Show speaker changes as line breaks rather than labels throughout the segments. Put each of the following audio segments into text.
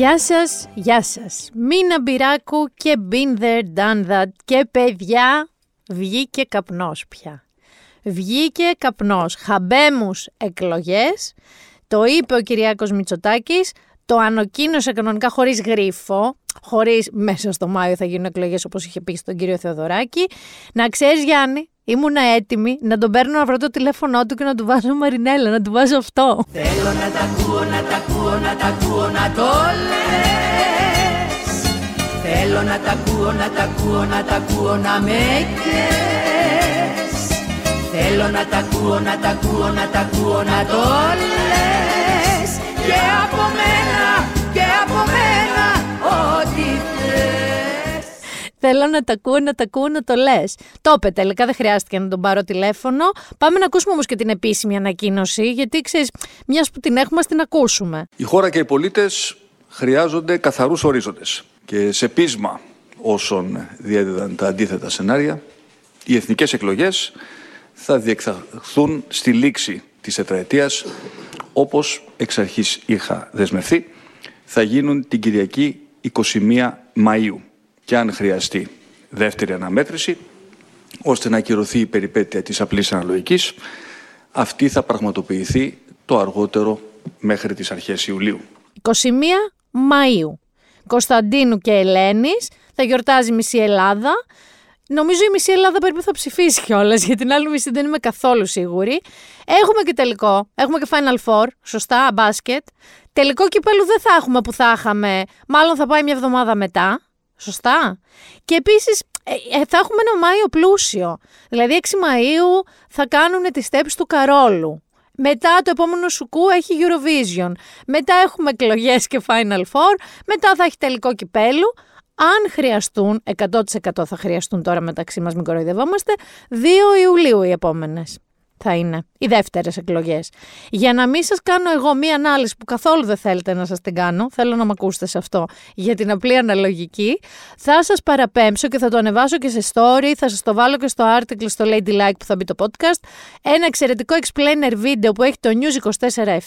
Γεια σας, γεια σας. Μίνα Μπυράκου και been there, done that. Και παιδιά, βγήκε καπνός πια. Βγήκε καπνός. Χαμπέμους εκλογές. Το είπε ο Κυριάκος Μητσοτάκης. Το ανακοίνωσε κανονικά χωρίς γρίφο. Χωρίς μέσα στο Μάιο θα γίνουν εκλογές όπως είχε πει στον κύριο Θεοδωράκη. Να ξέρεις Γιάννη, Ήμουν έτοιμη να τον παίρνω να βρω το τηλέφωνό του και να του βάζω Μαρινέλα, να του βάζω αυτό.
Θέλω να τα ακούω, να τα ακούω, να τα ακούω, να το λες. Θέλω να τα ακούω, να τα ακούω, να τα ακούω, να με κες. Θέλω να τα ακούω, να τα ακούω, να τα ακούω, να το λες. Και από μένα, και από μένα, ό,τι θες.
Θέλω να τα ακούω, να τα ακούω, να το λες. Το είπε τελικά, δεν χρειάστηκε να τον πάρω τηλέφωνο. Πάμε να ακούσουμε όμως και την επίσημη ανακοίνωση, γιατί ξέρεις, μιας που την έχουμε, την ακούσουμε.
Η χώρα και οι πολίτες χρειάζονται καθαρούς ορίζοντες. Και σε πείσμα όσων διέδιδαν τα αντίθετα σενάρια, οι εθνικές εκλογές θα διεξαχθούν στη λήξη της τετραετίας όπως εξ αρχής είχα δεσμευθεί θα γίνουν την Κυριακή 21 Μαΐου και αν χρειαστεί δεύτερη αναμέτρηση, ώστε να ακυρωθεί η περιπέτεια της απλής αναλογικής, αυτή θα πραγματοποιηθεί το αργότερο μέχρι τις αρχές Ιουλίου.
21 Μαΐου. Κωνσταντίνου και Ελένης θα γιορτάζει μισή Ελλάδα. Νομίζω η μισή Ελλάδα περίπου θα ψηφίσει κιόλας, για την άλλη μισή δεν είμαι καθόλου σίγουρη. Έχουμε και τελικό. Έχουμε και Final Four, σωστά, μπάσκετ. Τελικό κυπέλου δεν θα έχουμε που θα είχαμε. Μάλλον θα πάει μια εβδομάδα μετά. Σωστά. Και επίσης ε, ε, θα έχουμε ένα Μάιο πλούσιο. Δηλαδή 6 Μαΐου θα κάνουν τις στέψεις του Καρόλου. Μετά το επόμενο σουκού έχει Eurovision. Μετά έχουμε εκλογές και Final Four. Μετά θα έχει τελικό κυπέλου. Αν χρειαστούν, 100% θα χρειαστούν τώρα μεταξύ μας, μην κοροϊδευόμαστε, 2 Ιουλίου οι επόμενες θα είναι οι δεύτερες εκλογές. Για να μην σας κάνω εγώ μία ανάλυση που καθόλου δεν θέλετε να σας την κάνω, θέλω να με ακούσετε σε αυτό, για την απλή αναλογική, θα σας παραπέμψω και θα το ανεβάσω και σε story, θα σας το βάλω και στο article στο Lady Like που θα μπει το podcast, ένα εξαιρετικό explainer βίντεο που έχει το News 24-7,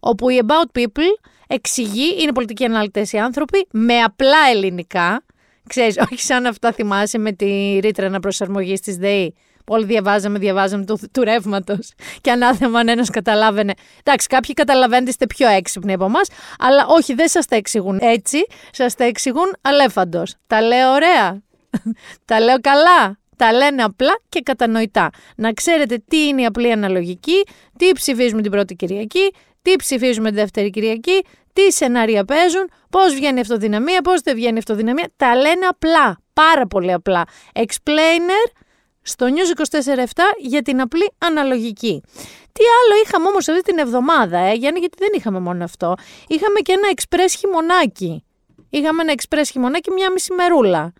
όπου οι About People εξηγεί, είναι πολιτικοί αναλυτές οι άνθρωποι, με απλά ελληνικά, ξέρεις, όχι σαν αυτά θυμάσαι με τη ρήτρα αναπροσαρμογής της ΔΕΗ, Όλοι διαβάζαμε, διαβάζαμε του, του ρεύματος. Και ανάθεμα αν ένας καταλάβαινε. Εντάξει, κάποιοι καταλαβαίνετε, είστε πιο έξυπνοι από εμάς, αλλά όχι, δεν σας τα εξηγούν έτσι. Σας τα εξηγούν αλέφαντος. Τα λέω ωραία. τα λέω καλά. Τα λένε απλά και κατανοητά. Να ξέρετε τι είναι η απλή αναλογική, τι ψηφίζουμε την πρώτη Κυριακή, τι ψηφίζουμε την δεύτερη Κυριακή, τι σενάρια παίζουν, πώς βγαίνει η αυτοδυναμία, πώς δεν βγαίνει η αυτοδυναμία. Τα λένε απλά. Πάρα πολύ απλά. Explainer στο News 24-7 για την απλή αναλογική. Τι άλλο είχαμε όμως αυτή την εβδομάδα, ε, Γιάννη, γιατί δεν είχαμε μόνο αυτό. Είχαμε και ένα εξπρές χειμωνάκι. Είχαμε ένα εξπρές χειμωνάκι μια μισή μερούλα.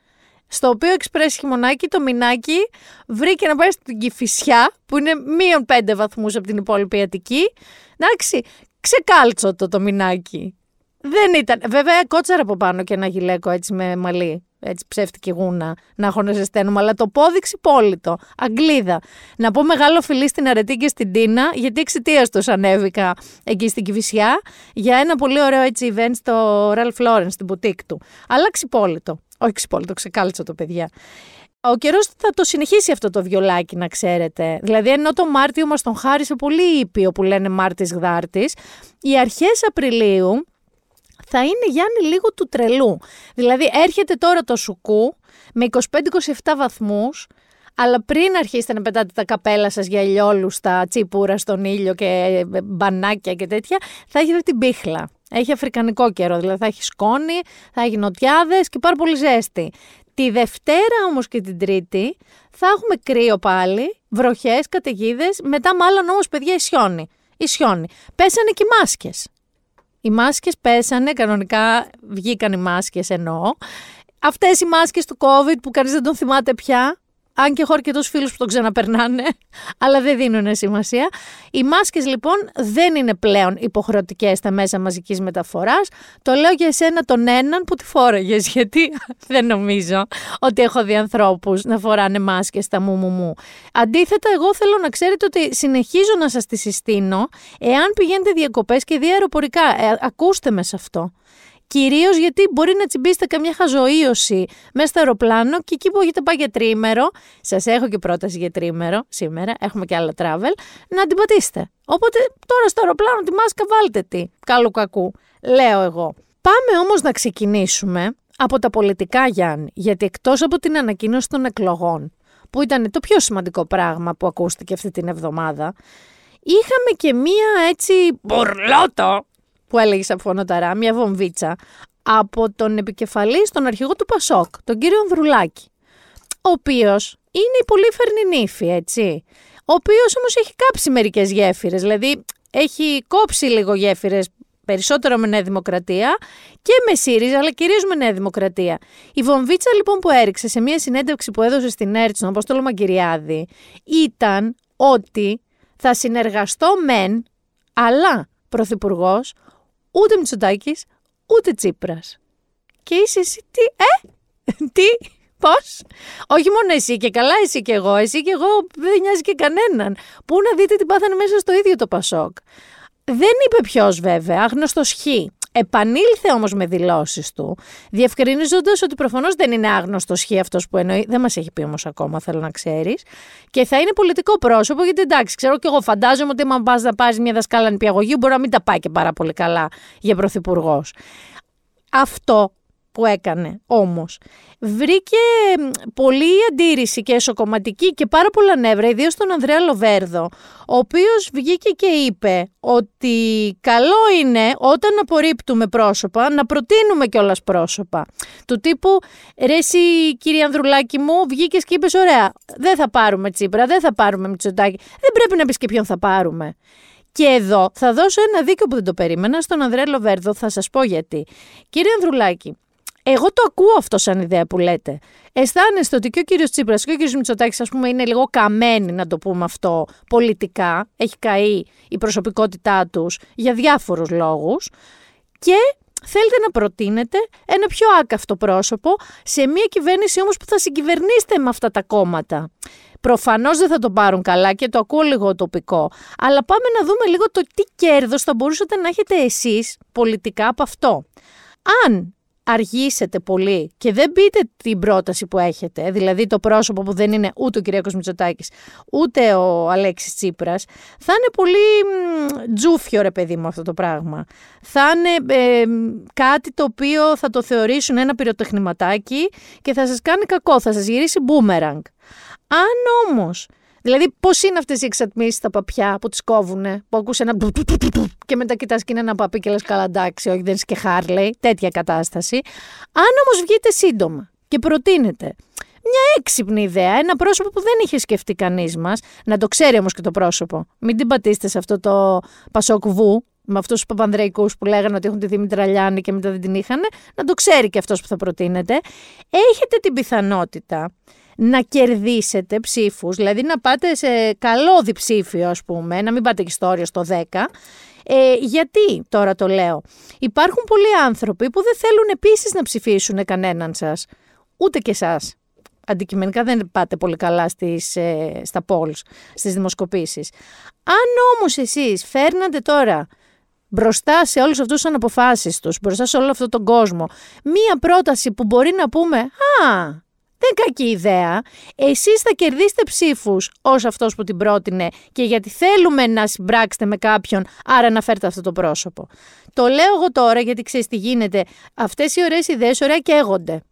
Στο οποίο εξπρές χειμωνάκι το μηνάκι βρήκε να πάει στην Κηφισιά, που είναι μείον πέντε βαθμούς από την υπόλοιπη Αττική. Εντάξει, ξεκάλτσο το το μηνάκι. Δεν ήταν. Βέβαια, κότσαρα από πάνω και ένα γυλαίκο έτσι με μαλλί έτσι ψεύτικη γούνα να έχω να ζεσταίνουμε, αλλά το πόδειξη πόλητο, Αγγλίδα. Να πω μεγάλο φιλί στην Αρετή και στην Τίνα, γιατί εξαιτίας τους ανέβηκα εκεί στην Κυφυσιά για ένα πολύ ωραίο έτσι event στο Ralph Lauren, στην boutique του. Αλλά ξυπόλυτο. Όχι ξυπόλυτο, ξεκάλυψα το παιδιά. Ο καιρός θα το συνεχίσει αυτό το βιολάκι, να ξέρετε. Δηλαδή, ενώ το Μάρτιο μας τον χάρισε πολύ ήπιο που λένε Μάρτης Γδάρτης, οι αρχές Απριλίου θα είναι Γιάννη λίγο του τρελού. Δηλαδή έρχεται τώρα το σουκού με 25-27 βαθμούς, αλλά πριν αρχίσετε να πετάτε τα καπέλα σας για ηλιόλουστα, τσίπουρα στον ήλιο και ε, μπανάκια και τέτοια, θα έχετε την πίχλα. Έχει αφρικανικό καιρό, δηλαδή θα έχει σκόνη, θα έχει νοτιάδες και πάρα πολύ ζέστη. Τη Δευτέρα όμως και την Τρίτη θα έχουμε κρύο πάλι, βροχές, καταιγίδες, μετά μάλλον όμως παιδιά ισιώνει. Ισιώνει. Πέσανε και οι μάσκες. Οι μάσκες πέσανε, κανονικά βγήκαν οι μάσκες εννοώ. Αυτές οι μάσκες του COVID που κανείς δεν τον θυμάται πια, αν και έχω αρκετούς φίλους που τον ξαναπερνάνε, αλλά δεν δίνουν σημασία. Οι μάσκες λοιπόν δεν είναι πλέον υποχρεωτικές στα μέσα μαζικής μεταφοράς. Το λέω για εσένα τον έναν που τη φόρεγε, γιατί δεν νομίζω ότι έχω δει ανθρώπους να φοράνε μάσκες στα μου μου μου. Αντίθετα, εγώ θέλω να ξέρετε ότι συνεχίζω να σας τη συστήνω, εάν πηγαίνετε διακοπές και δι αεροπορικά, ε, ακούστε με σε αυτό. Κυρίως γιατί μπορεί να τσιμπήσετε καμιά χαζοίωση μέσα στο αεροπλάνο και εκεί που έχετε πάει για τρίμερο, σας έχω και πρόταση για τρίμερο σήμερα, έχουμε και άλλα travel, να την πατήσετε. Οπότε τώρα στο αεροπλάνο τη μάσκα βάλτε τι, κάλου κακού, λέω εγώ. Πάμε όμως να ξεκινήσουμε από τα πολιτικά Γιάννη, γιατί εκτός από την ανακοίνωση των εκλογών, που ήταν το πιο σημαντικό πράγμα που ακούστηκε αυτή την εβδομάδα, είχαμε και μία έτσι μπορλότο που έλεγες σαν φωνοταρά, μια βομβίτσα, από τον επικεφαλή στον αρχηγό του Πασόκ, τον κύριο Ανδρουλάκη, ο οποίος είναι η πολύ φερνινήφη, έτσι, ο οποίος όμως έχει κάψει μερικές γέφυρες, δηλαδή έχει κόψει λίγο γέφυρες περισσότερο με Νέα Δημοκρατία και με ΣΥΡΙΖΑ, αλλά κυρίως με Νέα Δημοκρατία. Η βομβίτσα λοιπόν που έριξε σε μια συνέντευξη που έδωσε στην ΕΡΤ, τον Απόστολο Μαγκυριάδη, ήταν ότι θα συνεργαστώ μεν, αλλά πρωθυπουργός ούτε Μητσοτάκης, ούτε Τσίπρας. Και είσαι εσύ τι, ε, τι, πώς; Όχι μόνο εσύ και καλά εσύ και εγώ, εσύ και εγώ δεν νοιάζει και κανέναν. Πού να δείτε τι πάθανε μέσα στο ίδιο το Πασόκ. Δεν είπε ποιος βέβαια, άγνωστος Χ. Επανήλθε όμως με δηλώσεις του, διευκρινίζοντας ότι προφανώς δεν είναι άγνωστο χ αυτός που εννοεί. Δεν μας έχει πει όμως ακόμα, θέλω να ξέρεις. Και θα είναι πολιτικό πρόσωπο, γιατί εντάξει, ξέρω και εγώ φαντάζομαι ότι αν πας να πάρεις μια δασκάλα νηπιαγωγείου, μπορεί να μην τα πάει και πάρα πολύ καλά για πρωθυπουργός. Αυτό που έκανε όμως βρήκε πολλή αντίρρηση και εσωκομματική και πάρα πολλά νεύρα, ιδίως τον Ανδρέα Λοβέρδο, ο οποίος βγήκε και είπε ότι καλό είναι όταν απορρίπτουμε πρόσωπα να προτείνουμε κιόλας πρόσωπα. Του τύπου, ρε εσύ κύριε Ανδρουλάκη μου, βγήκες και είπες ωραία, δεν θα πάρουμε Τσίπρα, δεν θα πάρουμε Μητσοτάκη, δεν πρέπει να πεις και ποιον θα πάρουμε. Και εδώ θα δώσω ένα δίκιο που δεν το περίμενα στον Ανδρέα Λοβέρδο, θα σας πω γιατί. Κύριε Ανδρουλάκη, εγώ το ακούω αυτό σαν ιδέα που λέτε. Αισθάνεστε ότι και ο κύριος Τσίπρας και ο κύριος Μητσοτάκης, ας πούμε, είναι λίγο καμένοι, να το πούμε αυτό, πολιτικά. Έχει καεί η προσωπικότητά τους για διάφορους λόγους. Και θέλετε να προτείνετε ένα πιο άκαυτο πρόσωπο σε μια κυβέρνηση όμως που θα συγκυβερνήσετε με αυτά τα κόμματα. Προφανώς δεν θα το πάρουν καλά και το ακούω λίγο τοπικό, αλλά πάμε να δούμε λίγο το τι κέρδος θα μπορούσατε να έχετε εσείς πολιτικά από αυτό. Αν αργήσετε πολύ και δεν πείτε την πρόταση που έχετε, δηλαδή το πρόσωπο που δεν είναι ούτε ο Κυριακός Μητσοτάκης, ούτε ο Αλέξης Τσίπρας, θα είναι πολύ τζούφιο ρε παιδί μου αυτό το πράγμα. Θα είναι ε, κάτι το οποίο θα το θεωρήσουν ένα πυροτεχνηματάκι και θα σας κάνει κακό, θα σας γυρίσει μπούμεραγκ. Αν όμως Δηλαδή, πώς είναι αυτές οι εξατμίσεις στα παπιά που τις κόβουνε, που ακούσε ένα και μετά κοιτάς και είναι ένα παπί και λες καλά εντάξει, όχι δεν είσαι και Χάρλεϊ, τέτοια κατάσταση. Αν όμως βγείτε σύντομα και προτείνετε μια έξυπνη ιδέα, ένα πρόσωπο που δεν είχε σκεφτεί κανείς μας, να το ξέρει όμως και το πρόσωπο. Μην την πατήσετε σε αυτό το πασόκβου με αυτούς τους παπανδρεϊκούς που λέγανε ότι έχουν τη Δήμητρα Λιάννη και μετά δεν την είχαν, να το ξέρει και αυτός που θα προτείνετε. Έχετε την πιθανότητα να κερδίσετε ψήφους, δηλαδή να πάτε σε καλό διψήφιο ας πούμε, να μην πάτε και στο όριο στο 10. Ε, γιατί τώρα το λέω; Υπάρχουν πολλοί άνθρωποι που δεν θέλουν επίσης να ψηφίσουν κανέναν σας, ούτε και εσάς. Αντικειμενικά δεν πάτε πολύ καλά στις, ε, στα polls, στις δημοσκοπήσεις. Αν όμως εσείς φέρνατε τώρα μπροστά σε όλους αυτούς τους αναποφάσεις τους, μπροστά σε όλο αυτόν τον κόσμο, μία πρόταση που μπορεί να πούμε «Α, δεν κακή ιδέα. Εσείς θα κερδίσετε ψήφους ως αυτός που την πρότεινε και γιατί θέλουμε να συμπράξετε με κάποιον, άρα να φέρετε αυτό το πρόσωπο. Το λέω εγώ τώρα γιατί ξέρεις τι γίνεται. Αυτές οι ωραίες ιδέες ωραία καίγονται.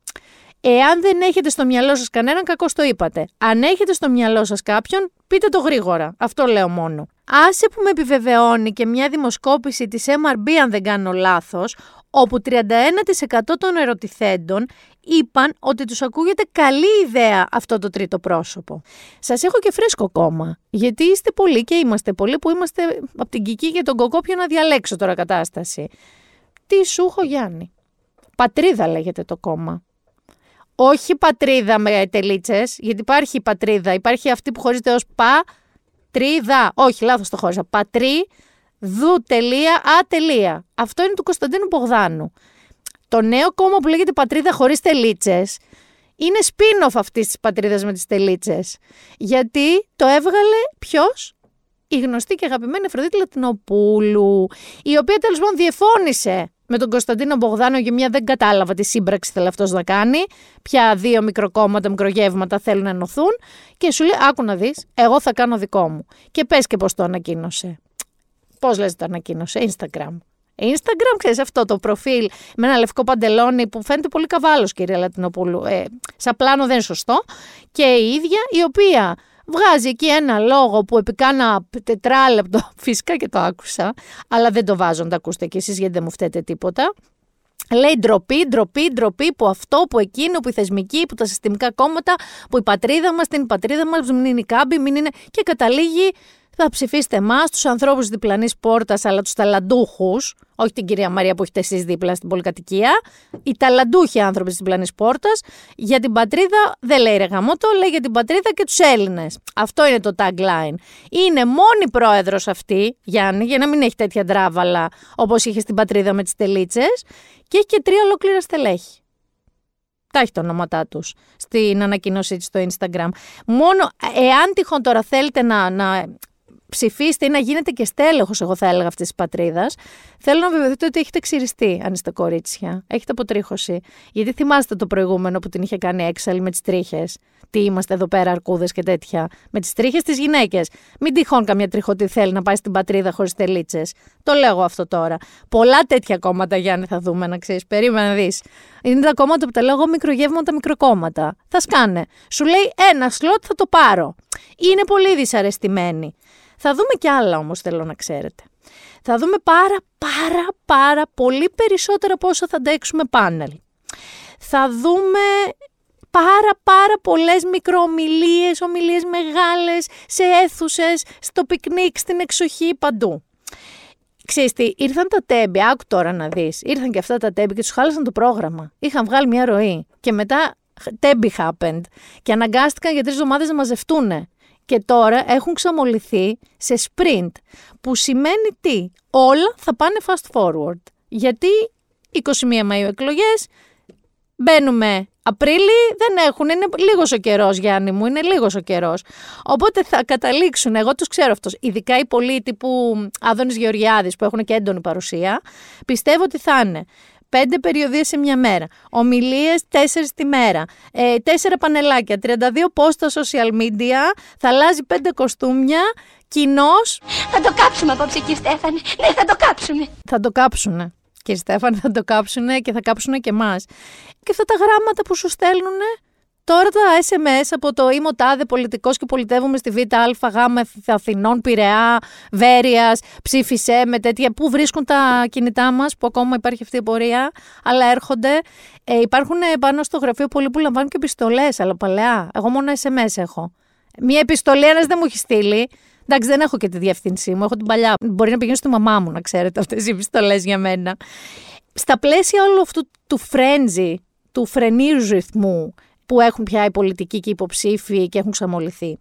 Εάν δεν έχετε στο μυαλό σας κανέναν, κακό το είπατε. Αν έχετε στο μυαλό σας κάποιον, πείτε το γρήγορα. Αυτό λέω μόνο. Άσε που με επιβεβαιώνει και μια δημοσκόπηση της MRB αν δεν κάνω λάθος, όπου 31% των ερωτηθέντων είπαν ότι τους ακούγεται καλή ιδέα αυτό το τρίτο πρόσωπο. Σας έχω και φρέσκο κόμμα, γιατί είστε πολλοί και είμαστε πολλοί που είμαστε από την Κική και τον Κοκόπιο να διαλέξω τώρα κατάσταση. Τι σου έχω Γιάννη; Πατρίδα λέγεται το κόμμα. Όχι πατρίδα με τελίτσες, γιατί υπάρχει η πατρίδα. Υπάρχει αυτή που χωρίζεται ως πατρίδα. Όχι, λάθος το χώρισα. Πατρί, δου, τελεία, α, τελεία. Αυτό είναι του Κωνσταντίνου Μπογδάνου. Το νέο κόμμα που λέγεται Πατρίδα χωρίς τελίτσες είναι spin-off αυτής της πατρίδας με τις τελίτσες. Γιατί το έβγαλε ποιος, η γνωστή και αγαπημένη Εφροδίτη Λατινοπούλου, η οποία τέλος πάντων διεφώνησε με τον Κωνσταντίνο Μπογδάνο για μια δεν κατάλαβα τι σύμπραξη θέλει αυτός να κάνει. Ποια δύο μικροκόμματα, μικρογεύματα θέλουν να ενωθούν. Και σου λέει: Άκου να δεις, εγώ θα κάνω δικό μου. Και πες και πώς το ανακοίνωσε. Πώς λες το ανακοίνωσε, Instagram. Instagram, ξέρεις αυτό το προφίλ με ένα λευκό παντελόνι που φαίνεται πολύ καβάλος, κυρία Λατινοπούλου. Ε, σαν πλάνο δεν είναι σωστό. Και η ίδια, η οποία βγάζει εκεί ένα λόγο που επί κάνα τετράλεπτο, φυσικά και το άκουσα, αλλά δεν το βάζω να το ακούσετε κι εσείς γιατί δεν μου φταίτε τίποτα. Λέει ντροπή, ντροπή, ντροπή που αυτό, που εκείνο, που η θεσμική, που τα συστημικά κόμματα, που η πατρίδα μας, την πατρίδα μας, μην είναι η κάμπη, μην είναι. και καταλήγει θα ψηφίσετε εμάς, τους ανθρώπους της διπλανής πόρτας, αλλά τους ταλαντούχους, όχι την κυρία Μαρία που έχετε εσείς δίπλα στην πολυκατοικία, οι ταλαντούχοι άνθρωποι της διπλανής πόρτας, για την πατρίδα δεν λέει ρεγαμότο, λέει για την πατρίδα και τους Έλληνες. Αυτό είναι το tagline. Είναι μόνη πρόεδρος αυτή, Γιάννη, για να μην έχει τέτοια ντράβαλα όπως είχε στην πατρίδα με τις τελίτσες, και έχει και τρία ολόκληρα στελέχη. Τα έχει τα ονόματά τους στην ανακοίνωσή της στο Instagram. Μόνο εάν τυχόν τώρα θέλετε να, να ψηφίστε ή να γίνετε και στέλεχος, εγώ θα έλεγα αυτής της πατρίδας, θέλω να βεβαιωθείτε ότι έχετε ξυριστεί, αν είστε κορίτσια. Έχετε αποτρίχωση. Γιατί θυμάστε το προηγούμενο που την είχε κάνει έξαλλη με τις τρίχες; Τι είμαστε εδώ πέρα, αρκούδες και τέτοια; Με τις τρίχες τις γυναίκες. Μην τυχόν καμιά τριχωτή θέλει να πάει στην πατρίδα χωρίς τελίτσες. Το λέω αυτό τώρα. Πολλά τέτοια κόμματα, Γιάννη, θα δούμε να ξέρεις. Περίμενα να δεις. Είναι τα κόμματα που τα λέω εγώ μικρογεύματα, μικροκόμματα. Θα σκάνε. Σου λέει ένα slot θα το πάρω. Είναι πολύ δυσαρεστημένοι. Θα δούμε κι άλλα όμως θέλω να ξέρετε. Θα δούμε πάρα πάρα πάρα πολύ περισσότερα πόσο θα αντέξουμε πάνελ. Θα δούμε πάρα πάρα πολλές μικροομιλίες, ομιλίες μεγάλες, σε αίθουσες, στο πικνίκ, στην εξοχή, παντού. Ξέρεις τι, ήρθαν τα τέμπη, άκου τώρα να δεις, ήρθαν και αυτά τα τέμπη και τους χάλασαν το πρόγραμμα. Είχαν βγάλει μια ροή και μετά τέμπη happened και αναγκάστηκαν για τρεις εβδομάδες να μαζευτούν και τώρα έχουν ξαμολυθεί σε sprint, που σημαίνει τι, όλα θα πάνε fast forward. Γιατί 21 Μαΐου εκλογές, μπαίνουμε Απρίλη δεν έχουν, είναι λίγος ο καιρός, Γιάννη μου, είναι λίγος ο καιρός. Οπότε θα καταλήξουν, εγώ τους ξέρω αυτούς, ειδικά οι πολίτε που Άδωνης Γεωργιάδης που έχουν και έντονη παρουσία, πιστεύω ότι θα είναι πέντε περιοδίες σε μια μέρα. Ομιλίες τέσσερις τη μέρα. Ε, τέσσερα πανελάκια. 32 post στα social media. Θα αλλάζει πέντε κοστούμια. Κοινός.
Θα το κάψουμε απόψε, κύριε Στέφανη. Ναι, θα το κάψουμε.
Θα το κάψουνε. Κύριε Στέφανη, θα το κάψουνε και θα κάψουνε και εμάς. Και αυτά τα γράμματα που σου στέλνουνε Τώρα τα SMS από το είμαι ο τάδε πολιτικός και πολιτεύουμε στη ΒΑ, Γ, Αθηνών, Πειραιά, Βέρειας, ψήφισε με τέτοια. Πού βρίσκουν τα κινητά μας, που ακόμα υπάρχει αυτή η πορεία, αλλά έρχονται. Ε, υπάρχουν πάνω στο γραφείο πολλοί που λαμβάνουν και επιστολές, αλλά παλαιά. Εγώ μόνο SMS έχω. Μία επιστολή ένας δεν μου έχει στείλει. Εντάξει, δεν έχω και τη διευθύνσή μου, έχω την παλιά. Μπορεί να πηγαίνω στη μαμά μου, να ξέρετε αυτές οι επιστολές για μένα. Στα πλαίσια όλου αυτού του φρέντζι, του φρενήρου ρυθμού, που έχουν πια οι πολιτικοί και οι υποψήφοι και έχουν ξαμολυθεί.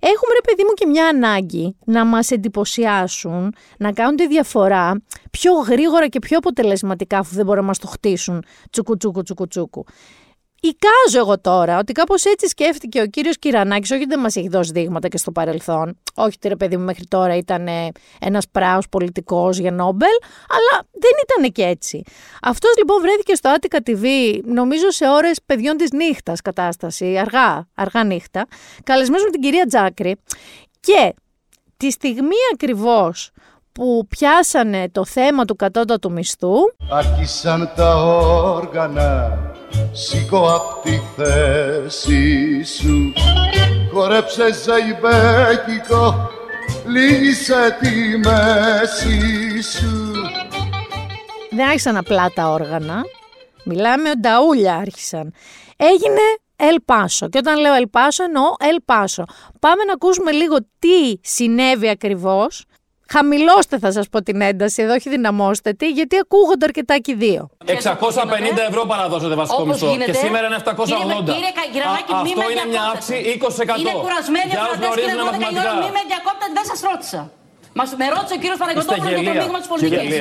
Έχουμε ρε παιδί μου και μια ανάγκη να μας εντυπωσιάσουν, να κάνουν τη διαφορά πιο γρήγορα και πιο αποτελεσματικά αφού δεν μπορούν να μας το χτίσουν τσουκου τσουκου τσουκου τσουκου. Εικάζω εγώ τώρα ότι κάπως έτσι σκέφτηκε ο κύριος Κυρανάκης, όχι ότι δεν μας έχει δώσει δείγματα και στο παρελθόν. Όχι ότι ρε παιδί μου μέχρι τώρα ήταν ένας πράος πολιτικός για Νόμπελ, αλλά δεν ήταν και έτσι. Αυτός λοιπόν βρέθηκε στο Attica TV, νομίζω σε ώρες παιδιών της νύχτας κατάσταση, αργά, αργά νύχτα, καλεσμένος με την κυρία Τζάκρη. Και τη στιγμή ακριβώς που πιάσανε το θέμα του κατώτατου μισθού.
Άρχισαν τα όργανα, σήκω απ' τη θέση σου. Χορέψε ζαϊμπέκικο, λύγησε τη μέση σου.
Δεν άρχισαν απλά τα όργανα, μιλάμε ονταούλια άρχισαν. Έγινε Ελ Πάσο. Και όταν λέω Ελ Πάσο εννοώ Ελ Πάσο. Πάμε να ακούσουμε λίγο τι συνέβη ακριβώς Χαμηλώστε θα σας πω την ένταση, εδώ όχι δυναμώστε τη, γιατί ακούγονται αρκετά και οι δύο.
650 ευρώ παραδώσατε βασικό
Όπως
μισθό
γίνεται.
και σήμερα είναι 780.
Κύριε- κύριε Κα- Γυρανάκη,
Α,
μη
αυτό
με
είναι μια
διακόπτετε.
αύξηση 20%.
Είναι κουρασμένοι
Για
οι
όσους
ακροατές, κύριε
γνωρίζουν
12 η ώρα,
μαθηματικά.
μη με διακόπτετε, δεν σας ρώτησα. Μας, με ρώτησε ο κύριος Παναγιώτοπουλος για το
γελία.
μείγμα της
Είστε
πολιτικής.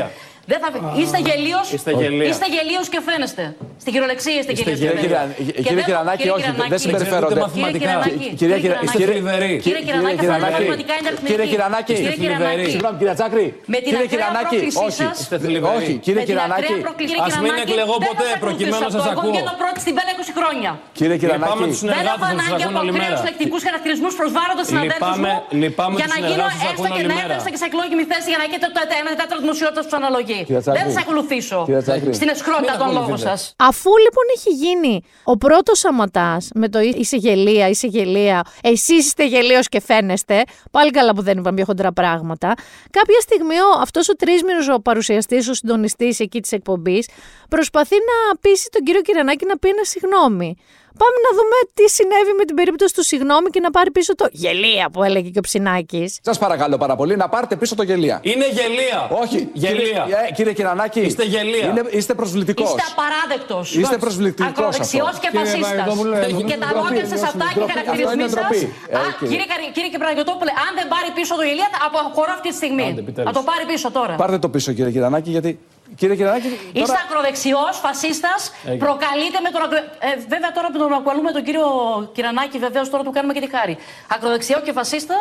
Γελία.
Δεν θα... Είστε γελίος,
Είστε γελία.
είστε γελίος και φαίνεστε. Στη χειρολεξία είστε γελίος και
γελία.
φαίνεστε.
Κύριε-
Και
κύριε
δεν-
Κυρανάκη,
κύριε
όχι, δεν
Κυρανάκη,
συμπεριφέρονται.
Ξέρετε
Κύριε
μαθηματικά.
Κυρανάκη,
Κυρία
κύριε
Κυρα-
Κυρανάκη.
Είστε θλιβεροί.
Κύριε Κυρανάκη,
Κύριε
αυτό είναι
Κυρανάκη.
μαθηματικά είναι αριθμητική.
Κύριε Κυρανάκη.
Κύριε
Είστε
Κυρανάκη.
θλιβεροί.
Συγγνώμη, κύριε Τσάκρη.
Με την
Κύριε
ακραία
Κυρανάκη,
πρόκλησή
όχι.
σας.
Είστε θλιβεροί.
Όχι, κύριε
Με την ακραία
Κυρανάκη.
πρόκληση,
Ας
κύριε
μην
Κυρανάκη,
εκλεγώ
δεν
ποτέ,
θα σε
προκειμένου να
ακολουθήσω
σας
αυτό. Εγώ
ακούω.
βγαίνω πρώτη στην ΠΕΛ 20 χρόνια.
Κύριε
Λυπάμαι
Κυρανάκη.
τους
Δεν έχω
συνεργάτες να σας
ανάγκη
ακούν
από
όλη
ακραίου
μέρα.
λεκτικούς χαρακτηρισμού προσβάλλοντας συναδέλφου μου
Λυπάμαι- λυπάμαι
για
τους
να γίνω
συνεργάτες σας
έστω
ακούν
και
όλη
να
μέρα.
έρθω και σε εκλογική θέση για να έχετε το ένα τέταρτο δημοσιότητα που σου αναλογεί.
Κύριε Τσάκρη.
Δεν θα σε ακολουθήσω
Κύριε Τσάκρη.
στην εσχρότητα
Μην
των λόγων
ακολουθείτε.
σας.
Αφού λοιπόν έχει γίνει ο πρώτος σαματάς με το είσαι γελία, είσαι γελία, εσείς είστε γελίος και φαίνεστε, πάλι καλά που δεν είπαμε πιο χοντρά πράγματα, κάποια στιγμή ο, αυτός ο τρίσμηνος ο παρουσιαστής, ο συντονιστής εκεί της εκπομπής, προσπαθεί να πείσει τον κύριο Κυρανάκη να πει ένα συγγνώμη. Πάμε να δούμε τι συνέβη με την περίπτωση του συγγνώμη και να πάρει πίσω το γελία που έλεγε και ο Ψινάκης.
Σας παρακαλώ πάρα πολύ να πάρετε πίσω το γελία.
Είναι γελία.
Όχι,
Γελία.
Κύριε, ε, κύριε Κυρανάκη.
Είστε γελία.
Είναι, είστε προσβλητικός.
Είστε απαράδεκτος.
Είστε προσβλητικός
Ακροδεξιός
αυτό.
και
Κύριε
φασίστας.
Παπαδόπουλε,
Και τα
ντροπή,
λόγια σας αυτά και οι
ντροπή.
χαρακτηρισμοί
Αυτό είναι
σα.
ντροπή. Ε, κύριε.
Κύριε Καρι- κύριε και Παναγιώτοπουλε, αν δεν πάρει πίσω το γελία, θα αποχωρώ αυτή τη στιγμή.
Άντε, επιτέλους.
Θα το πάρει πίσω τώρα.
Πάρτε το πίσω, κύριε Κυρανάκη, γιατί. Κύριε Κυρανάκη.
Είστε
Τώρα...
ακροδεξιός, φασίστας. Προκαλείτε με τον. ακρο- Ε, βέβαια τώρα που τον ακουαλούμε τον κύριο Κυρανάκη, βεβαίως τώρα του κάνουμε και τη χάρη. Ακροδεξιό και φασίστα.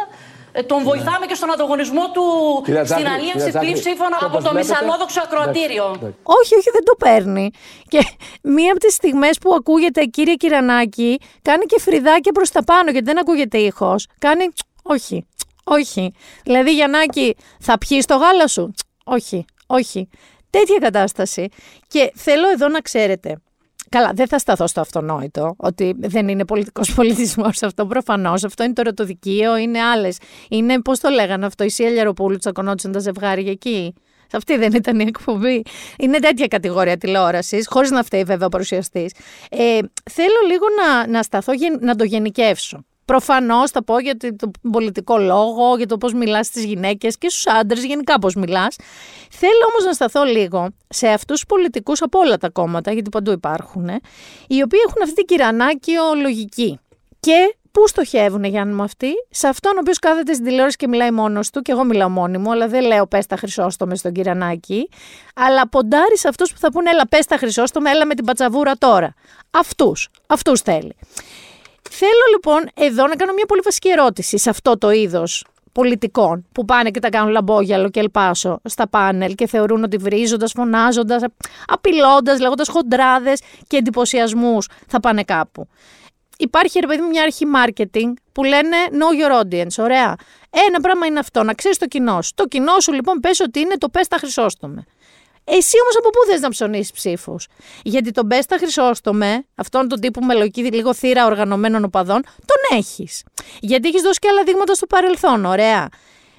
ε, Τον βοηθάμε και στον ανταγωνισμό του
Κυρία
στην
Τζάκρη,
αλίευση
κυρία Τζάκρη,
πλήψήφων
και
από
όπως
το
βλέπετε-
μισαλόδοξο ακροατήριο.
Όχι, όχι, δεν το παίρνει. Και μία από τις στιγμές που ακούγεται κύριε Κυρανάκη, κάνει και φρυδάκια προς τα πάνω, γιατί δεν ακούγεται ήχος. Κάνει «Τσ, όχι, όχι. Δηλαδή, Γιαννάκη, θα πιείς το γάλα σου; «Τσ, Όχι, όχι. Τέτοια κατάσταση. Και θέλω εδώ να ξέρετε, Καλά, δεν θα σταθώ στο αυτονόητο, ότι δεν είναι πολιτικός πολιτισμός αυτό προφανώς. Αυτό είναι το ερωτοδικείο, είναι άλλες. Είναι, πώς το λέγανε αυτό, η Σία Λιαροπούλου τσακωνόντουσαν τα ζευγάρια εκεί. Σε αυτή δεν ήταν η εκπομπή. Είναι τέτοια κατηγορία τηλεόρασης, χωρίς να φταίει βέβαια ο παρουσιαστής. Ε, θέλω λίγο να, να σταθώ, γεν- να το γενικεύσω. Προφανώς θα πω για το- τον πολιτικό λόγο, για το πώς μιλάς στις γυναίκες και στους άντρες, γενικά πώς μιλάς. Θέλω όμως να σταθώ λίγο σε αυτούς τους πολιτικούς από όλα τα κόμματα, γιατί παντού υπάρχουν, ε, οι οποίοι έχουν αυτή την κυρανάκιο λογική. Και πού στοχεύουν, Γιάννη μου, αυτοί, σε αυτόν ο οποίος κάθεται στην τηλεόραση και μιλάει μόνος του, και εγώ μιλάω μόνη μου, αλλά δεν λέω πες τα χρυσόστομες στον κυρανάκι, αλλά ποντάρει σε αυτούς που θα πούνε, έλα πες τα χρυσόστομε, έλα με την πατσαβούρα τώρα. Αυτούς. Αυτούς θέλει. Θέλω λοιπόν εδώ να κάνω μια πολύ βασική ερώτηση σε αυτό το είδος πολιτικών που πάνε και τα κάνουν λαμπόγιαλο και ελπάσω στα πάνελ και θεωρούν ότι βρίζοντας, φωνάζοντας, απειλώντας, λέγοντας χοντράδες και εντυπωσιασμούς θα πάνε κάπου. Υπάρχει ρε παιδί μου μια αρχή marketing που λένε know your audience. Ωραία. Ένα πράγμα είναι αυτό, να ξέρεις το κοινό σου. Το κοινό σου λοιπόν πες ότι είναι το πες τα χρυσόστομε. Εσύ όμως από πού θες να ψωνίσεις ψήφους; Γιατί τον Μπέστα Χρυσόστομε, αυτόν τον τύπο με λογική λίγο θύρα οργανωμένων οπαδών, τον έχεις. Γιατί έχεις δώσει και άλλα δείγματα στο παρελθόν, ωραία.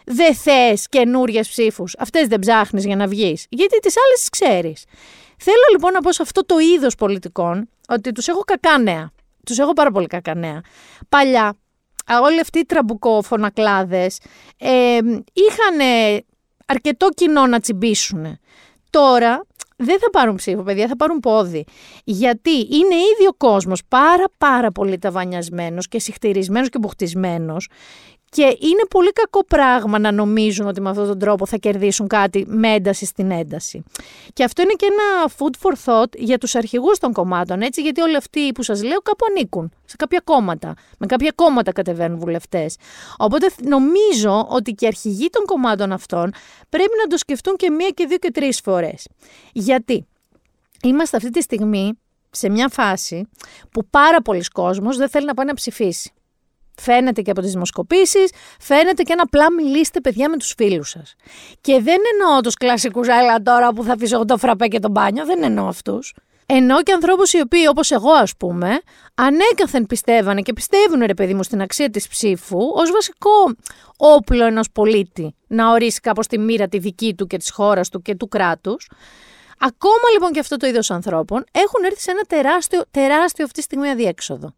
Δεν θες καινούριες ψήφους. Αυτές δεν ψάχνεις για να βγεις. Γιατί τις άλλες τις ξέρεις. Θέλω λοιπόν να πω σε αυτό το είδος πολιτικών ότι τους έχω κακά νέα. Τους έχω πάρα πολύ κακά νέα. Παλιά, α, όλοι αυτοί οι τραμπουκόφωνακλάδες ε, είχαν αρκετό κοινό να τσιμπήσουν. Τώρα δεν θα πάρουν ψήφο, παιδιά, θα πάρουν πόδι. Γιατί είναι ήδη ο κόσμος πάρα πάρα πολύ ταβανιασμένος και συχτηρισμένος και μπουχτισμένος και είναι πολύ κακό πράγμα να νομίζουν ότι με αυτόν τον τρόπο θα κερδίσουν κάτι με ένταση στην ένταση. Και αυτό είναι και ένα food for thought για τους αρχηγούς των κομμάτων, έτσι, γιατί όλοι αυτοί που σας λέω κάπου ανήκουν σε κάποια κόμματα. Με κάποια κόμματα κατεβαίνουν βουλευτές. Οπότε νομίζω ότι και οι αρχηγοί των κομμάτων αυτών πρέπει να το σκεφτούν και μία και δύο και τρεις φορές. Γιατί είμαστε αυτή τη στιγμή σε μια φάση που πάρα πολλοί κόσμος δεν θέλει να πάει να ψηφίσει. Φαίνεται και από τις δημοσκοπήσεις, φαίνεται και ένα απλά μιλήστε παιδιά με τους φίλους σας. Και δεν εννοώ τους κλασικούς άλλα τώρα που θα αφήσω εγώ το φραπέ και το μπάνιο, δεν εννοώ αυτούς. Εννοώ και ανθρώπους οι οποίοι όπως εγώ ας πούμε, ανέκαθεν πιστεύανε και πιστεύουν ρε παιδί μου στην αξία της ψήφου ως βασικό όπλο ενός πολίτη να ορίσει κάπως τη μοίρα τη δική του και της χώρας του και του κράτους. Ακόμα λοιπόν και αυτό το είδος ανθρώπων έχουν έρθει σε ένα τεράστιο, τεράστιο αυτή τη στιγμή αδιέξοδο.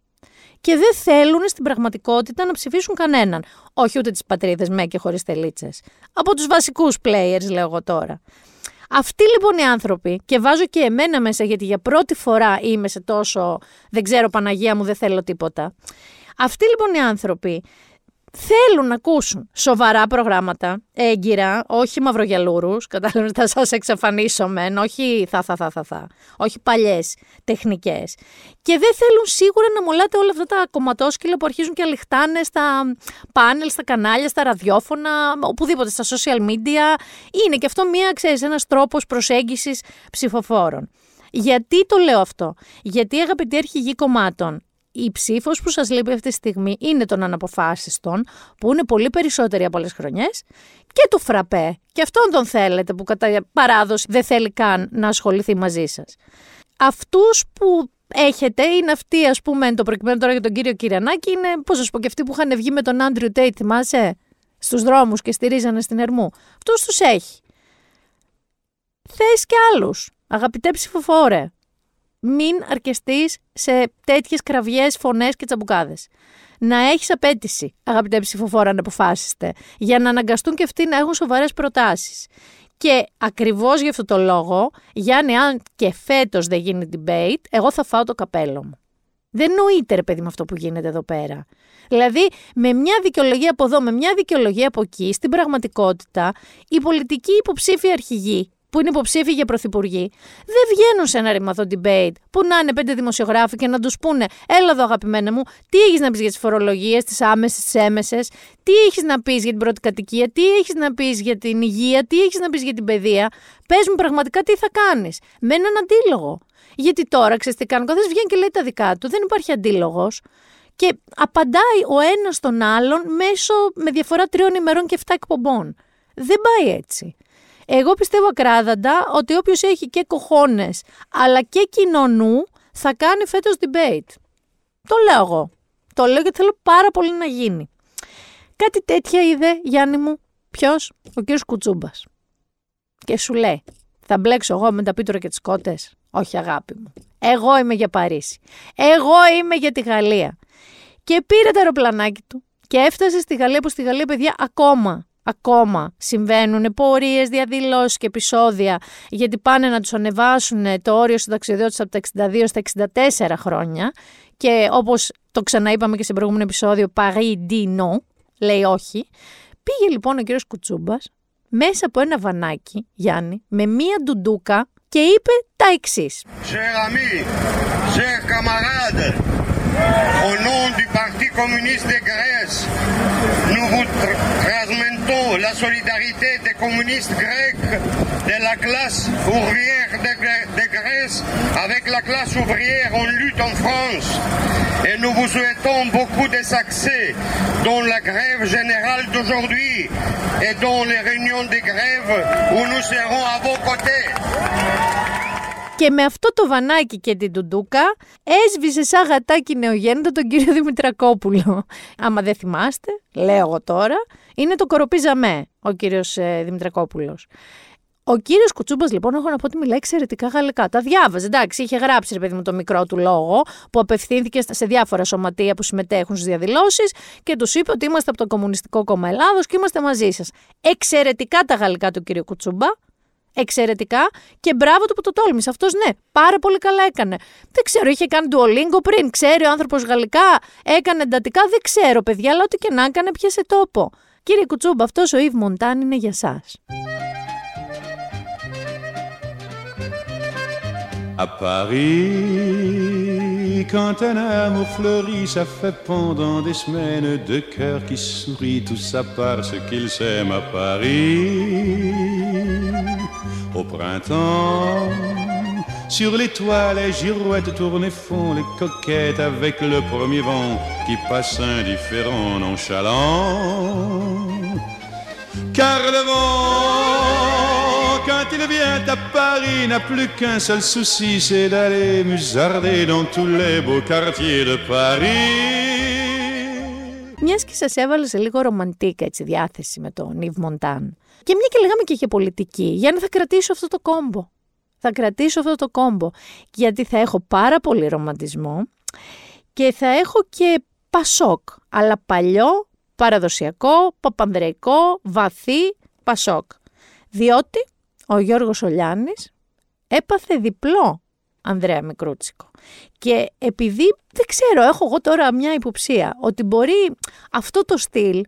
Και δεν θέλουν στην πραγματικότητα να ψηφίσουν κανέναν. Όχι ούτε τις πατρίδες με και χωρίς τελίτσες. Από τους βασικούς players, λέω εγώ τώρα. Αυτοί λοιπόν οι άνθρωποι, και βάζω και εμένα μέσα γιατί για πρώτη φορά είμαι σε τόσο δεν ξέρω Παναγία μου δεν θέλω τίποτα. Αυτοί λοιπόν οι άνθρωποι θέλουν να ακούσουν σοβαρά προγράμματα, έγκυρα, όχι μαυρογιαλούρους. Κατάλαβες, θα σας εξαφανίσω μεν, όχι θα, θα, θα, θα, θα. Όχι παλιές τεχνικές. Και δεν θέλουν σίγουρα να μολάτε όλα αυτά τα κομματόσκυλα που αρχίζουν και αληχτάνε στα πάνελ, στα κανάλια, στα ραδιόφωνα, οπουδήποτε, στα social media. Είναι και αυτό μία, ξέρεις, ένας τρόπος προσέγγισης ψηφοφόρων. Γιατί το λέω αυτό, Γιατί αγαπητοί αρχηγοί κομμάτων, η ψήφος που σας λείπει αυτή τη στιγμή είναι των αναποφάσιστων, που είναι πολύ περισσότεροι από άλλε χρονιές, και του φραπέ. Και αυτόν τον θέλετε, που κατά παράδοση δεν θέλει καν να ασχοληθεί μαζί σας. Αυτούς που έχετε είναι αυτοί, ας πούμε, το προκειμένου τώρα για τον κύριο Κυριανάκη, είναι, πώς σα πω, και αυτοί που είχαν βγει με τον Άντριου Τέιτ, θυμάσαι, στους δρόμους και στηρίζανε στην Ερμού. Αυτούς τους έχει. Θες και άλλους. Αγαπητέ ψηφοφόρε, μην αρκεστείς σε τέτοιες κραυγές, φωνές και τσαμπουκάδες. Να έχεις απέτηση, αγαπητέ ψηφοφόρα, να αποφάσιστε, για να αναγκαστούν και αυτοί να έχουν σοβαρές προτάσεις. Και ακριβώς γι' αυτό το λόγο, Γιάννη, αν και φέτος δεν γίνει debate, εγώ θα φάω το καπέλο μου. Δεν νοείται, ρε παιδί, με αυτό που γίνεται εδώ πέρα. Δηλαδή, με μια δικαιολογία από εδώ, με μια δικαιολογία από εκεί, στην πραγματικότητα, οι πολιτικοί υποψήφοι αρχηγοί που είναι υποψήφοι για πρωθυπουργοί, δεν βγαίνουν σε ένα ρημαδό debate που να είναι πέντε δημοσιογράφοι και να τους πούνε: Έλα εδώ, αγαπημένα μου, τι έχεις να πεις για τις φορολογίες, τις άμεσες, τις έμεσες, τι έχεις να πεις για την πρώτη κατοικία, τι έχεις να πεις για την υγεία, τι έχεις να πεις για την παιδεία. Πες μου πραγματικά τι θα κάνεις. Με έναν αντίλογο. Γιατί τώρα, ξέρεις τι κάνω, καθένα βγαίνει και λέει τα δικά του, δεν υπάρχει αντίλογος. Και απαντάει ο ένας τον άλλον μέσω με διαφορά τριών ημερών και 7 εκπομπών. Δεν πάει έτσι. Εγώ πιστεύω ακράδαντα ότι όποιος έχει και κοχώνες αλλά και κοινωνού θα κάνει φέτος debate. Το λέω εγώ. Το λέω γιατί θέλω πάρα πολύ να γίνει. Κάτι τέτοια είδε, Γιάννη μου, ποιος, ο κύριος Κουτσούμπας. Και σου λέει, θα μπλέξω εγώ με τα πίτρωα και τις κότες; Όχι, αγάπη μου. Εγώ είμαι για Παρίσι. Εγώ είμαι για τη Γαλλία. Και πήρε το αεροπλανάκι του και έφτασε στη Γαλλία που στη Γαλλία, παιδιά, ακόμα ακόμα συμβαίνουν πορείες, διαδηλώσεις και επεισόδια γιατί πάνε να τους ανεβάσουν το όριο συνταξιδιώτης από τα 62 στα 64 χρόνια και όπως το ξαναείπαμε και σε προηγούμενο επεισόδιο Paris dit non, λέει όχι. Πήγε λοιπόν ο κύριος Κουτσούμπας μέσα από ένα βανάκι, Γιάννη, με μία ντουντούκα και είπε τα εξής.
Cher ami, cher camarade, au nom du Parti communiste de Grèce, nous vous transmettons la solidarité des communistes grecs, de la classe ouvrière de, Grèce avec la classe ouvrière en lutte en France. Et nous vous souhaitons beaucoup de succès dans la grève générale d'aujourd'hui et dans les réunions de grève où nous serons à vos côtés.
Και με αυτό το βανάκι και την τουντούκα έσβησε σαν γατάκι νεογέννητο τον κύριο Δημητρακόπουλο. Άμα δεν θυμάστε, λέω εγώ τώρα, είναι το κοροπίζαμε ο κύριος ε, Δημητρακόπουλος. Ο κύριος Κουτσούμπας, λοιπόν, έχω να πω ότι μιλάει εξαιρετικά γαλλικά. Τα διάβαζε. Εντάξει, είχε γράψει, ρε παιδί μου, το μικρό του λόγο που απευθύνθηκε σε διάφορα σωματεία που συμμετέχουν στις διαδηλώσεις και τους είπε ότι είμαστε από το Κομμουνιστικό Κόμμα Ελλάδος και είμαστε μαζί σας. Εξαιρετικά τα γαλλικά του κύριου Κουτσούμπα. Εξαιρετικά και μπράβο του που το τόλμησε. Αυτός ναι, πάρα πολύ καλά έκανε. Δεν ξέρω, είχε κάνει του Ολίγκο πριν. Ξέρει ο άνθρωπος γαλλικά, έκανε εντατικά. Δεν ξέρω, παιδιά, αλλά ό,τι και να έκανε, πιάσε τόπο. Κύριε Κουτσούμπα, αυτός ο Ιβ Μοντάν είναι για εσά.
À Paris, quand un amour fleurit, ça fait pendant des semaines deux cœurs qui sourient, tout ça parce qu'ils s'aiment à Paris. Au printemps, sur les toits, les girouettes tournent et font les coquettes avec le premier vent qui passe indifférent, nonchalant. Car le vent, quand il vient à Paris, n'a plus qu'un seul souci, c'est d'aller musarder dans tous les beaux quartiers de Paris.
Μιας και σας έβαλε σε λίγο ρομαντίκα έτσι, διάθεση με τον Ιβ Μοντάν. Και μια και λέγαμε και για πολιτική, για να θα κρατήσω αυτό το κόμπο. Θα κρατήσω αυτό το κόμπο. Γιατί θα έχω πάρα πολύ ρομαντισμό Και θα έχω και Πασόκ, αλλά παλιό, παραδοσιακό, παπανδρεϊκό, βαθύ Πασόκ. Διότι ο Γιώργος Ολιάνης έπαθε διπλό Ανδρέα Μικρούτσικο. Και επειδή, δεν ξέρω, έχω εγώ τώρα μια υποψία, ότι μπορεί αυτό το στυλ,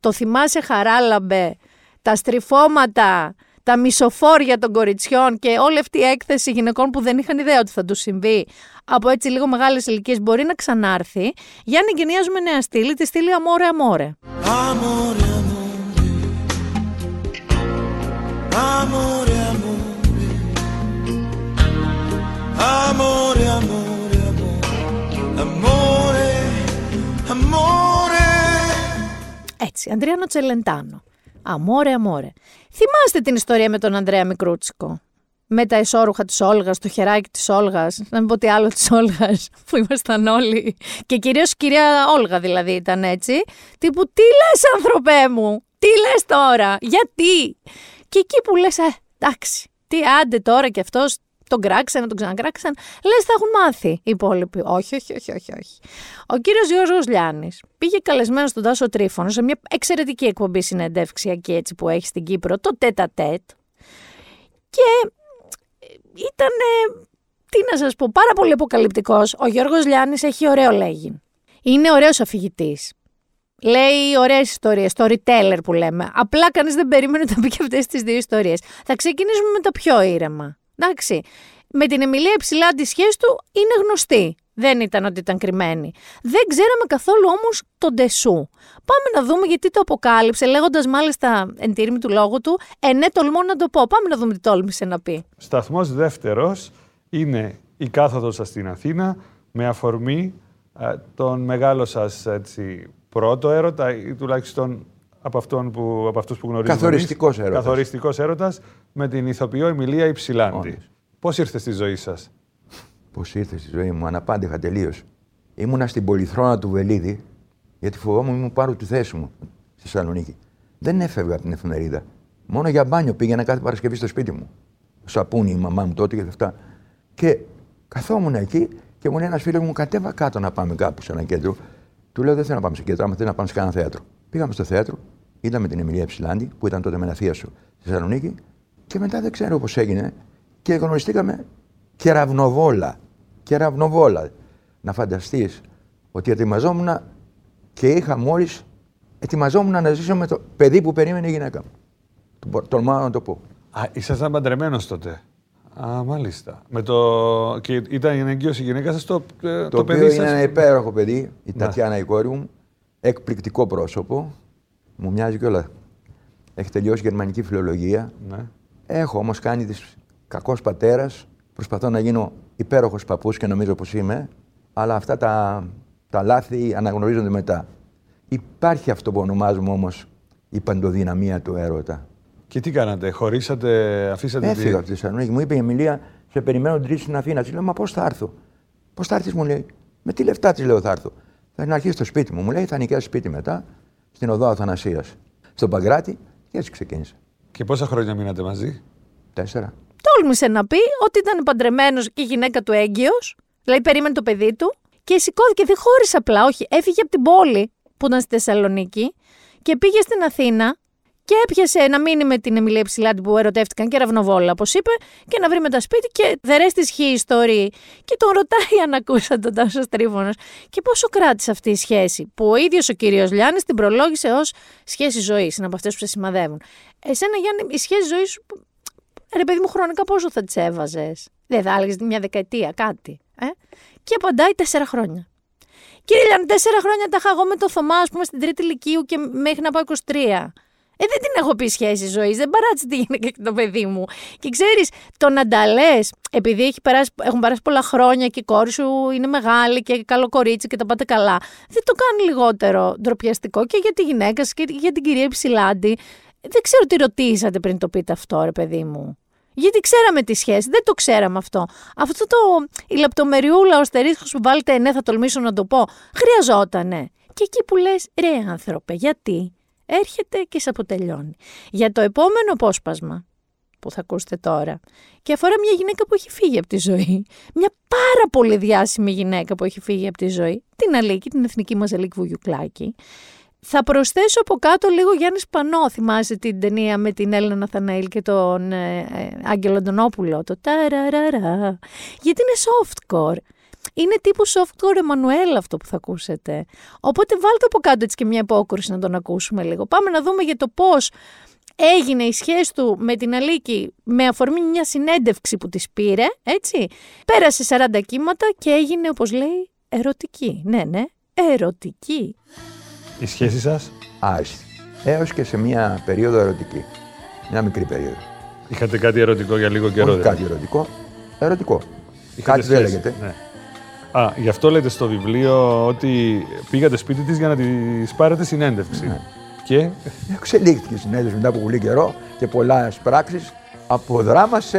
το θυμάσαι χαράλαμπε, τα στριφώματα, τα μισοφόρια των κοριτσιών και όλη αυτή η έκθεση γυναικών που δεν είχαν ιδέα ότι θα τους συμβεί από έτσι λίγο μεγάλες ηλικίες μπορεί να ξανάρθει. Για να εγκαινιάζουμε νέα στήλη, τη στήλη Αμόρε Αμόρε.
Amore, amore, amore, amore,
Έτσι, Ανδριάνο Τσελεντάνο. Αμόρε, αμόρε. Θυμάστε την ιστορία με τον Ανδρέα Μικρούτσικο; Με τα εσώρουχα της Όλγας, το χεράκι της Όλγας, να μην πω τι άλλο της Όλγας, που ήμασταν όλοι. Και κυρίως η κυρία Όλγα δηλαδή ήταν έτσι. Τύπου, τι λες, άνθρωπέ μου, τι λες τώρα, γιατί; Και εκεί που λες, ε, εντάξει, τι άντε τώρα κι αυτός τον κράξαν, τον ξανακράξαν. Λες, θα έχουν μάθει οι υπόλοιποι. Όχι, όχι, όχι, όχι. όχι. Ο κύριος Γιώργος Λιάννης πήγε καλεσμένο στον Τάσο Τρίφωνο σε μια εξαιρετική εκπομπή συνεντεύξιακή έτσι που έχει στην Κύπρο, το τέτα τέτ. Και ήταν, τι να σας πω, πάρα πολύ αποκαλυπτικός. Ο Γιώργος Λιάννης έχει ωραίο λέγει. Είναι ωραίος αφηγητής. Λέει ωραίες ιστορίες, storyteller που λέμε. Απλά κανείς δεν περίμενε να πει και αυτές τις δύο ιστορίες. Θα ξεκινήσουμε με τα πιο ήρεμα. Εντάξει. Με την Εμιλία Υψηλά τη σχέση του είναι γνωστή. Δεν ήταν ότι ήταν κρυμμένη. Δεν ξέραμε καθόλου όμως τον Τεσού. Πάμε να δούμε γιατί το αποκάλυψε, λέγοντας μάλιστα εν τήρημη του λόγου του, Ε, ναι, τολμώ να το πω. Πάμε να δούμε τι τόλμησε να πει.
Σταθμός δεύτερος είναι η κάθοδος σας στην Αθήνα με αφορμή ε, τον μεγάλο σας έτσι, πρώτο έρωτα ή τουλάχιστον από, αυτόν που, από αυτούς που γνωρίζουμε
Καθοριστικός
εμείς.
έρωτας.
Καθοριστικός έρωτας με την ηθοποιό Εμιλία Υψηλάντη. Πώς ήρθε στη ζωή σας;
Πώς ήρθε στη ζωή μου, αναπάντεχα τελείως. Ήμουνα στην πολυθρόνα του Βελίδη, γιατί φοβόμουν μου πάρω τη θέση μου στη Θεσσαλονίκη. Δεν έφευγα από την εφημερίδα. Μόνο για μπάνιο πήγαινα κάθε Παρασκευή στο σπίτι μου. Σαπούνι η μαμά μου τότε και αυτά. Και καθόμουν εκεί και μου λέει ένας φίλος μου: Κατέβα κάτω να πάμε κάπου σε ένα κέντρο. Του λέω: Δεν θέλω να πάμε σε κέντρο, άμα θέλω να πάμε σε κανένα θέατρο. Πήγαμε στο θέατρο, είδαμε την Εμιλία Ψηλάντη, που ήταν τότε με ένα θεία σου στη Θεσσαλονίκη, και μετά δεν ξέρω πώς έγινε και γνωριστήκαμε κεραυνοβόλα. Κεραυνοβόλα. Να φανταστείς ότι ετοιμαζόμουν και είχα μόλις ετοιμαζόμουν να ζήσω με το παιδί που περίμενε η γυναίκα μου. Το μπο- Τολμάω να το πω.
Α, ήσασταν παντρεμένος τότε. Α, μάλιστα. Με το... Και ήταν η ενεγκύωση η γυναίκας σας το, ε,
Το,
το,
οποίο
παιδί
είναι
σας.
ένα υπέροχο παιδί, η
Ναι.
Τατιάνα η κόρη μου. Εκπληκτικό πρόσωπο. Μου μοιάζει κιόλα. Έχει τελειώσει γερμανική φιλολογία.
Ναι.
Έχω όμως κάνει της κακός πατέρας. Προσπαθώ να γίνω υπέροχος παππούς και νομίζω πως είμαι. Αλλά αυτά τα, τα λάθη αναγνωρίζονται μετά. Υπάρχει αυτό που ονομάζουμε όμως η παντοδυναμία του έρωτα.
Και τι κάνατε, χωρίσατε, αφήσατε
Έφυγα από τη Θεσσαλονίκη. Μου είπε η Εμιλία, σε περιμένω τρίτη στην Αθήνας. Τη λέω, Μα πώς θα έρθω; Πώς θα έρθεις, μου λέει. Με τι λεφτά της λέω, θα έρθω; Θα να αρχίσει στο σπίτι μου. Μου λέει, θα νοικιάσει σπίτι μετά, στην οδό Αθανασίας. Στον Παγκράτη και έτσι ξεκίνησε.
Και πόσα χρόνια μείνατε μαζί;
Τέσσερα.
Τόλμησε να πει ότι ήταν παντρεμένος και η γυναίκα του έγκυος, δηλαδή περίμενε το παιδί του, και σηκώθηκε, δεν χώρισε απλά, όχι, έφυγε από την πόλη που ήταν στη Θεσσαλονίκη και πήγε στην Αθήνα και έπιασε να μείνει με την Εμιλία Ψηλάτη που ερωτεύτηκαν και ραυνοβόλα, όπως είπε, και να βρει με τα σπίτι και the rest is he story. Και τον ρωτάει αν ακούσαν τον Τάσο Τρίφωνο. Και πόσο κράτησε αυτή η σχέση, που ο ίδιος ο κύριος Λιάννης την προλόγησε ως σχέση ζωής. Είναι από αυτές που σε σημαδεύουν. Εσένα, Γιάννη, η σχέση ζωής σου Ρε παιδί μου, χρονικά πόσο θα τις έβαζες; Δεν θα έλεγε μια δεκαετία, κάτι. Ε; Και απαντάει τέσσερα χρόνια. Κύριε Λιάννη, τέσσερα χρόνια τα είχα εγώ με το Θωμά, ας πούμε, στην τρίτη ηλικίου και μέχρι να πάω 23. Ε, δεν την έχω πει σχέση ζωής, δεν παράτησε τη γυναίκα και το παιδί μου. Και ξέρεις, το να τα λες, επειδή έχει περάσει, έχουν περάσει πολλά χρόνια και η κόρη σου είναι μεγάλη και καλό κορίτσι και τα πάτε καλά, δεν το κάνει λιγότερο ντροπιαστικό και για τη γυναίκα σου και για την κυρία Υψηλάντη. Δεν ξέρω τι ρωτήσατε πριν το πείτε αυτό, ρε παιδί μου. Γιατί ξέραμε τη σχέση, δεν το ξέραμε αυτό. Αυτό το η λεπτομεριούλα, ο αστερίσκος που βάλετε, ναι, θα τολμήσω να το πω, χρειαζότανε. Και εκεί που λες, ρε άνθρωπε, γιατί, έρχεται και σε αποτελειώνει. Για το επόμενο απόσπασμα, που θα ακούσετε τώρα. Και αφορά μια γυναίκα που έχει φύγει από τη ζωή. Μια πάρα πολύ διάσημη γυναίκα που έχει φύγει από τη ζωή. Την Αλίκη, την εθνική μας Αλίκη Βουγιουκλάκη. Θα προσθέσω από κάτω λίγο Γιάννης Σπανό. Θυμάσαι την ταινία με την Έλληνα Ναθαναήλ και τον ε, ε, Άγγελο Αντωνόπουλο. Το ταραραρα. Γιατί είναι softcore. Είναι τύπου softcore Εμμανουέλ αυτό που θα ακούσετε. Οπότε βάλτε από κάτω έτσι και μια υπόκριση να τον ακούσουμε λίγο. Πάμε να δούμε για το πώς έγινε η σχέση του με την Αλίκη με αφορμή μια συνέντευξη που της πήρε, έτσι. Πέρασε 40 κύματα και έγινε, όπως λέει, ερωτική. Ναι, ναι, ερωτική.
Η σχέση σας.
Άριστη. Έως και σε μια περίοδο ερωτική. Μια μικρή περίοδο.
Είχατε κάτι ερωτικό για λίγο καιρό.
Όχι
δηλαδή.
κάτι ερωτικό. Ερωτικό.
Είχατε
κάτι δεν
σχέση.
λέγεται.
Ναι. Α, γι' αυτό λέτε στο βιβλίο ότι πήγατε σπίτι της για να της πάρετε συνέντευξη.
Ναι.
Και;
Εξελίχθηκε η συνέντευξη μετά από πολύ καιρό και πολλά πράξεις από δράμα σε,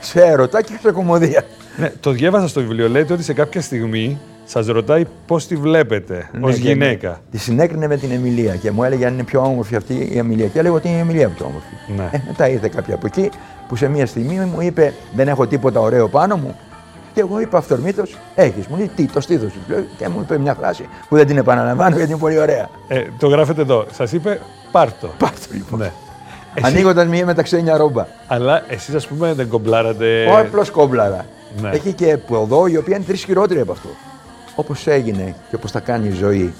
σε έρωτα και σε κομμωδία.
ναι, το διάβασα στο βιβλίο. Λέτε ότι σε κάποια στιγμή σας ρωτάει πώς τη βλέπετε
Ναι,
ως
και
γυναίκα.
Τη συνέκρινε με την Εμιλία και μου έλεγε αν είναι πιο όμορφη αυτή η Εμιλία. Και έλεγα ότι είναι η Εμιλία πιο όμορφη.
Ναι.
Ε, μετά ήρθε κάποια από εκεί που σε μια στιγμή μου είπε Δεν έχω τίποτα ωραίο πάνω μου. Και εγώ είπα αυθορμήτω: Έχεις. Μου λέει τι, το στήθο σου. Λέω, Και μου είπε μια φράση που δεν την επαναλαμβάνω γιατί είναι πολύ ωραία.
Ε, το γράφετε εδώ. Σας είπε πάρτο.
Πάρτο λοιπόν.
Ναι.
Ανοίγοντας μία με τα ξένια ρόμπα.
Αλλά εσείς ας πούμε δεν κομπλάρατε...
Όχι απλώς κόμπλαρα.
Ναι.
Έχει και ποδό η οποία είναι τρεις χειρότερη από αυτό. Όπως έγινε και όπως θα κάνει η ζωή,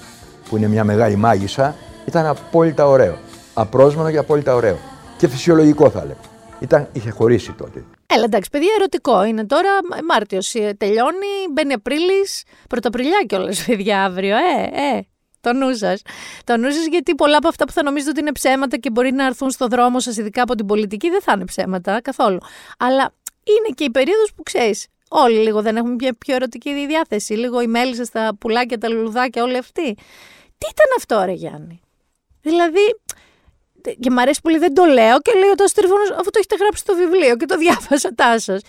που είναι μια μεγάλη μάγισσα, ήταν απόλυτα ωραίο. Απρόσμενο και απόλυτα ωραίο. Και φυσιολογικό θα έλεγα. Ήταν, είχε χωρίσει τότε.
Έλα εντάξει, παιδιά, ερωτικό είναι τώρα. Μάρτιος τελειώνει, μπαίνει Απρίλης, Πρωταπριλιά κιόλας, παιδιά, αύριο. Ε, ε. Το νου σας. Το νου σας, γιατί πολλά από αυτά που θα νομίζετε ότι είναι ψέματα και μπορεί να έρθουν στο δρόμο σας, ειδικά από την πολιτική, δεν θα είναι ψέματα καθόλου. Αλλά είναι και η περίοδος που ξέρεις. Όλοι λίγο δεν έχουμε μια πιο ερωτική διάθεση. Λίγο οι μέλισσε, τα πουλάκια, τα λουλουδάκια, όλοι αυτοί. Τι ήταν αυτό, ρε Γιάννη; Δηλαδή, και μ' αρέσει πολύ, δεν το λέω και λέει ο Τάσος Τρίφωνος, αφού το έχετε γράψει στο βιβλίο και το διάβασα τάσος.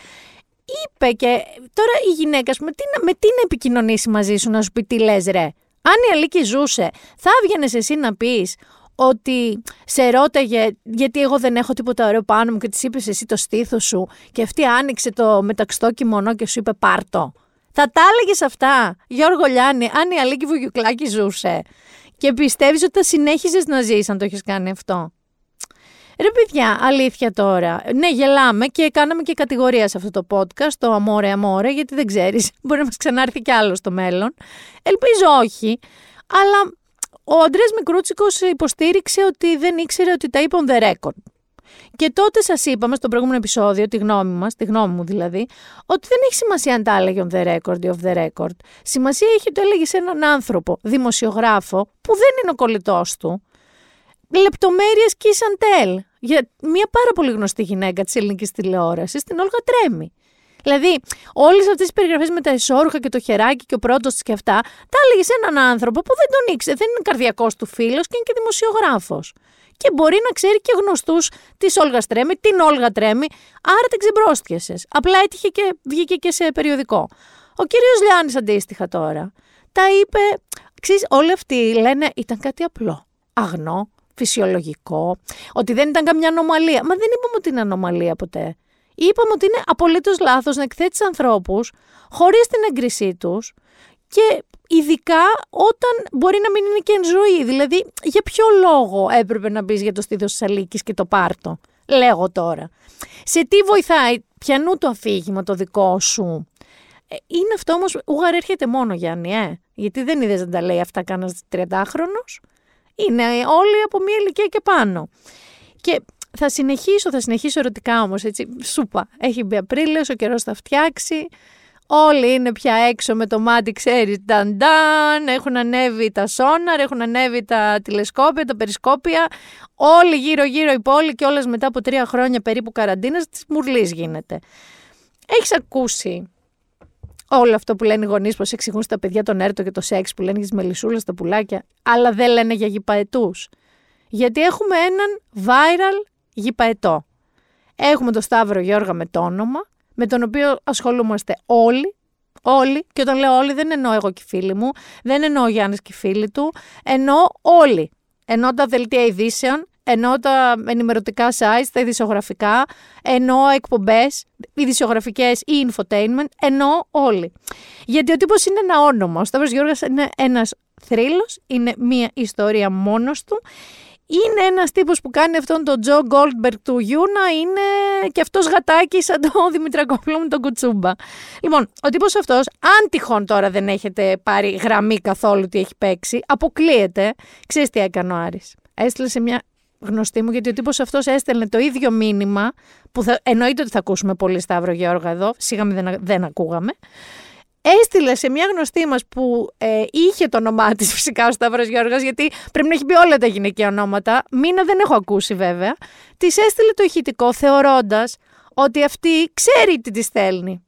Είπε και τώρα η γυναίκα, με τι, να- με τι να επικοινωνήσει μαζί σου να σου πει τι λες, ρε. Αν η Αλίκη ζούσε, θα έβγαινε εσύ να πεις ότι σε ρώταγε γιατί εγώ δεν έχω τίποτα ωραίο πάνω μου και της είπες εσύ το στήθος σου και αυτή άνοιξε το μεταξωτό κιμονό και σου είπε πάρτο. Θα τα έλεγες αυτά, Γιώργο Λιάννη, αν η Αλίκη Βουγιουκλάκη ζούσε. Και πιστεύεις ότι θα συνέχιζες να ζεις αν το έχεις κάνει αυτό; Ρε παιδιά, αλήθεια τώρα. Ναι, γελάμε και κάναμε και κατηγορία σε αυτό το podcast, το αμόρε αμόρε, γιατί δεν ξέρεις, μπορεί να μας ξανάρθει κι άλλο στο μέλλον. Ελπίζω όχι, αλλά ο Αντρέας Μικρούτσικος υποστήριξε ότι δεν ήξερε ότι τα είπε on the record. Και τότε σας είπαμε στο προηγούμενο επεισόδιο, τη γνώμη μας, τη γνώμη μου δηλαδή, ότι δεν έχει σημασία αν τα έλεγε on the record ή off the record. Σημασία έχει ότι το έλεγε σε έναν άνθρωπο, δημοσιογράφο, που δεν είναι ο κολλητός του, λεπτομέρειες kiss and tell για μια πάρα πολύ γνωστή γυναίκα της ελληνικής τηλεόρασης, την Όλγα Τρέμι. Δηλαδή, όλες αυτές τις περιγραφές με τα ισόρουχα και το χεράκι και ο πρώτος της και αυτά, τα έλεγε σε έναν άνθρωπο που δεν τον ήξερε, δεν είναι καρδιακός του φίλος και είναι και δημοσιογράφος. Και μπορεί να ξέρει και γνωστούς της Όλγας Τρέμι, την Όλγα Τρέμι, άρα την ξεμπρόστιασες. Απλά έτυχε και βγήκε και σε περιοδικό. Ο κύριος Λιάννης αντίστοιχα τώρα, τα είπε. Ξέρεις, όλοι αυτοί λένε ήταν κάτι απλό, αγνό, φυσιολογικό, ότι δεν ήταν καμιά ανομαλία. Μα δεν είπαμε ότι είναι ανομαλία ποτέ. Είπαμε ότι είναι απολύτως λάθος να εκθέτεις ανθρώπους χωρίς την έγκρισή τους και ειδικά όταν μπορεί να μην είναι και εν ζωή. Δηλαδή, για ποιο λόγο έπρεπε να μπεις για το στήθος της Αλίκη και το πάρτο. Λέγω τώρα. Σε τι βοηθάει, πιανού το αφήγημα το δικό σου; Ε, είναι αυτό όμως, ουγαρ έρχεται μόνο Γιάννη, ε. Γιατί δεν είδες να τα λέει αυτά κανένας 30χρονο. Είναι όλοι από μία ηλικία και πάνω. Και θα συνεχίσω, θα συνεχίσω ερωτικά όμως, έτσι, σούπα. Έχει μπει Απρίλιος, ο καιρός θα φτιάξει. Όλοι είναι πια έξω με το μάτι, ξέρεις, νταν νταν, έχουν ανέβει τα σόναρ, έχουν ανέβει τα τηλεσκόπια, τα περισκόπια. Όλοι γύρω-γύρω η πόλη και όλες μετά από τρία χρόνια περίπου καραντίνας της μουρλής γίνεται. Έχεις ακούσει όλο αυτό που λένε οι γονείς πως εξηγούν στα παιδιά τον έρτο και το σεξ που λένε για τις μελισσούλες, τα πουλάκια, αλλά δεν λένε για γηπαετούς. Γιατί έχουμε έναν viral γηπαετό. Έχουμε τον Σταύρο Γιώργα με το όνομα, με τον οποίο ασχολούμαστε όλοι. Όλοι, και όταν λέω όλοι δεν εννοώ εγώ και οι φίλοι μου, δεν εννοώ ο Γιάννης και οι φίλοι του, εννοώ όλοι. Εννοώ τα δελτία ειδήσεων, εννοώ τα ενημερωτικά sites, τα ειδησιογραφικά, εννοώ εκπομπές, ειδησιογραφικές ή infotainment, εννοώ όλοι. Γιατί ο τύπος είναι ένα όνομα. Ο Σταύρος Γιώργας είναι ένας θρύλος, είναι μία ιστορία μόνος του. Είναι ένας τύπος που κάνει αυτόν τον Τζο Γκόλτμπεργκ του Γιούνα, είναι και αυτός γατάκι σαν τον Δημητρακόπουλο με τον Κουτσούμπα. Λοιπόν, ο τύπος αυτός, αν τυχόν τώρα δεν έχετε πάρει γραμμή καθόλου τι έχει παίξει, αποκλείεται. Ξέρεις τι έκανε ο Άρης; Έστειλε σε μια γνωστή μου, γιατί ο τύπος αυτός έστελνε το ίδιο μήνυμα, που θα, εννοείται ότι θα ακούσουμε πολύ Σταύρο Γιώργα εδώ, σίγα δεν, δεν ακούγαμε. Έστειλε σε μια γνωστή μας που ε, είχε το όνομά της φυσικά ο Σταύρος Γιώργα, γιατί πρέπει να έχει πει όλα τα γυναικεία ονόματα. Μήνα δεν έχω ακούσει βέβαια. Της έστειλε το ηχητικό θεωρώντας ότι αυτή ξέρει τι της στέλνει.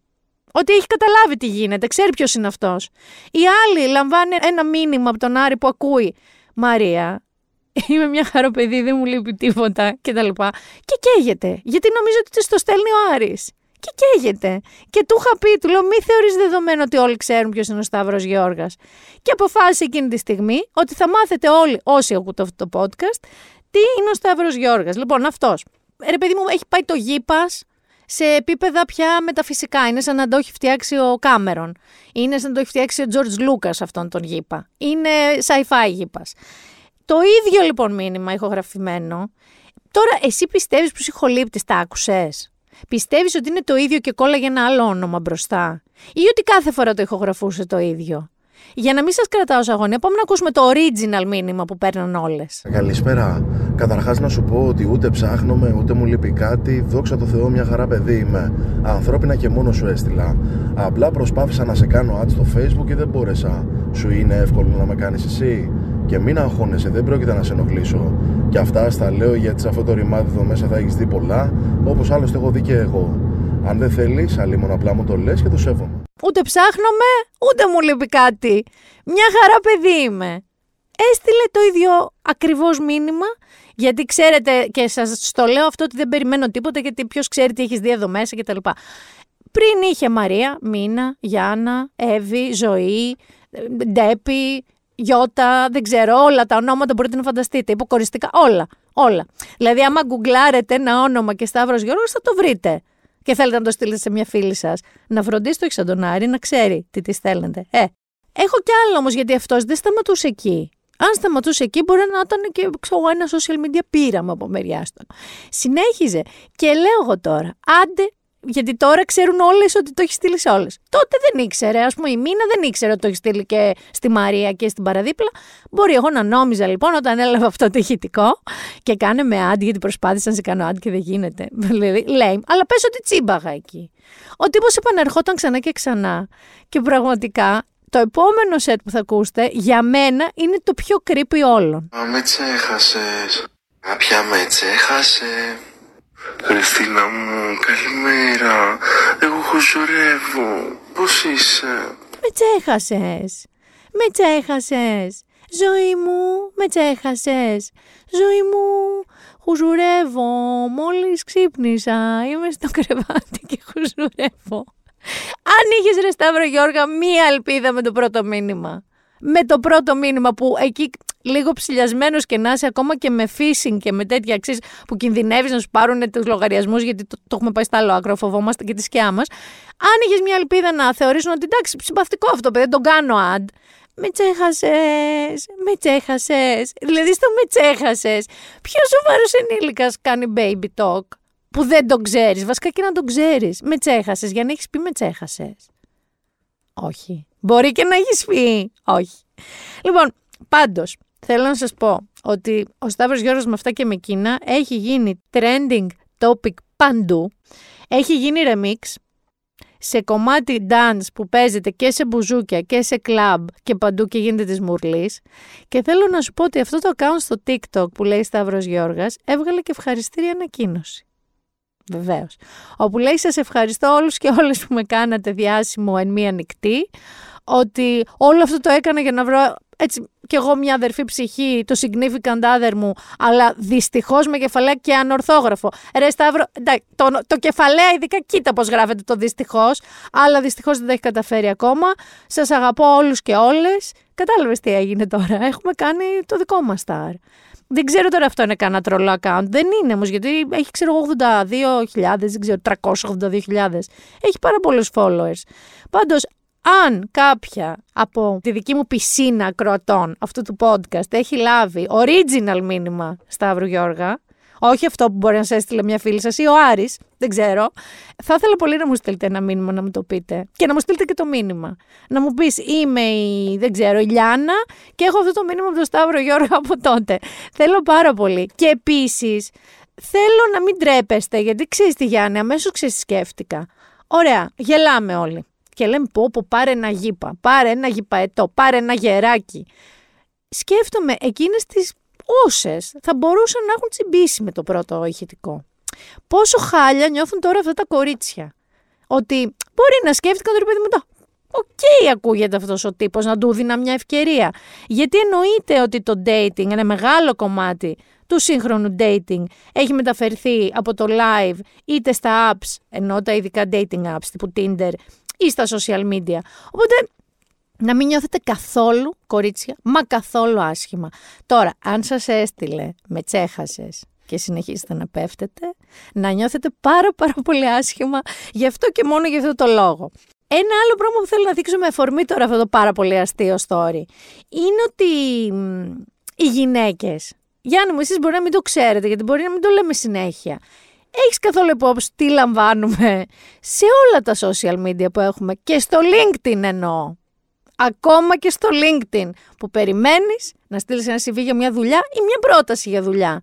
Ότι έχει καταλάβει τι γίνεται, ξέρει ποιος είναι αυτός. Η άλλη λαμβάνει ένα μήνυμα από τον Άρη που ακούει. Μαρία, είμαι μια χαροπαιδί, δεν μου λείπει τίποτα κτλ. Και, και καίγεται. Γιατί νομίζω ότι της το στέλνει ο Άρης. Και καίγεται. Και του είχα πει, του λέω, μη θεωρείς δεδομένο ότι όλοι ξέρουν ποιος είναι ο Σταύρος Γιώργας. Και αποφάσισε εκείνη τη στιγμή ότι θα μάθετε όλοι, όσοι ακούτε αυτό το podcast, τι είναι ο Σταύρος Γιώργας. Λοιπόν, αυτός. Ρε παιδί μου, έχει πάει το γήπας σε επίπεδα πια μεταφυσικά. Είναι σαν να το έχει φτιάξει ο Κάμερον. Είναι σαν να το έχει φτιάξει ο Τζορτζ Λούκα αυτόν τον γήπα. Είναι sci-fi γήπας. Το ίδιο λοιπόν μήνυμα ηχογραφημένο. Τώρα, εσύ πιστεύεις που συγχολήπτη τα άκουσες; Πιστεύεις ότι είναι το ίδιο και κόλλαγε ένα άλλο όνομα μπροστά; Ή ότι κάθε φορά το ηχογραφούσε το ίδιο; Για να μην σας κρατάω σε αγωνία, πάμε να ακούσουμε το original μήνυμα που παίρνουν όλες.
Καλησπέρα. Καταρχάς να σου πω ότι ούτε ψάχνομαι, ούτε μου λείπει κάτι. Δόξα τω Θεώ, μια χαρά παιδί είμαι. Ανθρώπινα και μόνο σου έστειλα. Απλά προσπάθησα να σε κάνω ad στο facebook και δεν μπόρεσα. Σου είναι εύκολο να με κάνεις εσύ; Και μην αγχώνεσαι, δεν πρόκειται να σε ενοχλήσω. Και αυτά στα λέω γιατί σε αυτό το ρημάδι εδώ μέσα θα έχεις δει πολλά, όπως άλλωστε έχω δει και εγώ. Αν δεν θέλεις, αλλήμον απλά μου το λες και το σέβομαι.
Ούτε ψάχνομαι, ούτε μου λείπει κάτι. Μια χαρά παιδί είμαι. Έστειλε το ίδιο ακριβώς μήνυμα, γιατί ξέρετε και σας το λέω αυτό ότι δεν περιμένω τίποτα, γιατί ποιος ξέρει τι έχεις δει εδώ μέσα κτλ. Πριν είχε Μαρία, Μίνα, Γιάννα, Εύη, Ζωή, Ντέπη, Γιώτα, δεν ξέρω, όλα τα ονόματα μπορείτε να φανταστείτε, υποκοριστικά, όλα, όλα. Δηλαδή άμα γκουγκλάρετε ένα όνομα και Σταύρος Γιώργος θα το βρείτε και θέλετε να το στείλετε σε μια φίλη σας, να φροντίσει το Εξαντονάρη να ξέρει τι της στέλνετε. Ε, έχω κι άλλο όμως, γιατί αυτός δεν σταματούσε εκεί. Αν σταματούσε εκεί, μπορεί να ήταν και ξέρω, ένα social media πείραμα από μεριά του. Συνέχιζε. Και λέω εγώ τώρα, άντε γιατί τώρα ξέρουν όλες ότι το έχεις στείλει σε όλες. Τότε δεν ήξερε. Α πούμε, η Μίνα δεν ήξερε ότι το έχεις στείλει και στη Μαρία και στην παραδίπλα. Μπορεί εγώ να νόμιζα λοιπόν όταν έλαβα αυτό το ηχητικό και κάνε με ad, γιατί προσπάθησα να σε κάνω ad και δεν γίνεται. Δηλαδή, λέει, αλλά πες ότι τσίμπαγα εκεί. Ο τύπος επανερχόταν ξανά και ξανά. Και πραγματικά το επόμενο σετ που θα ακούσετε για μένα είναι το πιο creepy όλων.
Μα με τσέχασες. Κάποια με τσέχασες. Χριστίνα μου, καλημέρα. Εγώ χουζουρεύω. Πώς είσαι;
Με τσέχασες. Με τσέχασες. Ζωή μου, με τσέχασες. Ζωή μου, χουζουρεύω. Μόλις ξύπνησα. Είμαι στο κρεβάτι και χουζουρεύω. Αν είχες ρε Σταύρο Γιώργα μία ελπίδα με το πρώτο μήνυμα. Με το πρώτο μήνυμα που εκεί λίγο ψηλιασμένος και να είσαι ακόμα και με phishing και με τέτοια αξίες που κινδυνεύεις να σου πάρουν τους λογαριασμούς, γιατί το, το έχουμε πάει στα άλλο άκρο, φοβόμαστε και τη σκιά μας. Αν είχες μια ελπίδα να θεωρήσουν ότι εντάξει, συμπαθητικό αυτό παιδί, τον κάνω ad. Με τσέχασες, με τσέχασες. Δηλαδή στο με τσέχασες. Ποιος σοβαρός ενήλικας κάνει baby talk που δεν τον ξέρεις; Βασικά και να τον ξέρεις. Με τσέχασες για να έχεις πει με τσέχασες. Όχι. Μπορεί και να έχεις πει. Όχι. Λοιπόν, πάντως, θέλω να σας πω ότι ο Σταύρος Γιώργος με αυτά και με εκείνα έχει γίνει trending topic παντού. Έχει γίνει remix σε κομμάτι dance που παίζεται και σε μπουζούκια και σε club και παντού και γίνεται της μουρλής. Και θέλω να σου πω ότι αυτό το account στο TikTok που λέει Σταύρος Γιώργας έβγαλε και ευχαριστήρια ανακοίνωση. Βεβαίως. Όπου λέει: Σας ευχαριστώ όλους και όλες που με κάνατε διάσημο εν μία νυχτή. Ότι όλο αυτό το έκανα για να βρω έτσι κι εγώ μια αδερφή ψυχή, το significant other μου, αλλά δυστυχώς με κεφαλαία και ανορθόγραφο. Ρε Σταύρο, το, το κεφαλαία ειδικά κοίτα πώς γράφεται το δυστυχώς, αλλά δυστυχώς δεν το έχει καταφέρει ακόμα. Σας αγαπώ όλους και όλες. Κατάλαβες τι έγινε τώρα. Έχουμε κάνει το δικό μας στάρ. Δεν ξέρω τώρα αυτό είναι κανένα τρολό account. Δεν είναι όμως, γιατί έχει ξέρω 82.000, δεν ξέρω, 382.000. Έχει πάρα πολλούς followers. Πάντως, αν κάποια από τη δική μου πισίνα ακροατών αυτού του podcast έχει λάβει original μήνυμα Σταύρου Γιώργα, όχι αυτό που μπορεί να σε έστειλε μια φίλη σας ή ο Άρης, δεν ξέρω. Θα ήθελα πολύ να μου στείλετε ένα μήνυμα να μου το πείτε. Και να μου στείλετε και το μήνυμα. Να μου πεις, είμαι η, δεν ξέρω, η Λιάνα και έχω αυτό το μήνυμα από τον Σταύρο Γιώργο από τότε. Θέλω πάρα πολύ. Και επίσης, θέλω να μην τρέπεστε, γιατί ξέρεις τι Γιάννη, αμέσως ξέρει σκέφτηκα. Ωραία, γελάμε όλοι. Και λέμε πω, πω πάρε ένα γήπα, πάρε ένα γηπαετό, πάρε ένα γεράκι. Σκέφτομαι εκείνες τις όσες θα μπορούσαν να έχουν τσιμπήσει με το πρώτο ηχητικό. Πόσο χάλια νιώθουν τώρα αυτά τα κορίτσια. Ότι μπορεί να σκέφτηκαν το παιδί μετά. Οκ, ακούγεται αυτός ο τύπος να του δίνα μια ευκαιρία. Γιατί εννοείται ότι το dating, ένα μεγάλο κομμάτι του σύγχρονου dating, έχει μεταφερθεί από το live είτε στα apps, ενώ τα ειδικά dating apps τύπου Tinder ή στα social media. Οπότε να μην νιώθετε καθόλου, κορίτσια, μα καθόλου άσχημα. Τώρα, αν σας έστειλε με τσέχασες και συνεχίσετε να πέφτετε, να νιώθετε πάρα πάρα πολύ άσχημα, γι' αυτό και μόνο γι' αυτό το λόγο. Ένα άλλο πράγμα που θέλω να δείξω με αφορμή τώρα αυτό το πάρα πολύ αστείο story, είναι ότι οι γυναίκες, Γιάννη μου, εσείς μπορεί να μην το ξέρετε, γιατί μπορεί να μην το λέμε συνέχεια, Έχεις καθόλου υπόψη τι λαμβάνουμε σε όλα τα social media που έχουμε και στο LinkedIn εννοώ ακόμα και στο LinkedIn που περιμένεις να στείλεις ένα CV για μια δουλειά ή μια πρόταση για δουλειά.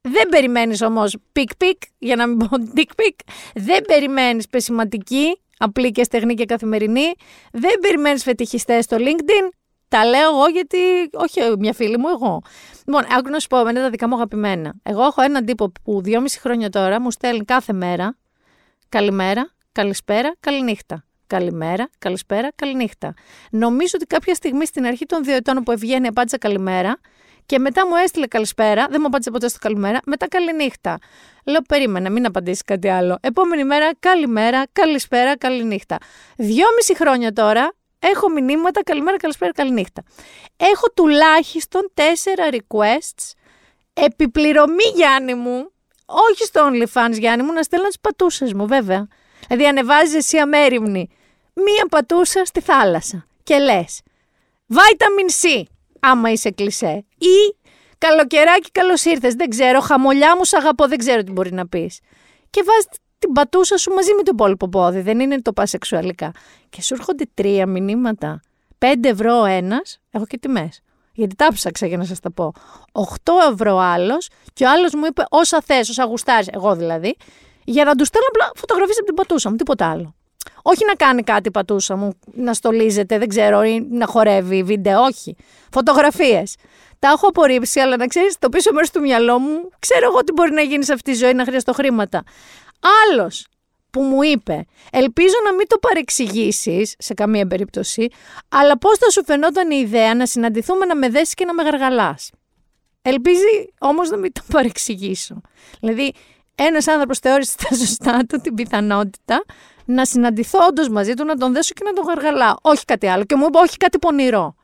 Δεν περιμένεις όμως pick-pick, για να μην πω dick-pick. Δεν περιμένεις πεσηματική, απλή και στεγνή και καθημερινή. Δεν περιμένεις φετιχιστές στο LinkedIn. Τα λέω εγώ γιατί, όχι μια φίλη μου, εγώ. Λοιπόν, άκου να σου πω, είναι τα δικά μου αγαπημένα. Εγώ έχω έναν τύπο που δυόμιση χρόνια τώρα μου στέλνει κάθε μέρα καλημέρα, καλησπέρα, καληνύχτα. Καλημέρα, καλησπέρα, καληνύχτα. Νομίζω ότι κάποια στιγμή στην αρχή των δύο ετών που ευγένει απάντησα καλημέρα και μετά μου έστειλε καλησπέρα, δεν μου απάντησε ποτέ στο καλημέρα, μετά καληνύχτα. Λέω, περίμενα, μην απαντήσεις κάτι άλλο. Επόμενη μέρα, καλημέρα, καλησπέρα, καληνύχτα. Δυόμιση χρόνια τώρα έχω μηνύματα καλημέρα, καλησπέρα, καληνύχτα. Έχω τουλάχιστον τέσσερα requests επιπληρωμή Γιάννη μου, όχι στο OnlyFans Γιάννη μου, να στέλνω τις πατούσες μου βέβαια. Δηλαδή ανεβάζεις εσύ αμέριμνη μία πατούσα στη θάλασσα και λες Vitamin C, άμα είσαι κλισέ. Ή καλοκαιράκι καλώς ήρθες. Δεν ξέρω, χαμολιά μου σ' αγαπώ, δεν ξέρω τι μπορεί να πεις. Και βάζεις την πατούσα σου μαζί με το υπόλοιπο πόδι. Δεν είναι το πασεξουαλικά. Και σου έρχονται τρία μηνύματα. 5 ευρώ ο ένας, έχω και τιμές. Γιατί τα ψάξα για να σας τα πω. 8 ευρώ άλλος και ο άλλος μου είπε όσα θες, όσα γουστάρεις, εγώ δηλαδή, για να τους στέλνω απλά φωτογραφίες από την πατούσα μου, τίποτα άλλο. Όχι να κάνει κάτι η πατούσα μου, να στολίζεται, δεν ξέρω, ή να χορεύει βίντεο, όχι. Φωτογραφίες. Τα έχω απορρίψει, αλλά να ξέρεις, το πίσω μέρος του μυαλό μου, ξέρω εγώ τι μπορεί να γίνει σε αυτή τη ζωή να χρειαστώ χρήματα. Άλλος που μου είπε, ελπίζω να μην το παρεξηγήσεις σε καμία περίπτωση, αλλά πώς θα σου φαινόταν η ιδέα να συναντηθούμε να με δέσεις και να με γαργαλάς. Ελπίζει όμως να μην το παρεξηγήσω. Δηλαδή, ένας άνθρωπος θεώρησε στα σωστά του την πιθανότητα να συναντηθώ όντως μαζί του, να τον δέσω και να τον γαργαλάω. Όχι κάτι άλλο. Και μου είπε, Όχι κάτι πονηρό.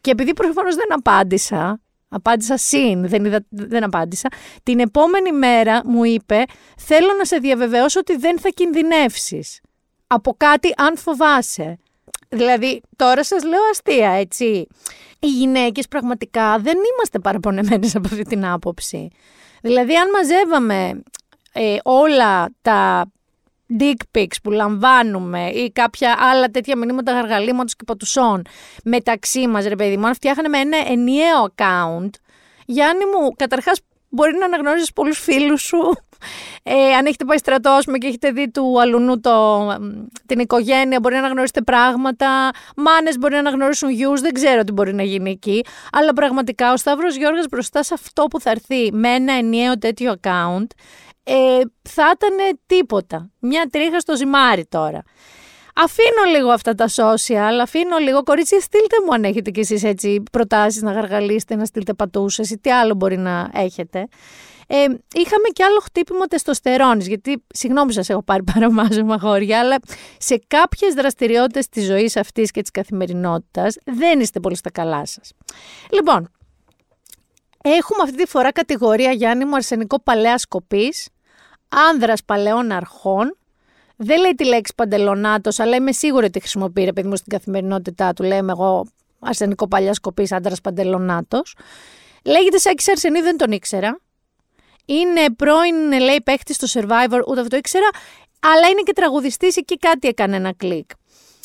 Και επειδή προφανώς δεν απάντησα, απάντησα συν, δεν, είδα, δεν απάντησα, την επόμενη μέρα μου είπε, Θέλω να σε διαβεβαιώσω ότι δεν θα κινδυνεύσεις από κάτι αν φοβάσαι. Δηλαδή, τώρα σας λέω αστεία, έτσι. Οι γυναίκες πραγματικά δεν είμαστε παραπονεμένες από αυτή την άποψη. Δηλαδή, αν μαζεύαμε ε, όλα τα dick pics που λαμβάνουμε ή κάποια άλλα τέτοια μηνύματα γαργαλήματος και πατουσών μεταξύ μας, ρε παιδί μου, αν φτιάχναμε ένα ενιαίο account, Γιάννη μου, καταρχάς μπορεί να αναγνωρίζεις πολλούς φίλους σου, ε, αν έχετε πάει στρατό και έχετε δει του αλουνού το, την οικογένεια, μπορεί να αναγνωρίσετε πράγματα. Μάνες μπορεί να αναγνωρίσουν γιους, δεν ξέρω τι μπορεί να γίνει εκεί. Αλλά πραγματικά ο Σταύρος Γιώργος μπροστά σε αυτό που θα έρθει με ένα ενιαίο τέτοιο account, ε, θα ήταν τίποτα. Μια τρίχα στο ζυμάρι τώρα. Αφήνω λίγο αυτά τα social, αφήνω λίγο. Κορίτσια, στείλτε μου αν έχετε κι εσείς έτσι προτάσεις να γαργαλίσετε, να στείλετε πατούσες ή τι άλλο μπορεί να έχετε. Ε, είχαμε κι άλλο χτύπημα τεστοστερόνης, γιατί συγγνώμη σας έχω πάρει παραμάζωμα χώρια, αλλά σε κάποιες δραστηριότητες της ζωής αυτής και της καθημερινότητας δεν είστε πολύ στα καλά σας. Λοιπόν, Έχουμε αυτή τη φορά κατηγορία Γιάννη μου αρσενικό παλαιά σκοπής, άνδρας παλαιών αρχών. Δεν λέει τη λέξη παντελονάτος, αλλά είμαι σίγουρη ότι χρησιμοποιεί ρε παιδί μου στην καθημερινότητά του. Λέμε εγώ αρσενικό παλιά σκοπής, άντρα παντελονάτος. Λέγεται Σάκη Αρσενίου, δεν τον ήξερα. Είναι πρώην, λέει, παίχτης στο Survivor, ούτε αυτό το ήξερα. Αλλά είναι και τραγουδιστής, εκεί κάτι έκανε ένα κλικ.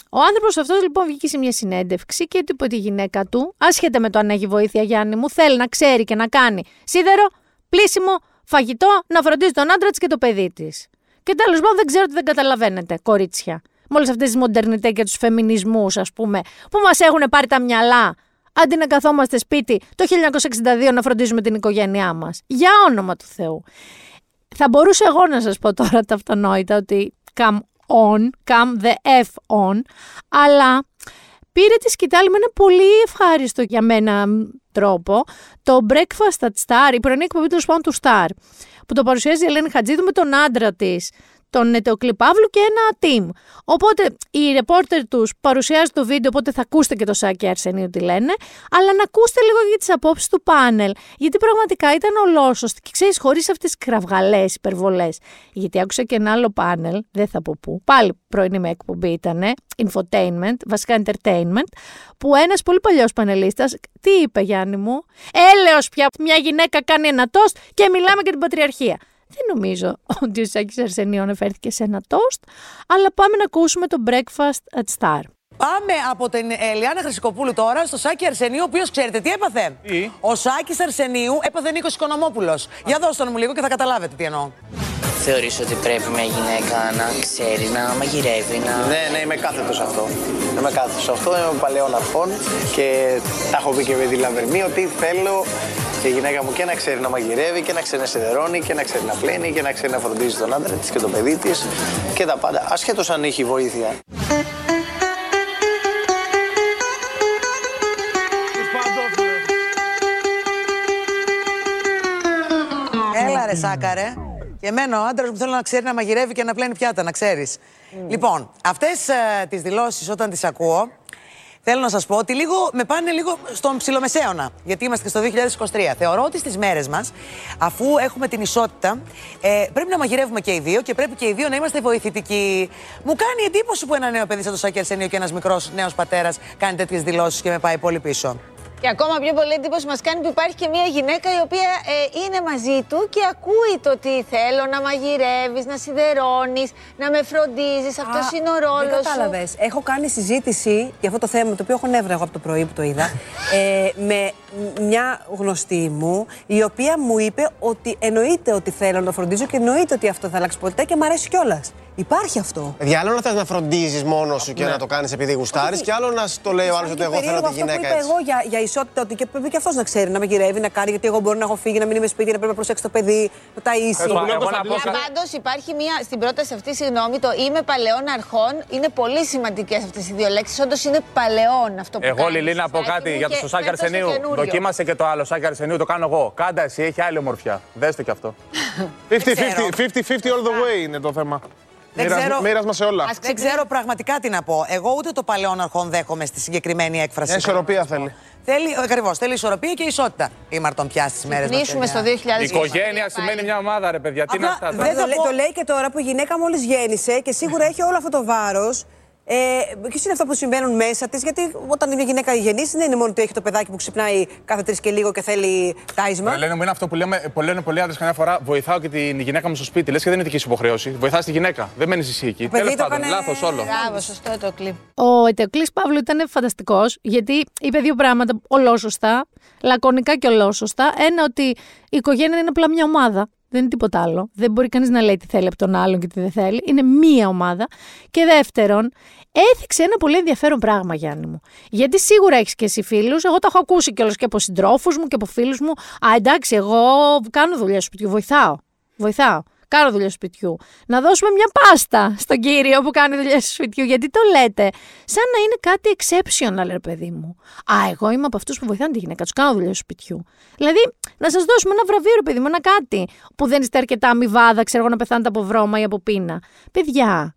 Ο άνθρωπος αυτός λοιπόν βγήκε σε μια συνέντευξη και του είπε ότι η γυναίκα του, άσχετα με το αν έχει βοήθεια Γιάννη μου, θέλει να ξέρει και να κάνει σίδερο, πλήσιμο, φαγητό, να φροντίζει τον άντρα της και το παιδί της. Και τέλος πάντων δεν ξέρω ότι δεν καταλαβαίνετε, κορίτσια. Με όλε αυτές τις μοντερνιτέ και τους φεμινισμούς, ας πούμε, που μας έχουν πάρει τα μυαλά, αντί να καθόμαστε σπίτι το 1962 να φροντίζουμε την οικογένειά μας. Για όνομα του Θεού. Θα μπορούσα εγώ να σας πω τώρα τα αυτονόητα ότι come on, come the F on, αλλά πήρε τη σκητάλη με ένα πολύ ευχάριστο για μένα τρόπο το Breakfast at Star, η πρωινή εκπομπή του πάντων του Star, που το παρουσιάζει η Ελένη Χατζίδου με τον άντρα της, τον Νετεοκλή Παύλου και ένα team. Οπότε οι ρεπόρτερ τους παρουσιάζουν το βίντεο, οπότε θα ακούσετε και το Σάκη Αρσενίου τι λένε, αλλά να ακούσετε λίγο για τις απόψεις του πάνελ. Γιατί πραγματικά ήταν ολόσωστη και ξέρεις, χωρίς αυτές τις κραυγαλές υπερβολές. Γιατί άκουσα και ένα άλλο πάνελ, δεν θα πω πού, πάλι πρωινή με εκπομπή ήταν, infotainment, βασικά entertainment, που ένας πολύ παλιός πανελίστας, τι είπε Γιάννη μου, έλεος πια μια γυναίκα κάνει ένα τόστ και μιλάμε για την πατριαρχία. Δεν νομίζω ότι ο Σάκης Αρσενίου αναφέρθηκε σε ένα τόστ, αλλά πάμε να ακούσουμε το Breakfast at Star.
Πάμε από την Ελιάνα Χρυσικοπούλου τώρα στο Σάκη Αρσενίου, ο οποίος ξέρετε τι έπαθε; Ο Σάκης Αρσενίου έπαθε Νίκος Οικονομόπουλος. Για δώστε τον μου λίγο και θα καταλάβετε τι εννοώ.
Θεωρείς ότι πρέπει μια γυναίκα να ξέρεις, να μαγειρεύει, να...
Ναι, ναι, είμαι κάθετος σε αυτό. Είμαι κάθετος σε αυτό. Είμαι παλαιών αρχών και τα έχω πει και με τη Λαβερμή ότι θέλω και η γυναίκα μου και να ξέρει να μαγειρεύει και να ξέρει να σιδερώνει και να ξέρει να πλένει και να ξέρει να φροντίζει τον άντρα της και το παιδί της και τα πάντα. Ασχέτως αν έχει βοήθεια.
Έλα ρε Σάκαρε. Και εμένα ο άντρας μου θέλω να ξέρει να μαγειρεύει και να πλένει πιάτα, να ξέρεις. Λοιπόν, αυτές ε, τις δηλώσεις όταν τις ακούω, θέλω να σας πω ότι λίγο, με πάνε λίγο στον ψιλομεσαίωνα. Γιατί είμαστε και στο 2023. Θεωρώ ότι στις μέρες μας, αφού έχουμε την ισότητα, ε, πρέπει να μαγειρεύουμε και οι δύο και πρέπει και οι δύο να είμαστε βοηθητικοί. Μου κάνει εντύπωση που ένα νέο παιδί σαν το Σάκη Αρσενίου και ένας μικρός νέος πατέρας κάνει τέτοιες δηλώσεις και με πάει πολύ πίσω.
Και ακόμα πιο πολύ εντύπωση μας κάνει που υπάρχει και μια γυναίκα η οποία ε, είναι μαζί του και ακούει το ότι θέλω να μαγειρεύεις, να σιδερώνεις, να με φροντίζεις. Αυτός είναι ο ρόλος
Δεν κατάλαβες. Έχω κάνει συζήτηση για αυτό το θέμα, το οποίο έχω νεύρα εγώ από το πρωί που το είδα, ε, με μια γνωστή μου, η οποία μου είπε ότι εννοείται ότι θέλω να το φροντίζω και εννοείται ότι αυτό θα αλλάξει ποτέ και μου αρέσει κιόλας. Υπάρχει αυτό.
Παιδιά, άλλο να θες να φροντίζεις μόνος σου και
Ναι.
να το κάνεις επειδή γουστάρεις, και άλλο να σου το λέει ο άλλος ότι εγώ θέλω τη γυναίκα
Αυτό που είπα
έτσι.
εγώ για, για ισότητα, ότι και πρέπει και αυτός να ξέρει να μαγειρεύει, να κάνει, γιατί εγώ μπορώ να έχω φύγει, να μην είμαι σπίτι, να πρέπει να προσέξει το παιδί, να ταΐσει.
Πάντως υπάρχει μια στην πρόταση αυτή, συγγνώμη, το είμαι παλαιών αρχών. Είναι πολύ σημαντικές αυτές οι δύο λέξεις. Όντως είναι παλαιών αυτό που
Εγώ,
κάνεις,
Λιλή, να πω
Σάκη
κάτι
μου,
για
και
το Σάκη
φέτος το
Αρσενίου.
Καινούριο.
Δοκίμασε και το άλλο Σάκη Αρσενίου, το κάνω εγώ. Κάντα εσύ, έχει άλλη ομορφιά. Δέστε κι αυτό.
50-50 50-50 all the way είναι το θέμα.
Δεν ξέρω,
Μοίρασμα σε όλα.
δεν ξέρω πραγματικά τι να πω. Εγώ ούτε το παλαιών αρχών δέχομαι στη συγκεκριμένη έκφραση.
Μια ισορροπία θέλει.
Θέλει, ακριβώς. Θέλει ισορροπία και ισότητα. Η Μαρτον πια στις μέρες μας.
Ξυπνήσουμε στο 2020.
Οικογένεια σημαίνει μια ομάδα, ρε παιδιά. Τι είναι αυτά.
Δεν
τώρα;
το, λέει, το λέει και τώρα που η γυναίκα μόλις γέννησε και σίγουρα έχει όλο αυτό το βάρος. Ε, Ποιος είναι αυτά που συμβαίνουν μέσα της, Γιατί όταν μια γυναίκα γεννήσει, δεν είναι μόνο ότι έχει το παιδάκι που ξυπνάει κάθε τρεις και λίγο και θέλει τάισμα.
Ρε, λένε μου είναι αυτό που, λέμε, που λένε πολλοί άντρες καμιά φορά. Βοηθάω και την γυναίκα μου στο σπίτι. Λες και δεν είναι δική σου υποχρέωση. Βοηθάς τη γυναίκα. Δεν μένεις εσύ εκεί.
παιδί
Τέλος
το
πάντων,
έκανε-
λάθος όλο.
Μπράβο, σωστό το κλειπ.
Ο Ετεοκλής Παύλου ήταν φανταστικός γιατί είπε δύο πράγματα ολόσωστα, λακωνικά και ολόσωστα. Ένα ότι η οικογένεια είναι απλά μια ομάδα. Δεν είναι τίποτα άλλο. Δεν μπορεί κανείς να λέει τι θέλει από τον άλλον και τι δεν θέλει. Είναι μία ομάδα. Και δεύτερον, έθιξε ένα πολύ ενδιαφέρον πράγμα, Γιάννη μου. Γιατί σίγουρα έχεις και εσύ φίλους. Εγώ τα έχω ακούσει κιόλας και από συντρόφους μου και από φίλους μου. Α, εντάξει, εγώ κάνω δουλειά στο σπιτιού. Βοηθάω. Βοηθάω. Κάνω δουλειά στο σπιτιού. Να δώσουμε μια πάστα στον κύριο που κάνει δουλειά στο σπιτιού. Γιατί το λέτε, σαν να είναι κάτι exceptional, ρε παιδί μου. Α, εγώ είμαι από αυτούς που βοηθάνε τη γυναίκα τους. Κάνω δουλειά στο σπιτιού. Δηλαδή, να σας δώσουμε ένα βραβείο, ρε παιδί μου, ένα κάτι που δεν είστε αρκετά αμοιβάδα, ξέρω εγώ, να πεθάνετε από βρώμα ή από πείνα. Παιδιά,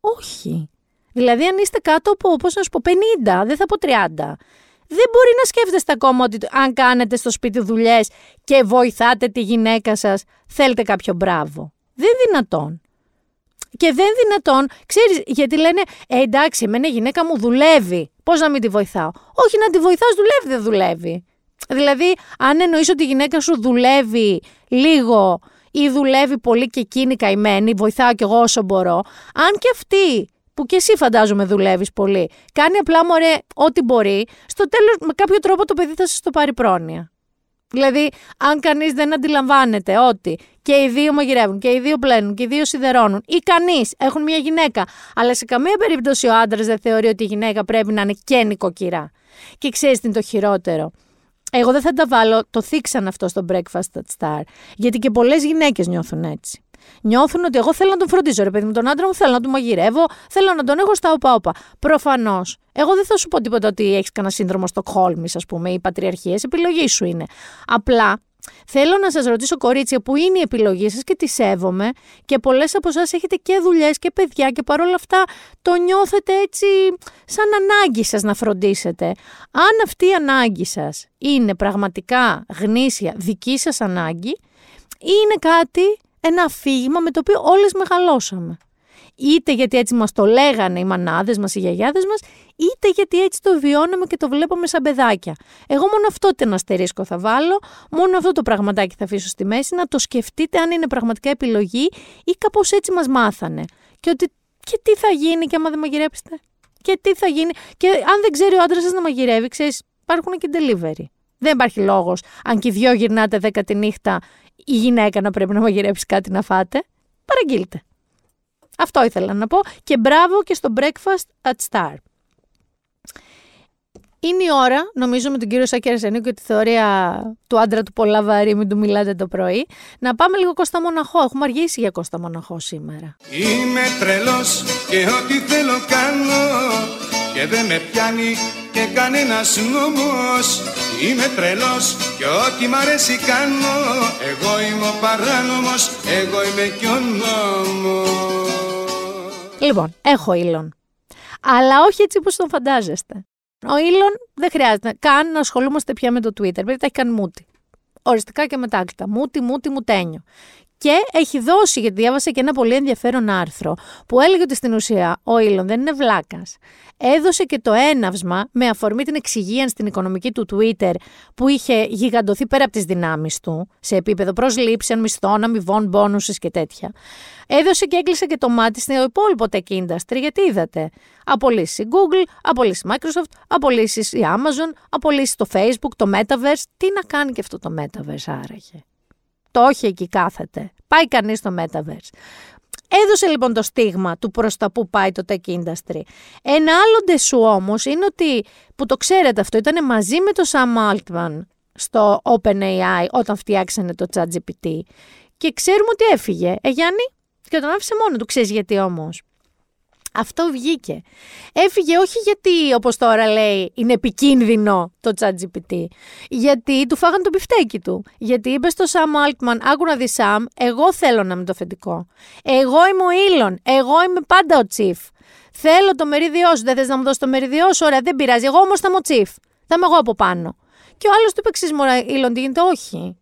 όχι. Δηλαδή, αν είστε κάτω από, πώς να σου πω, 50, δεν θα πω 30. Δεν μπορεί να σκέφτεστε ακόμα ότι αν κάνετε στο σπίτι δουλειές και βοηθάτε τη γυναίκα σας, θέλετε κάποιο μπράβο. Δεν είναι δυνατόν. Και δεν είναι δυνατόν, ξέρεις, γιατί λένε, ε, εντάξει, εμένα η γυναίκα μου δουλεύει. Πώς να μην τη βοηθάω; Όχι να τη βοηθάς, δουλεύει, δεν δουλεύει. Δηλαδή, αν εννοείς ότι η γυναίκα σου δουλεύει λίγο ή δουλεύει πολύ και εκείνη καημένη, βοηθάω κι εγώ όσο μπορώ, αν και αυτή που και εσύ φαντάζομαι δουλεύεις πολύ, κάνει απλά μωρέ ό,τι μπορεί, στο τέλος με κάποιο τρόπο το παιδί θα σας το πάρει πρόνοια. Δηλαδή, αν κανείς δεν αντιλαμβάνεται ότι και οι δύο μαγειρεύουν και οι δύο πλένουν και οι δύο σιδερώνουν ή κανείς έχουν μια γυναίκα, αλλά σε καμία περίπτωση ο άντρας δεν θεωρεί ότι η γυναίκα πρέπει να είναι και νοικοκυρά. Και ξέρεις τι είναι το χειρότερο. Εγώ δεν θα τα βάλω, το θίξαν αυτό στο Breakfast at Star. Γιατί και πολλές γυναίκες νιώθουν έτσι. Νιώθουν ότι εγώ θέλω να τον φροντίζω, ρε παιδί μου, τον άντρα μου θέλω να τον μαγειρεύω, θέλω να τον έχω στα όπα-όπα. Προφανώς. Εγώ δεν θα σου πω τίποτα ότι έχεις κανένα σύνδρομο Στοκχόλμη, ας πούμε, ή πατριαρχίες. Επιλογή σου είναι. Απλά Θέλω να σας ρωτήσω, κορίτσια, που είναι η επιλογή σας και τη σέβομαι και πολλές από εσάς έχετε και δουλειές και παιδιά και παρόλα αυτά το νιώθετε έτσι σαν ανάγκη σας να φροντίσετε. Αν αυτή η ανάγκη σας είναι πραγματικά γνήσια δική σας ανάγκη, είναι κάτι, ένα αφήγημα με το οποίο όλες μεγαλώσαμε είτε γιατί έτσι μας το λέγανε οι μανάδες μας, οι γιαγιάδες μας, είτε γιατί έτσι το βιώναμε και το βλέπαμε σαν παιδάκια. Εγώ μόνο αυτό την αστερίσκο θα βάλω, μόνο αυτό το πραγματάκι θα αφήσω στη μέση, να το σκεφτείτε αν είναι πραγματικά επιλογή ή κάπως έτσι μας μάθανε. Και ότι και τι θα γίνει και άμα δεν μαγειρέψετε; Και τι θα γίνει; Και αν δεν ξέρει ο άντρας σας να μαγειρεύει, ξέρεις, υπάρχουν και delivery. Δεν υπάρχει λόγος, αν και οι δυο γυρνάτε δέκα τη νύχτα, η γυναίκα να πρέπει να μαγειρέψει κάτι να φάτε. Παραγγείλτε. Αυτό ήθελα να πω και μπράβο και στο Breakfast at Star. Είναι η ώρα, νομίζω με τον κύριο Σάκη Αρσενίου και τη θεωρία του άντρα του πολλά βαρύ, μην του μιλάτε το πρωί, να πάμε λίγο Κώστα Μοναχώ. Έχουμε αργήσει για Κώστα Μοναχώ σήμερα.
Είμαι τρελός και ό,τι θέλω κάνω και δεν με πιάνει και κανένας νόμος Είμαι τρελός και ό,τι μ' αρέσει κάνω Εγώ είμαι ο παράνομος, εγώ είμαι κι ο νόμος
Λοιπόν, έχω ήλον. Αλλά όχι έτσι όπως τον φαντάζεστε. Ο ήλον δεν χρειάζεται καν να ασχολούμαστε πια με το Twitter, επειδή τα έχει κάνει μούτι. Οριστικά και μετάκτητα. Μούτι, μούτι, μουτένιο. Και έχει δώσει, γιατί διάβασα και ένα πολύ ενδιαφέρον άρθρο, που έλεγε ότι στην ουσία ο Ήλον δεν είναι βλάκας. Έδωσε και το έναυσμα με αφορμή την εξυγίανση στην οικονομική του Twitter που είχε γιγαντωθεί πέρα από τις δυνάμεις του, σε επίπεδο προσλήψεων, μισθών, αμοιβών, μπόνουσες και τέτοια. Έδωσε και έκλεισε και το μάτι στο υπόλοιπο tech industry, γιατί είδατε. Απολύσει η Google, απολύσει η Microsoft, απολύσει η Amazon, απολύσει το Facebook, το Metaverse. Τι να κάνει και αυτό το Metaverse άραγε το όχι εκεί κάθεται. Πάει κανείς στο Metaverse. Έδωσε λοιπόν το στίγμα του προς τα που πάει το tech industry. Ένα άλλο ντεσού όμως είναι ότι, που το ξέρετε αυτό, ήταν μαζί με το Sam Altman στο OpenAI όταν φτιάξανε το ChatGPT και ξέρουμε ότι έφυγε. Ε, Γιάννη, και τον άφησε μόνο του. Ξέρεις γιατί όμως. Αυτό βγήκε. Έφυγε όχι γιατί, όπως τώρα λέει, είναι επικίνδυνο το ChatGPT. Γιατί του φάγαν το πιφτέκι του. Γιατί είπε στο Sam Altman, άκου να δεις Sam, εγώ θέλω να είμαι το αφεντικό. Εγώ είμαι ο Elon. Εγώ είμαι πάντα ο chief. Θέλω το μερίδιό σου. Δεν θες να μου δώσεις το μερίδιό σου; Ωραία, δεν πειράζει. Εγώ όμως θα είμαι ο chief. Θα είμαι εγώ από πάνω. Και ο άλλος του είπε εξή, Μωρά, Elon, τι γίνεται, όχι.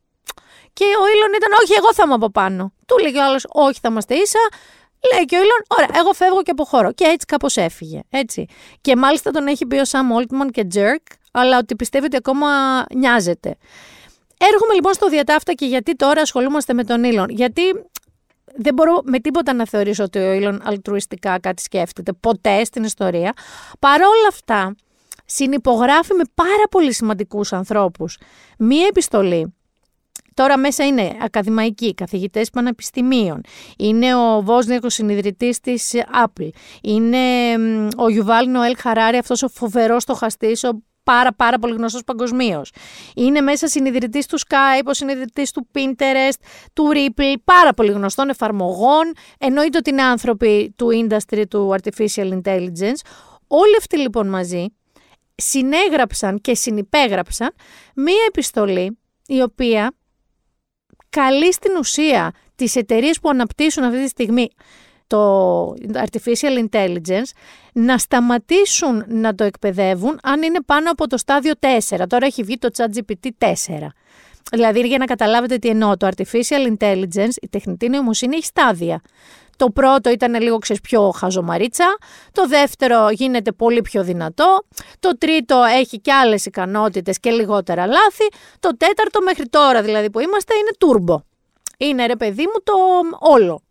Και ο Elon ήταν, Όχι, εγώ θα είμαι από πάνω. Του λέγει ο άλλος, Όχι, θα είμαστε ίσα. Λέει και ο Ήλον, ωραία, εγώ φεύγω και αποχωρώ. Και έτσι κάπως έφυγε. Έτσι. Και μάλιστα τον έχει πει ο Σαμ Όλτμαν και Τζέρκ, αλλά ότι πιστεύει ότι ακόμα νοιάζεται. Έρχομαι λοιπόν στο διατάφτα και γιατί τώρα ασχολούμαστε με τον Ήλον. Γιατί δεν μπορώ με τίποτα να θεωρήσω ότι ο Ήλον αλτρουιστικά κάτι σκέφτεται. Ποτέ στην ιστορία. Παρόλα αυτά, συνυπογράφει με πάρα πολύ σημαντικούς ανθρώπους μία επιστολή Τώρα μέσα είναι ακαδημαϊκοί, καθηγητές πανεπιστημίων. Είναι ο Βόσνιακος συνειδητής της Apple. Είναι ο Γιουβάλ Νοέλ Χαράρη, αυτός ο φοβερός στοχαστής, ο πάρα πάρα πολύ γνωστός παγκοσμίως. Είναι μέσα συνειδητής του Skype, ο συνειδητής του Pinterest, του Ripple, πάρα πολύ γνωστών εφαρμογών. Εννοείται ότι είναι άνθρωποι του industry του artificial intelligence. Όλοι αυτοί λοιπόν μαζί συνέγραψαν και συνυπέγραψαν μία επιστολή η οποία καλεί στην ουσία τις εταιρείες που αναπτύσσουν αυτή τη στιγμή το artificial intelligence να σταματήσουν να το εκπαιδεύουν αν είναι πάνω από το στάδιο 4. Τώρα έχει βγει το ChatGPT 4. Δηλαδή, για να καταλάβετε τι εννοώ, το artificial intelligence, η τεχνητή νοημοσύνη έχει στάδια. Το πρώτο ήταν λίγο ξέρεις, πιο χαζομαρίτσα, το δεύτερο γίνεται πολύ πιο δυνατό, το τρίτο έχει και άλλες ικανότητες και λιγότερα λάθη, το τέταρτο μέχρι τώρα δηλαδή που είμαστε είναι turbo. Είναι ρε παιδί μου το όλο,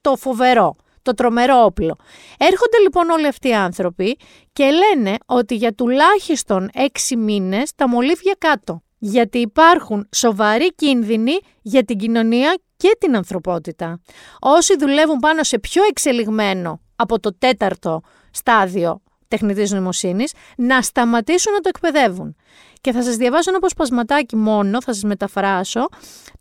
το φοβερό, το τρομερό όπλο. Έρχονται λοιπόν όλοι αυτοί οι άνθρωποι και λένε ότι για τουλάχιστον έξι μήνες τα μολύβια κάτω. Γιατί υπάρχουν σοβαροί κίνδυνοι για την κοινωνία και την ανθρωπότητα. Όσοι δουλεύουν πάνω σε πιο εξελιγμένο από το τέταρτο στάδιο τεχνητής νοημοσύνης, να σταματήσουν να το εκπαιδεύουν. Και θα σας διαβάσω ένα αποσπασματάκι μόνο, θα σας μεταφράσω,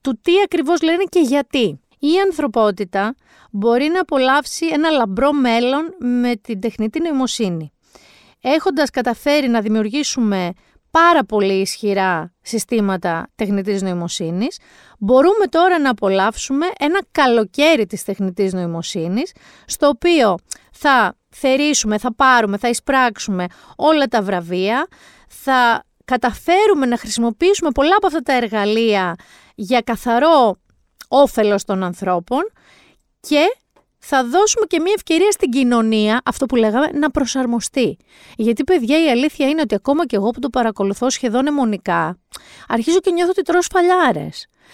του τι ακριβώς λένε και γιατί. Η ανθρωπότητα μπορεί να απολαύσει ένα λαμπρό μέλλον με την τεχνητή νοημοσύνη. Έχοντας καταφέρει να δημιουργήσουμε πάρα πολύ ισχυρά συστήματα τεχνητής νοημοσύνης, μπορούμε τώρα να απολαύσουμε ένα καλοκαίρι της τεχνητής νοημοσύνης, στο οποίο θα θερήσουμε, θα πάρουμε, θα εισπράξουμε όλα τα βραβεία, θα καταφέρουμε να χρησιμοποιήσουμε πολλά από αυτά τα εργαλεία για καθαρό όφελος των ανθρώπων και θα δώσουμε και μια ευκαιρία στην κοινωνία, αυτό που λέγαμε, να προσαρμοστεί. Γιατί, παιδιά, η αλήθεια είναι ότι ακόμα και εγώ που το παρακολουθώ σχεδόν αιμονικά, αρχίζω και νιώθω ότι τρώω σφαλιάρε.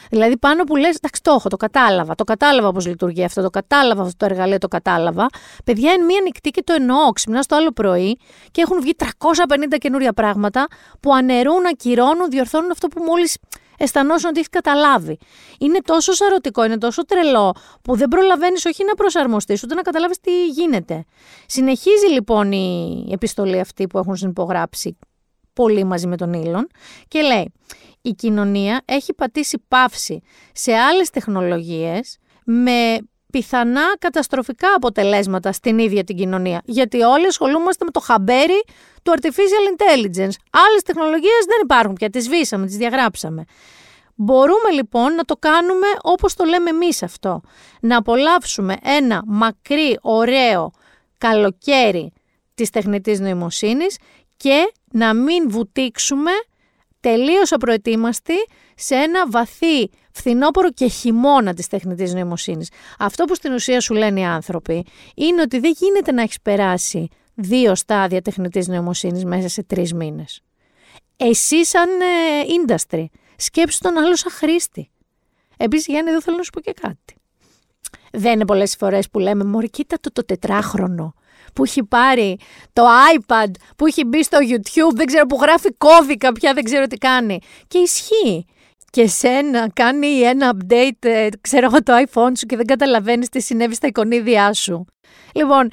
Δηλαδή, πάνω που λες, εντάξει, το έχω, το κατάλαβα. Το κατάλαβα πώς λειτουργεί αυτό, το κατάλαβα αυτό το εργαλείο, το κατάλαβα. Παιδιά, είναι μία νυχτή και το εννοώ. Ξυπνά το άλλο πρωί και έχουν βγει 350 καινούρια πράγματα που αναιρούν, ακυρώνουν, διορθώνουν αυτό που μόλις αισθανόσουν ότι έχεις καταλάβει. Είναι τόσο σαρωτικό, είναι τόσο τρελό, που δεν προλαβαίνεις όχι να προσαρμοστείς, ούτε να καταλάβεις τι γίνεται. Συνεχίζει λοιπόν η επιστολή αυτή που έχουν συνυπογράψει πολύ μαζί με τον Ήλον και λέει η κοινωνία έχει πατήσει παύση σε άλλες τεχνολογίες με πιθανά καταστροφικά αποτελέσματα στην ίδια την κοινωνία. Γιατί όλοι ασχολούμαστε με το χαμπέρι του artificial intelligence. Άλλες τεχνολογίες δεν υπάρχουν πια, τις σβήσαμε, τις διαγράψαμε. Μπορούμε λοιπόν να το κάνουμε όπως το λέμε εμείς αυτό. Να απολαύσουμε ένα μακρύ, ωραίο καλοκαίρι της τεχνητής νοημοσύνης και να μην βουτήξουμε τελείως απροετοίμαστοι σε ένα βαθύ φθινόπωρο και χειμώνα της τεχνητής νοημοσύνης. Αυτό που στην ουσία σου λένε οι άνθρωποι είναι ότι δεν γίνεται να έχεις περάσει δύο στάδια τεχνητής νοημοσύνης μέσα σε τρεις μήνες. Εσύ σαν ε, industry, σκέψου τον άλλο σαν χρήστη. Επίσης Γιάννη εδώ θέλω να σου πω και κάτι. Δεν είναι πολλές φορές που λέμε «Μωρή κοίτα το, το τετράχρονο που έχει πάρει το iPad, που έχει μπει στο YouTube, δεν ξέρω που γράφει κώδικα πια, δεν ξέρω τι κάνει». Και ισχύει και σένα κάνει ένα update, ε, ξέρω εγώ, το iPhone σου και δεν καταλαβαίνεις τι συνέβη στα εικονίδια σου. Λοιπόν,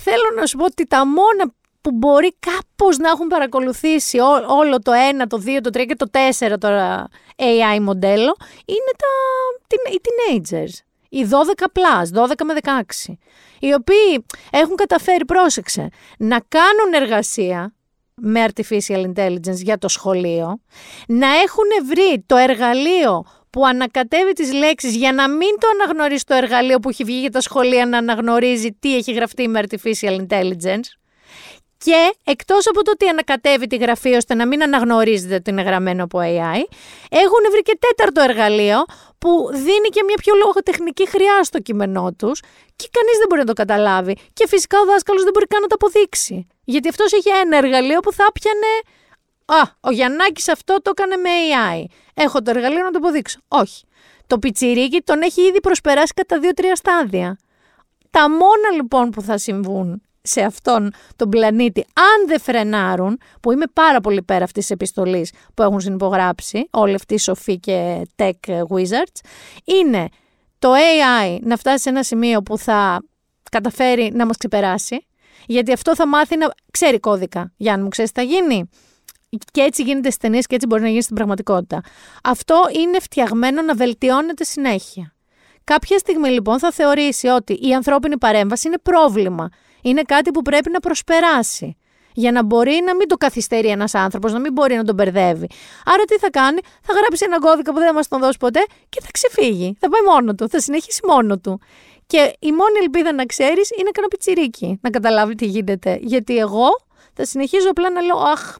θέλω να σου πω ότι τα μόνα που μπορεί κάπως να έχουν παρακολουθήσει όλο το 1, το 2, το 3 και το 4 τώρα AI μοντέλο είναι τα, οι teenagers. Οι 12 plus, 12 με 16. Οι οποίοι έχουν καταφέρει, πρόσεξε, να κάνουν εργασία με artificial intelligence για το σχολείο, να έχουν βρει το εργαλείο που ανακατεύει τις λέξεις για να μην το αναγνωρίσει το εργαλείο που έχει βγει για τα σχολεία να αναγνωρίζει τι έχει γραφτεί με artificial intelligence και εκτός από το ότι ανακατεύει τη γραφή ώστε να μην αναγνωρίζεται ότι είναι γραμμένο από AI, έχουν βρει και τέταρτο εργαλείο που δίνει και μια πιο λογοτεχνική χρειά στο κείμενό τους και κανείς δεν μπορεί να το καταλάβει. Και φυσικά ο δάσκαλος δεν μπορεί καν να το αποδείξει. Γιατί αυτός έχει ένα εργαλείο που θα πιανε. Α, ο Γιαννάκης αυτό το έκανε με AI. Έχω το εργαλείο να το αποδείξω. Όχι. Το πιτσιρίκι τον έχει ήδη προσπεράσει κατά δύο-τρία στάδια. Τα μόνα λοιπόν που θα συμβούν σε αυτόν τον πλανήτη, αν δεν φρενάρουν, που είμαι πάρα πολύ πέρα αυτής της επιστολής που έχουν συνυπογράψει όλοι αυτοί οι σοφοί και tech wizards, είναι το AI να φτάσει σε ένα σημείο που θα καταφέρει να μας ξεπεράσει, γιατί αυτό θα μάθει να ξέρει κώδικα. Γιάννη μου, ξέρεις τι θα γίνει; Και έτσι γίνεται στις ταινίες και έτσι μπορεί να γίνει στην πραγματικότητα. Αυτό είναι φτιαγμένο να βελτιώνεται συνέχεια. Κάποια στιγμή λοιπόν θα θεωρήσει ότι η ανθρώπινη παρέμβαση είναι πρόβλημα είναι κάτι που πρέπει να προσπεράσει. Για να μπορεί να μην το καθυστερεί ένας άνθρωπος, να μην μπορεί να τον μπερδεύει. Άρα τι θα κάνει, θα γράψει ένα κώδικα που δεν θα μας τον δώσει ποτέ και θα ξεφύγει. Θα πάει μόνο του, θα συνεχίσει μόνο του. Και η μόνη ελπίδα να ξέρεις είναι κανένα πιτσιρίκι να καταλάβει τι γίνεται. Γιατί εγώ θα συνεχίζω απλά να λέω Αχ,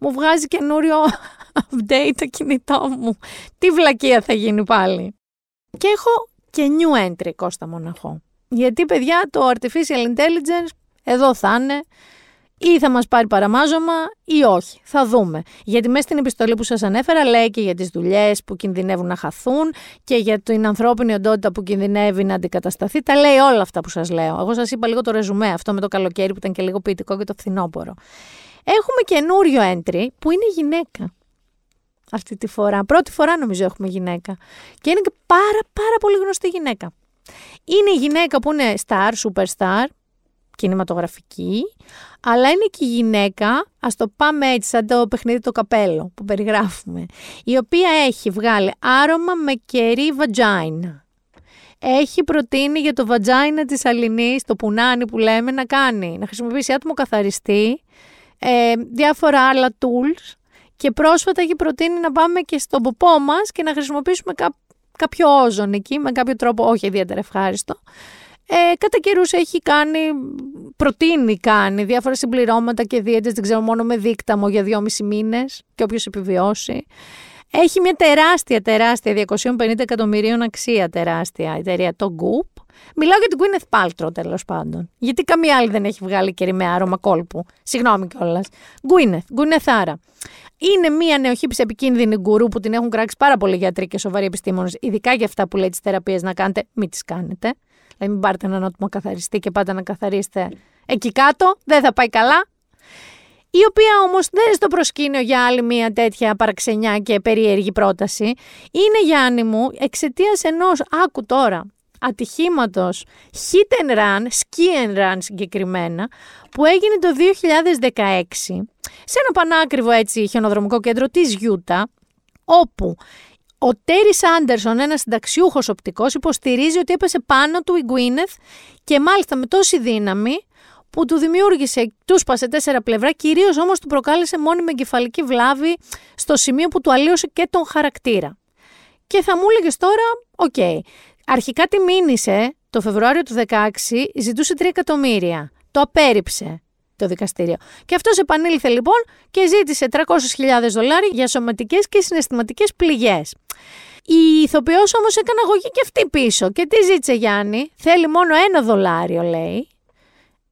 μου βγάζει καινούριο update το κινητό μου. Τι βλακεία θα γίνει πάλι. Και έχω και new entry Κώστα Μοναχό. Γιατί παιδιά το artificial intelligence εδώ θα είναι ή θα μας πάρει παραμάζωμα ή όχι. Θα δούμε. Γιατί μέσα στην επιστολή που σας ανέφερα λέει και για τις δουλειές που κινδυνεύουν να χαθούν και για την ανθρώπινη οντότητα που κινδυνεύει να αντικατασταθεί. Τα λέει όλα αυτά που σας λέω. Εγώ σας είπα λίγο το ρεζουμέ αυτό με το καλοκαίρι που ήταν και λίγο ποιητικό και το φθινόπωρο. Έχουμε καινούριο entry που είναι γυναίκα. Αυτή τη φορά. Πρώτη φορά νομίζω έχουμε γυναίκα. Και είναι και πάρα πάρα πολύ γνωστή γυναίκα. Είναι η γυναίκα που είναι star, superstar, κινηματογραφική, αλλά είναι και η γυναίκα, ας το πάμε έτσι σαν το παιχνίδι το καπέλο που περιγράφουμε, η οποία έχει βγάλει άρωμα με κερί βατζάινα. Έχει προτείνει για το βατζάινα της Αλληνής, το πουνάνι που λέμε, να κάνει, να χρησιμοποιήσει άτομο καθαριστή, ε, διάφορα άλλα tools και πρόσφατα έχει προτείνει να πάμε και στον ποπό μας και να χρησιμοποιήσουμε κάποιο όζον εκεί, με κάποιο τρόπο όχι ιδιαίτερα ευχάριστο, ε, κατά καιρούς έχει κάνει, προτείνει κάνει διάφορα συμπληρώματα και δίαιτες, δεν ξέρω μόνο με δίκταμο για δυόμισι μήνες και όποιος επιβιώσει. Έχει μια τεράστια, τεράστια, 250 εκατομμυρίων αξία τεράστια εταιρεία, το Goop. Μιλάω για την Gwyneth Paltrow τέλος πάντων. Γιατί καμία άλλη δεν έχει βγάλει κερί με άρωμα κόλπου. Συγγνώμη κιόλας. Gwyneth, Gwyneth Άρα. Είναι μια νεοχύψη επικίνδυνη γκουρού που την έχουν κράξει πάρα πολλοί γιατροί και σοβαροί επιστήμονες, ειδικά για αυτά που λέει τι θεραπείε να κάνετε, μην τις κάνετε. Δηλαδή, μην πάρετε έναν άτομο καθαριστή και πάτε να καθαρίσετε εκεί κάτω. Δεν θα πάει καλά. Η οποία όμως δεν είναι στο προσκήνιο για άλλη μια τέτοια παραξενιά και περίεργη πρόταση. Είναι, Γιάννη μου, εξαιτίας ενός, άκου τώρα, ατυχήματος hit and run, ski and run συγκεκριμένα, που έγινε το 2016 σε ένα πανάκριβο έτσι χιονοδρομικό κέντρο της Γιούτα, όπου ο Τέρι Άντερσον, ένας συνταξιούχος οπτικός, υποστηρίζει ότι έπεσε πάνω του η Γκουίνεθ και μάλιστα με τόση δύναμη που του δημιούργησε, του έσπασε τέσσερα πλευρά, κυρίως όμως του προκάλεσε μόνιμη εγκεφαλική βλάβη στο σημείο που του αλλοίωσε και τον χαρακτήρα. Και θα μου έλεγες τώρα, οκ, αρχικά τη μήνυσε το Φεβρουάριο του 2016, ζητούσε 3 εκατομμύρια. Το απέρριψε το δικαστήριο. Και αυτός επανήλθε λοιπόν και ζήτησε 300.000 δολάρια για σωματικές και συναισθηματικές πληγές. Η ηθοποιός όμως έκανε αγωγή και αυτή πίσω. Και τι ζήτησε Γιάννη, θέλει μόνο ένα δολάριο λέει,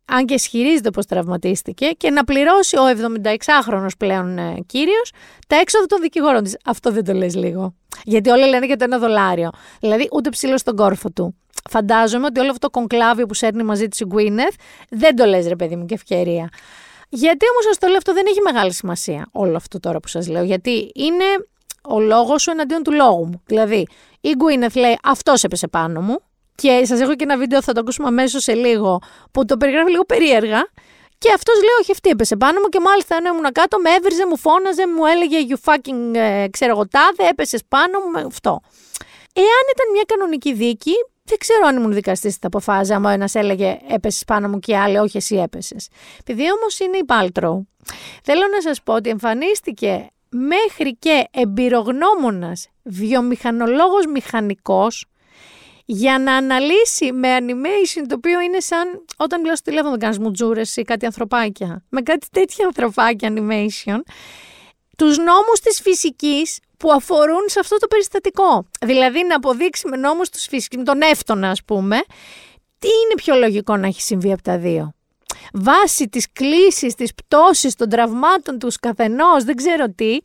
αν και ισχυρίζεται πως τραυματίστηκε, και να πληρώσει ο 76χρονος πλέον ε, κύριος τα έξοδα των δικηγόρων της. Αυτό δεν το λες λίγο. Γιατί όλοι λένε για το ένα δολάριο. Δηλαδή ούτε ψήλο στον κόρφο του. Φαντάζομαι ότι όλο αυτό το κονκλάβιο που σέρνει μαζί της η Γκουίνεθ δεν το λες ρε παιδί μου και ευκαιρία. Γιατί όμως σα το λέω αυτό δεν έχει μεγάλη σημασία όλο αυτό τώρα που σας λέω. Γιατί είναι ο λόγος σου εναντίον του λόγου μου. Δηλαδή, η Γκουίνεθ λέει αυτός έπεσε πάνω μου. Και σας έχω και ένα βίντεο, θα το ακούσουμε αμέσως σε λίγο, που το περιγράφει λίγο περίεργα. Και αυτός λέει: Όχι, αυτή έπεσε πάνω μου και μάλιστα ενώ ήμουν κάτω, με έβριζε, μου φώναζε, μου έλεγε You fucking ε, ξέρω εγώ τάδε, έπεσες πάνω μου, αυτό. Εάν ήταν μια κανονική δίκη, δεν ξέρω αν ήμουν δικαστής θα αποφάζει, άμα ένας έλεγε Έπεσες πάνω μου και οι άλλοι, Όχι, εσύ έπεσες. Επειδή όμως είναι η Πάλτρο, θέλω να σας πω ότι εμφανίστηκε μέχρι και εμπειρογνώμονας βιομηχανολόγος μηχανικός για να αναλύσει με animation το οποίο είναι σαν όταν μιλάω στο τηλέφωνο κάνεις μουτζούρες ή κάτι ανθρωπάκια. Με κάτι τέτοια ανθρωπάκια animation τους νόμους της φυσικής που αφορούν σε αυτό το περιστατικό. Δηλαδή να αποδείξει με νόμους της φυσικής, με τον έφτονα ας πούμε, τι είναι πιο λογικό να έχει συμβεί από τα δύο; Βάσει της κλίσης, της πτώσης, των τραυμάτων τους καθενός, δεν ξέρω τι,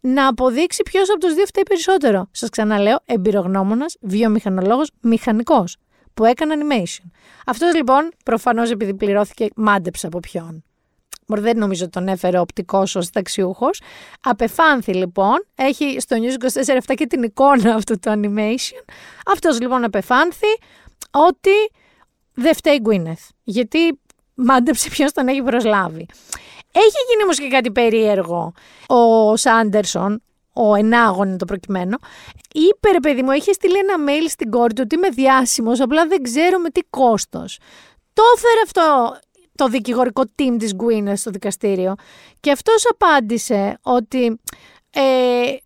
να αποδείξει ποιος από τους δύο φταίει περισσότερο. Σας ξαναλέω, εμπειρογνώμονας, βιομηχανολόγος, μηχανικός που έκανε animation. Αυτός λοιπόν, προφανώς επειδή πληρώθηκε, μάντεψε από ποιον. Μωρ, δεν νομίζω ότι τον έφερε οπτικός ως ταξιούχος. Απεφάνθη λοιπόν, έχει στο News 24 και την εικόνα αυτού του animation. Αυτός λοιπόν απεφάνθη ότι δεν φταίει Γκουίνεθ. Γιατί μάντεψε ποιος τον έχει προσλάβει. Έχει γίνει όμως και κάτι περίεργο. Ο Σάντερσον, ο ενάγων το προκειμένο, είπε ρε παιδί μου, είχε στείλει ένα mail στην κόρη του ότι είμαι διάσημος, απλά δεν ξέρω με τι κόστος. Το έφερε αυτό το δικηγορικό team της Γκουίνε στο δικαστήριο και αυτός απάντησε ότι ε,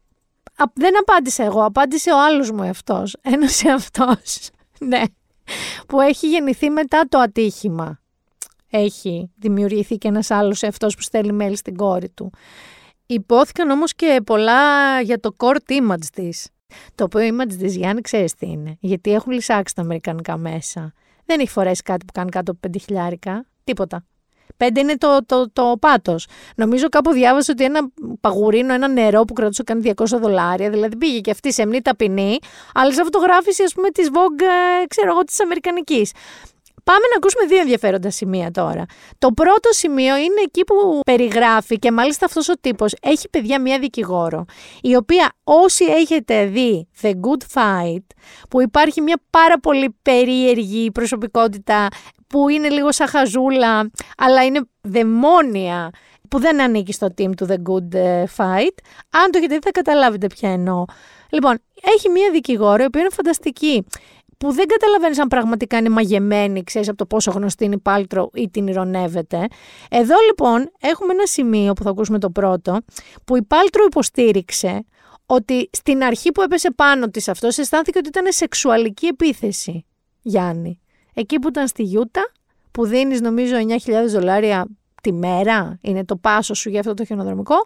δεν απάντησε εγώ, απάντησε ο άλλος μου αυτός, ένας αυτός, ναι. που έχει γεννηθεί μετά το ατύχημα. Έχει δημιουργηθεί και ένας άλλος αυτός που στέλνει mail στην κόρη του. Υπόθηκαν όμως και πολλά για το court image της. Το οποίο image της Γιάννη ξέρεις τι είναι. Γιατί έχουν λυσάξει τα αμερικανικά μέσα. Δεν έχει φορέσει κάτι που κάνει κάτω από πέντε χιλιάρικα. Τίποτα. Πέντε είναι το, το, το πάτος. Νομίζω κάπου διάβασα ότι ένα παγουρίνο, ένα νερό που κρατούσε κάνει 200 δολάρια. Δηλαδή πήγε και αυτή σε μνή ταπεινή, αλλά σε φωτογράφηση, ας πούμε, της Vogue, ε, ξέρω εγώ, της Αμερικανικής. Πάμε να ακούσουμε δύο ενδιαφέροντα σημεία τώρα. Το πρώτο σημείο είναι εκεί που περιγράφει και μάλιστα αυτός ο τύπος έχει παιδιά μία δικηγόρο, η οποία όσοι έχετε δει The Good Fight, που υπάρχει μια πάρα πολύ περίεργη προσωπικότητα που είναι λίγο σαν χαζούλα, αλλά είναι δαιμόνια, που δεν ανήκει στο team του The Good ε, Fight. Αν το έχετε δει θα καταλάβετε ποια εννοώ. Λοιπόν, έχει μία δικηγόρο, η οποία είναι φανταστική που δεν καταλαβαίνεις αν πραγματικά είναι μαγεμένη, ξέρεις από το πόσο γνωστή είναι η Πάλτρο ή την ηρωνεύεται. Εδώ λοιπόν έχουμε ένα σημείο που θα ακούσουμε το πρώτο, που η Πάλτρο υποστήριξε ότι στην αρχή που έπεσε πάνω της αυτός αισθάνθηκε ότι ήταν σεξουαλική επίθεση, Γιάννη. Εκεί που ήταν στη Γιούτα, που δίνεις νομίζω 9.000 δολάρια τη μέρα, είναι το πάσος σου για αυτό το χιονοδρομικό,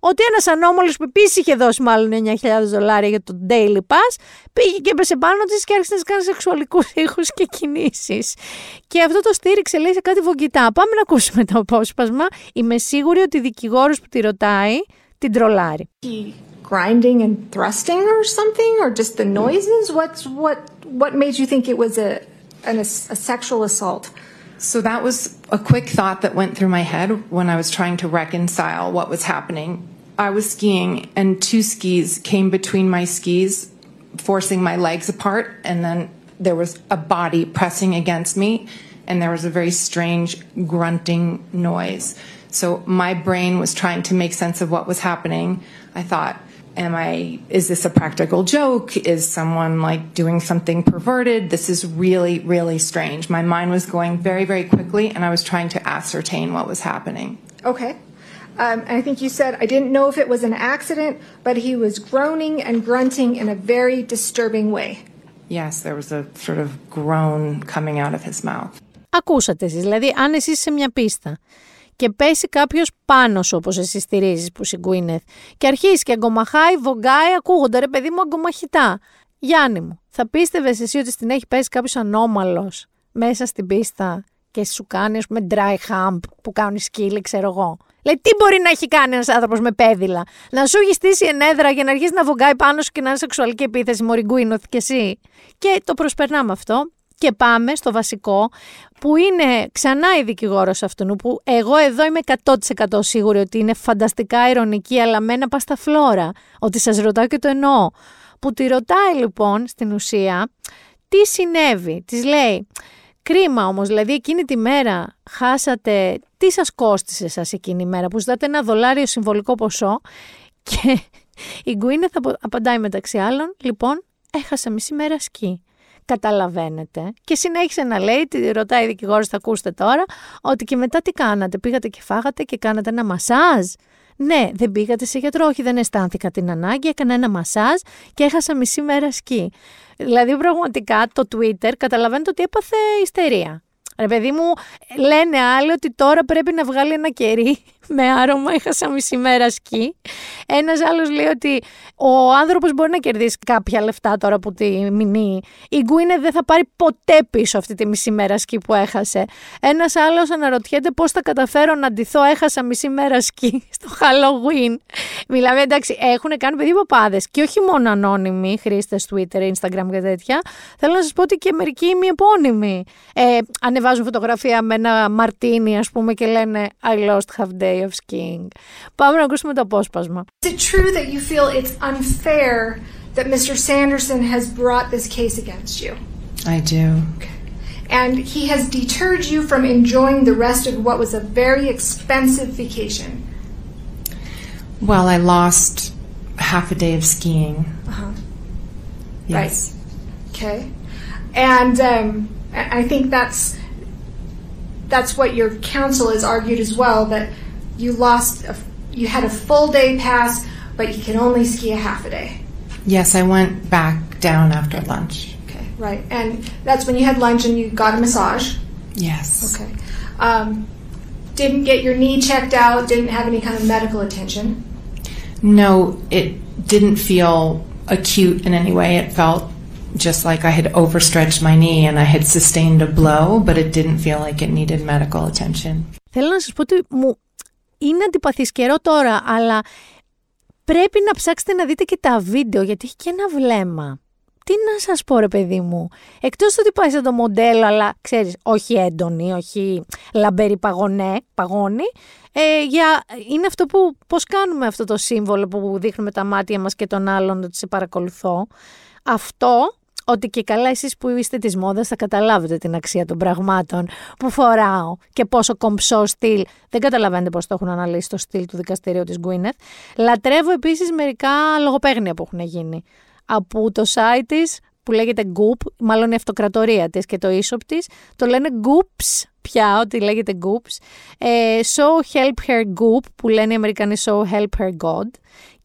ότι ένας ανώμαλος που επίσης είχε δώσει μάλλον 9.000 δολάρια για το Daily Pass, πήγε και έπεσε πάνω της και άρχισε να κάνει σεξουαλικούς ήχους και κινήσεις. Και αυτό το στήριξε, λέει, σε κάτι βογκητά. Πάμε να ακούσουμε το απόσπασμα. Είμαι σίγουρη ότι η δικηγόρος που τη ρωτάει την τρολάρει.
grinding and thrusting or something; Or just the noises; What's what what made you think it was a an, a sexual assault;
So that was a quick thought that went through my head when I was trying to reconcile what was happening. I was skiing, and two skis came between my skis, forcing my legs apart, and then there was a body pressing against me, and there was a very strange grunting noise. So my brain was trying to make sense of what was happening. I thought, am I is this a practical joke is someone like doing something perverted this is really really strange my mind was going very very quickly and i was trying to ascertain what was happening
okay um, I think you said I didn't know if it was an accident, but he was groaning and grunting in a very disturbing way.
yes there was a sort of groan coming out of his mouth
Ακούσατε εσείς, δηλαδή αν εσύ είσαι σε μια πίστα και πέσει κάποιος πάνω σου, όπως εσύ στηρίζεις που συγκουίνεθ, και αρχίσει και αγκομαχάει, βογκάει, ακούγονται ρε παιδί μου αγκομαχητά. Γιάννη μου, θα πίστευες εσύ ότι στην έχει πέσει κάποιος ανώμαλος μέσα στην πίστα και σου κάνει, ας πούμε, dry hump που κάνουν σκύλοι, ξέρω εγώ. Λέει, τι μπορεί να έχει κάνει ένας άνθρωπος με πέδιλα; Να σου έχει στήσει ενέδρα για να αρχίσει να βογκάει πάνω σου και να είναι σεξουαλική επίθεση, Μωριγκούινο κι εσύ. Και το προσπερνάμε αυτό και πάμε στο βασικό που είναι ξανά η δικηγόρος αυτού που εγώ εδώ είμαι 100% σίγουρη ότι είναι φανταστικά ηρωνική αλλά με ένα πάστα φλόρα ότι σας ρωτάω και το εννοώ. Που τη ρωτάει λοιπόν στην ουσία τι συνέβη, της λέει κρίμα όμως δηλαδή εκείνη τη μέρα χάσατε τι σας κόστισε σας εκείνη η μέρα που ζητάτε ένα δολάριο συμβολικό ποσό και η Γκουίνε θα απαντάει μεταξύ άλλων λοιπόν έχασα μισή μέρα σκι καταλαβαίνετε. Και συνέχισε να λέει, τη ρωτάει η δικηγόρος, θα ακούσετε τώρα, ότι και μετά τι κάνατε, πήγατε και φάγατε και κάνατε ένα μασάζ. Ναι, δεν πήγατε σε γιατρό, όχι δεν αισθάνθηκα την ανάγκη, έκανα ένα μασάζ και έχασα μισή μέρα σκι. Δηλαδή πραγματικά το Twitter καταλαβαίνετε ότι έπαθε ιστερία. Ρε παιδί μου, λένε άλλοι ότι τώρα πρέπει να βγάλει ένα κερί με άρωμα, έχασα μισή μέρα σκι. Ένας άλλος λέει ότι ο άνθρωπος μπορεί να κερδίσει κάποια λεφτά τώρα που τη μηνύει. Η Γκουίνε δεν θα πάρει ποτέ πίσω αυτή τη μισή μέρα σκι που έχασε. Ένας άλλος αναρωτιέται πώς θα καταφέρω να αντιθώ, έχασα μισή μέρα σκι στο Halloween. Μιλάμε εντάξει, έχουν κάνει παιδί παπάδε και όχι μόνο ανώνυμοι χρήστες Twitter, Instagram και τέτοια. Θέλω να σας πω ότι και μερικοί μη επώνυμοι ε, ανεβάζουν φωτογραφία με ένα μαρτίνι, ας πούμε, και λένε I lost half day of skiing. Πάμε να ακούσουμε το απόσπασμα.
Is it true that you feel it's unfair that Mr. Sanderson has brought this case against you?
i do
And he has deterred you from enjoying the rest of what was a very expensive vacation.
well i lost half a day of skiing
Uh-huh.
yes
Right. Okay. And um, I I think that's that's what your counsel has argued as well that you lost a, you had a full day pass, but you can only ski a half a day.
yes i went back down after lunch
Okay. Right. And that's when you had lunch and you got a massage.
Yes.
Okay. Um, didn't get your knee checked out, didn't have any kind of medical attention.
No, it didn't feel acute in any way. It felt just like I had overstretched my knee and I had sustained a blow, but it didn't feel like it needed medical attention.
Θέλω να σας πω ότι μου είναι αντιπαθής καιρό τώρα, αλλά πρέπει να ψάξετε να δείτε και τα βίντεο, γιατί έχει και ένα βλέμμα. Τι να σας πω ρε παιδί μου, εκτός του ότι πάει σαν το μοντέλο, αλλά ξέρεις, όχι έντονη, όχι λαμπερή παγωνέ, παγώνει, ε, για, είναι αυτό που, πώς κάνουμε αυτό το σύμβολο που δείχνουμε τα μάτια μας και τον άλλον ότι σε παρακολουθώ. Αυτό ότι και καλά εσείς που είστε της μόδας θα καταλάβετε την αξία των πραγμάτων που φοράω και πόσο κομψό στυλ. Δεν καταλαβαίνετε πώς το έχουν αναλύσει το στυλ του δικαστηρίου της Γκουίνεθ. Λατρεύω επίσης μερικά λογοπαίγνια που έχουν γίνει. Από το site της που λέγεται Goop, μάλλον η αυτοκρατορία της και το ίσοπ της, το λένε Goops πια, ότι λέγεται Goops. Ε, so help her Goop, που λένε οι Αμερικανοί So help her God.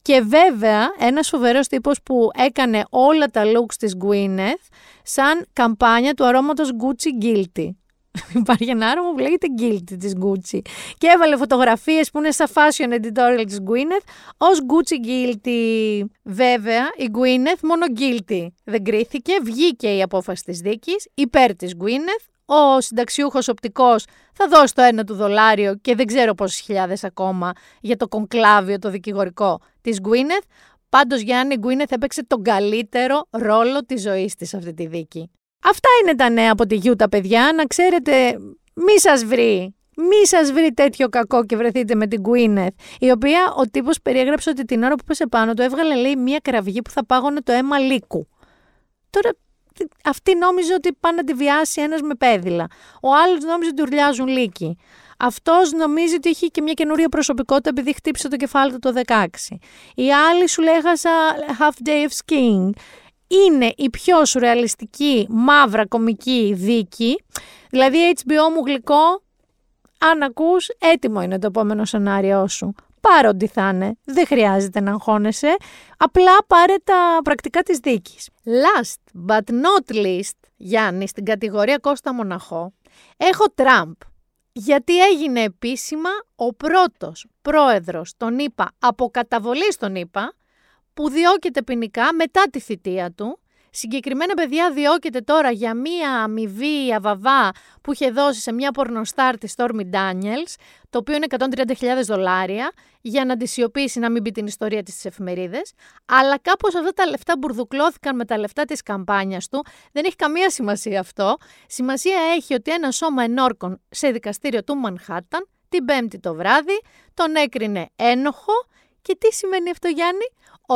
Και βέβαια ένας φοβερός τύπος που έκανε όλα τα looks της Gwyneth σαν καμπάνια του αρώματος Gucci Guilty. Υπάρχει ένα άρωμα που λέγεται Guilty της Gucci. Και έβαλε φωτογραφίες που είναι στα fashion editorial της Gwyneth ως Gucci Guilty. Βέβαια η Gwyneth μόνο Guilty δεν κρίθηκε, βγήκε η απόφαση της δίκης υπέρ της Gwyneth ο συνταξιούχος οπτικός θα δώσει το ένα του δολάριο και δεν ξέρω πόσες χιλιάδες ακόμα για το κονκλάβιο το δικηγορικό της Γκουίνεθ. Πάντως Γιάννη Γκουίνεθ έπαιξε τον καλύτερο ρόλο της ζωής της αυτή τη δίκη. Αυτά είναι τα νέα από τη Γιούτα παιδιά, να ξέρετε μη σας βρει. Μη σας βρει τέτοιο κακό και βρεθείτε με την Γκουίνεθ, η οποία ο τύπος περιέγραψε ότι την ώρα που πέσε πάνω του έβγαλε λέει μία κραυγή που θα πάγωνε το αίμα λύκου. Τώρα αυτή νόμιζε ότι πάνε να τη βιάσει ένας με πέδιλα. Ο άλλος νόμιζε ότι ουρλιάζουν λύκοι. Αυτός νομίζει ότι έχει και μια καινούρια προσωπικότητα επειδή χτύπησε το κεφάλι του το 16. Η άλλη σου λέγασα Half Day of Skiing. Είναι η πιο σουρεαλιστική μαύρα κομική δίκη. Δηλαδή HBO μου γλυκό, αν ακούς, έτοιμο είναι το επόμενο σενάριό σου. Πάρε ό,τι θα είναι. Δεν χρειάζεται να αγχώνεσαι. Απλά πάρε τα πρακτικά της δίκης. Last but not least, Γιάννη, στην κατηγορία Κώστα Μοναχό, έχω Τραμπ. Γιατί έγινε επίσημα ο πρώτος πρόεδρος, τον είπα, από καταβολή στον είπα, που διώκεται ποινικά μετά τη θητεία του Συγκεκριμένα παιδιά διώκεται τώρα για μία αμοιβή αβαβά που είχε δώσει σε μια πορνοστάρ της Stormy Daniels, το οποίο είναι 130.000 δολάρια, για να τη σιωπήσει να μην πει την ιστορία της στις εφημερίδες. Αλλά κάπως αυτά τα λεφτά μπουρδουκλώθηκαν με τα λεφτά της καμπάνιας του. Δεν έχει καμία σημασία αυτό. Σημασία έχει ότι ένα σώμα ενόρκων σε δικαστήριο του Μανχάταν την Πέμπτη το βράδυ τον έκρινε ένοχο. Και τι σημαίνει αυτό Γιάννη;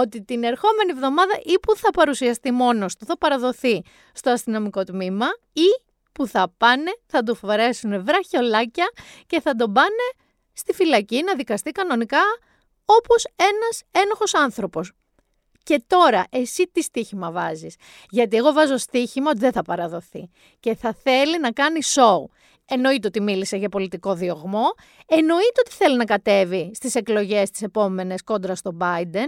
Ότι την ερχόμενη εβδομάδα ή που θα παρουσιαστεί μόνος του, θα παραδοθεί στο αστυνομικό τμήμα ή που θα πάνε, θα του φορέσουν βραχιολάκια και θα τον πάνε στη φυλακή να δικαστεί κανονικά όπως ένας ένοχος άνθρωπος. Και τώρα εσύ τι στοίχημα βάζεις; Γιατί εγώ βάζω στοίχημα ότι δεν θα παραδοθεί. Και θα θέλει να κάνει show. Εννοείται ότι μίλησε για πολιτικό διωγμό. Εννοείται ότι θέλει να κατέβει στις εκλογές τις επόμενες κόντρα στον Biden.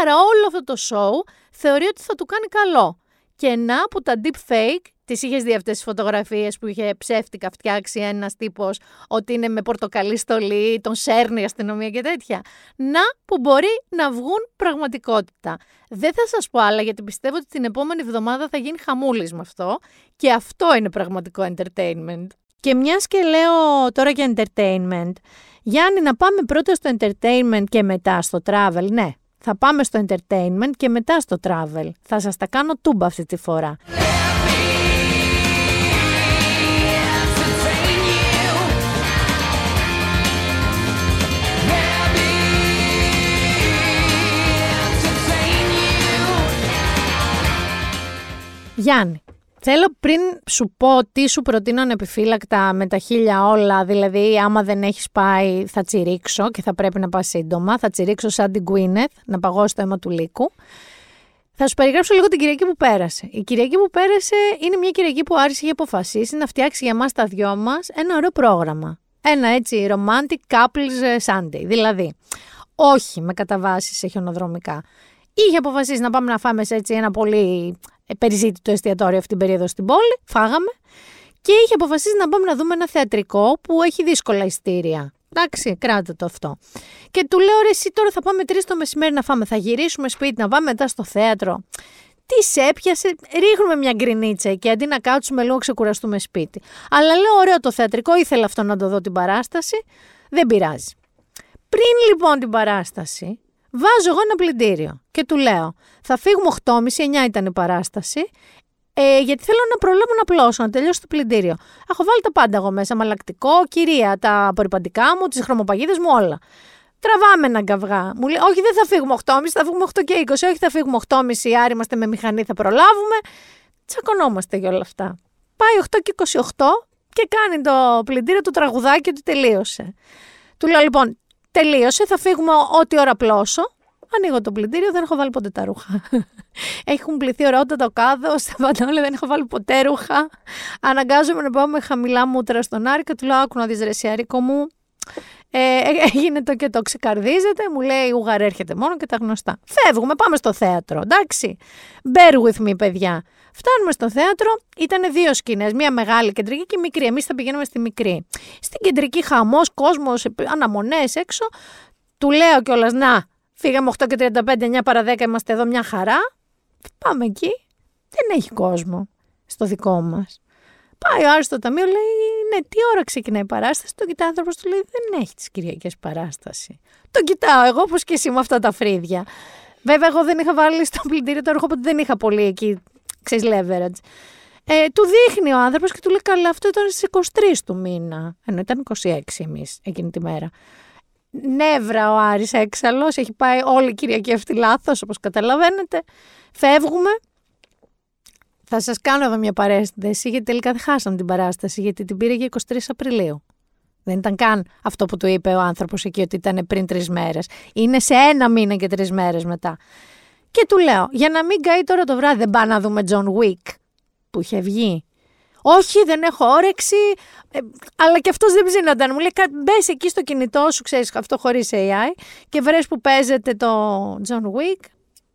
Άρα όλο αυτό το show θεωρεί ότι θα του κάνει καλό. Και να από τα deep fake, τις είχες δει αυτές τις φωτογραφίες που είχε ψεύτικα φτιάξει ένας τύπος ότι είναι με πορτοκαλί στολή, τον σέρνει η αστυνομία και τέτοια. Να που μπορεί να βγουν πραγματικότητα. Δεν θα σας πω άλλα γιατί πιστεύω ότι την επόμενη εβδομάδα θα γίνει χαμούλης με αυτό και αυτό είναι πραγματικό entertainment. Και μιας και λέω τώρα για entertainment, Γιάννη, να πάμε πρώτα στο entertainment και μετά στο travel. Ναι, θα πάμε στο entertainment και μετά στο travel. Θα σας τα κάνω τούμπα αυτή τη φορά. Γιάννη, Θέλω πριν σου πω τι σου προτείνω ανεπιφύλακτα με τα χίλια όλα, δηλαδή άμα δεν έχεις πάει θα τσιρίξω και θα πρέπει να πας σύντομα, θα τσιρίξω σαν την Gwyneth, να παγώσει το αίμα του λύκου. Θα σου περιγράψω λίγο την Κυριακή που πέρασε. Η Κυριακή που πέρασε είναι μια Κυριακή που Άρης είχε αποφασίσει να φτιάξει για μας τα δυο μας ένα ωραίο πρόγραμμα. Ένα έτσι romantic couples Sunday, δηλαδή όχι με καταβάσεις σε χιονοδρομικά. Είχε αποφασίσει να πάμε να φάμε σε έτσι ένα πολύ ε, περιζήτη το εστιατόριο αυτή την περίοδο στην πόλη. Φάγαμε. Και είχε αποφασίσει να πάμε να δούμε ένα θεατρικό που έχει δύσκολα ειστήρια. Εντάξει, κράτα το αυτό. Και του λέω: Ρε, εσύ τώρα θα πάμε τρεις το μεσημέρι να φάμε. Θα γυρίσουμε σπίτι, να πάμε μετά στο θέατρο. Τι σε έπιασε, ρίχνουμε μια γκρινίτσα εκεί αντί να κάτσουμε λίγο ξεκουραστούμε σπίτι. Αλλά λέω: Ωραίο το θεατρικό, ήθελα αυτό να το δω την παράσταση. Δεν πειράζει. Πριν λοιπόν την παράσταση, βάζω εγώ ένα πλυντήριο και του λέω: Θα φύγουμε 8.30, 9 ήταν η παράσταση. Ε, γιατί θέλω να προλάβω να πλώσω, να τελειώσω το πλυντήριο. Έχω βάλει τα πάντα εγώ μέσα. Μαλακτικό, κυρία, τα απορριπαντικά μου, τις χρωμοπαγίδες μου, όλα. Τραβάμε έναν καυγά. Μου λέει: Όχι, δεν θα φύγουμε 8.30, θα φύγουμε 8 και 20. Όχι, θα φύγουμε 8.30, άρα είμαστε με μηχανή, θα προλάβουμε. Τσακωνόμαστε για όλα αυτά. Πάει 8 και 28 και κάνει το πλυντήριο του τραγουδάκι και του τελείωσε. Του λέω λοιπόν: Τελείωσε, θα φύγουμε ό,τι ώρα πλώσω. Ανοίγω το πλυντήριο, δεν έχω βάλει ποτέ τα ρούχα. Έχουν πληθεί ωραιότατα το κάδος, στα παντόλια δεν έχω βάλει ποτέ ρούχα. Αναγκάζομαι να πάω με χαμηλά μούτρα στον Άρη και του λέω: Άκου να δεις ρεσιάρικο μου. Ε, έγινε το και το ξεκαρδίζεται, μου λέει Ουγαρ έρχεται μόνο και τα γνωστά. Φεύγουμε, πάμε στο θέατρο, εντάξει. Bear with me, παιδιά. Φτάνουμε στο θέατρο, ήταν δύο σκηνές, μία μεγάλη κεντρική και μικρή. Εμείς θα πηγαίνουμε στη μικρή. Στην κεντρική χαμός, κόσμος, αναμονές έξω. Του λέω κιόλας, να, φύγαμε 8 και 35, 9 παρα 10, είμαστε εδώ μια χαρά. Πάμε εκεί. Δεν έχει κόσμο στο δικό μας. Πάει ο Άρης στο ταμείο, λέει: Ναι, τι ώρα ξεκινάει η παράσταση. Το κοιτάει άνθρωπος, του λέει: Δεν έχει τις Κυριακές παράσταση. Το κοιτάω εγώ, όπως και εσύ με αυτά τα φρύδια. Βέβαια, εγώ δεν είχα βάλει στο πλυντήριο το ρούχο, οπότε δεν είχα πολύ εκεί, ξέρεις, leverage. Ε, του δείχνει ο άνθρωπος και του λέει: Καλά, αυτό ήταν στις 23 του μήνα. Ενώ ήταν 26 εμείς εκείνη τη μέρα. Νεύρα ο Άρης έξαλλος, έχει πάει όλη η Κυριακή αυτή λάθος όπως καταλαβαίνετε. Φεύγουμε, θα σας κάνω εδώ μια παρέστηση, γιατί τελικά δεν χάσαμε την παράσταση, γιατί την πήρε για 23 Απριλίου. Δεν ήταν καν αυτό που του είπε ο άνθρωπος εκεί ότι ήταν πριν τρεις μέρες. Είναι σε ένα μήνα και τρεις μέρες μετά. Και του λέω, για να μην καεί τώρα το βράδυ, δεν πάμε να δούμε John Wick που είχε βγει. Όχι, δεν έχω όρεξη. Ε, αλλά και αυτός δεν ψήνονταν. Μου λέει, μπες εκεί στο κινητό σου, ξέρεις αυτό χωρίς AI, και βρες που παίζεται το John Wick.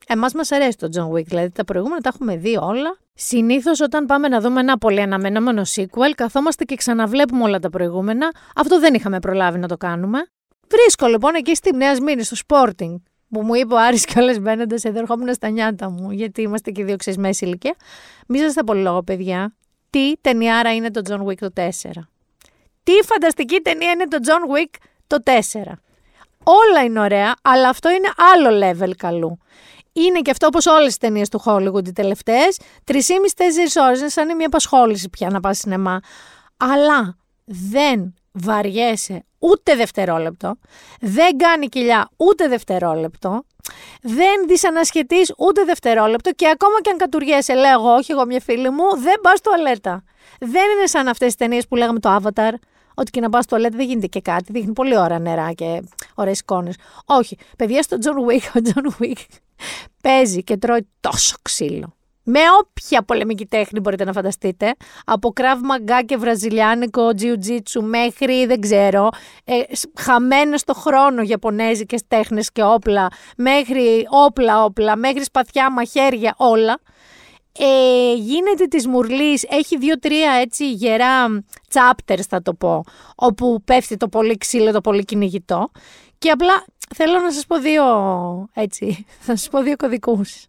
Εμάς μας αρέσει το John Wick, δηλαδή τα προηγούμενα τα έχουμε δει όλα. Συνήθως, όταν πάμε να δούμε ένα πολύ αναμενόμενο sequel, καθόμαστε και ξαναβλέπουμε όλα τα προηγούμενα. Αυτό δεν είχαμε προλάβει να το κάνουμε. Βρίσκω λοιπόν εκεί στη Νέα Σμήνη, στο Sporting, που μου είπε ο Άρης κιόλας μπαίνοντας εδώ, ερχόμουν στα νιάτα μου, γιατί είμαστε και δύο ξέρει μέση ηλικία. Μη σας τα πολύ λόγο, παιδιά. Τι ταινιάρα είναι το John Wick το 4. Τι φανταστική ταινία είναι το John Wick το 4. Όλα είναι ωραία, αλλά αυτό είναι άλλο level καλού είναι και αυτό όπως όλες τις ταινίες του Hollywood οι τελευταίες. Τρει-τέσσερι ώρες είναι σαν μια απασχόληση πια να πας σινεμά. Αλλά δεν βαριέσαι ούτε δευτερόλεπτο, δεν κάνει κοιλιά ούτε δευτερόλεπτο, δεν δυσανασχετείς ούτε δευτερόλεπτο και ακόμα και αν κατουργέσαι, λέω εγώ, όχι εγώ μια φίλη μου, δεν πας αλέτα. Δεν είναι σαν αυτές τις ταινίες που λέγαμε το Avatar, ότι και να πας στο αλέτα δεν γίνεται και κάτι, δείχνει πολύ ώρα νερά και ωραίες εικόνες. Όχι, παιδιά στο John Wick, ο John Wick παίζει και τρώει τόσο ξύλο. Με όποια πολεμική τέχνη μπορείτε να φανταστείτε, από κράβ μαγκά και βραζιλιάνικο τζιουτζίτσου μέχρι, δεν ξέρω, ε, χαμένες στο χρόνο γιαπωνέζικες τέχνες και όπλα, μέχρι όπλα όπλα, μέχρι σπαθιά, μαχαίρια, όλα. Ε, γίνεται της μουρλής, έχει δύο-τρία έτσι γερά chapters θα το πω, όπου πέφτει το πολύ ξύλο, το πολύ κυνηγητό και απλά θέλω να σας πω δύο, έτσι, θα σας πω δύο κωδικούς.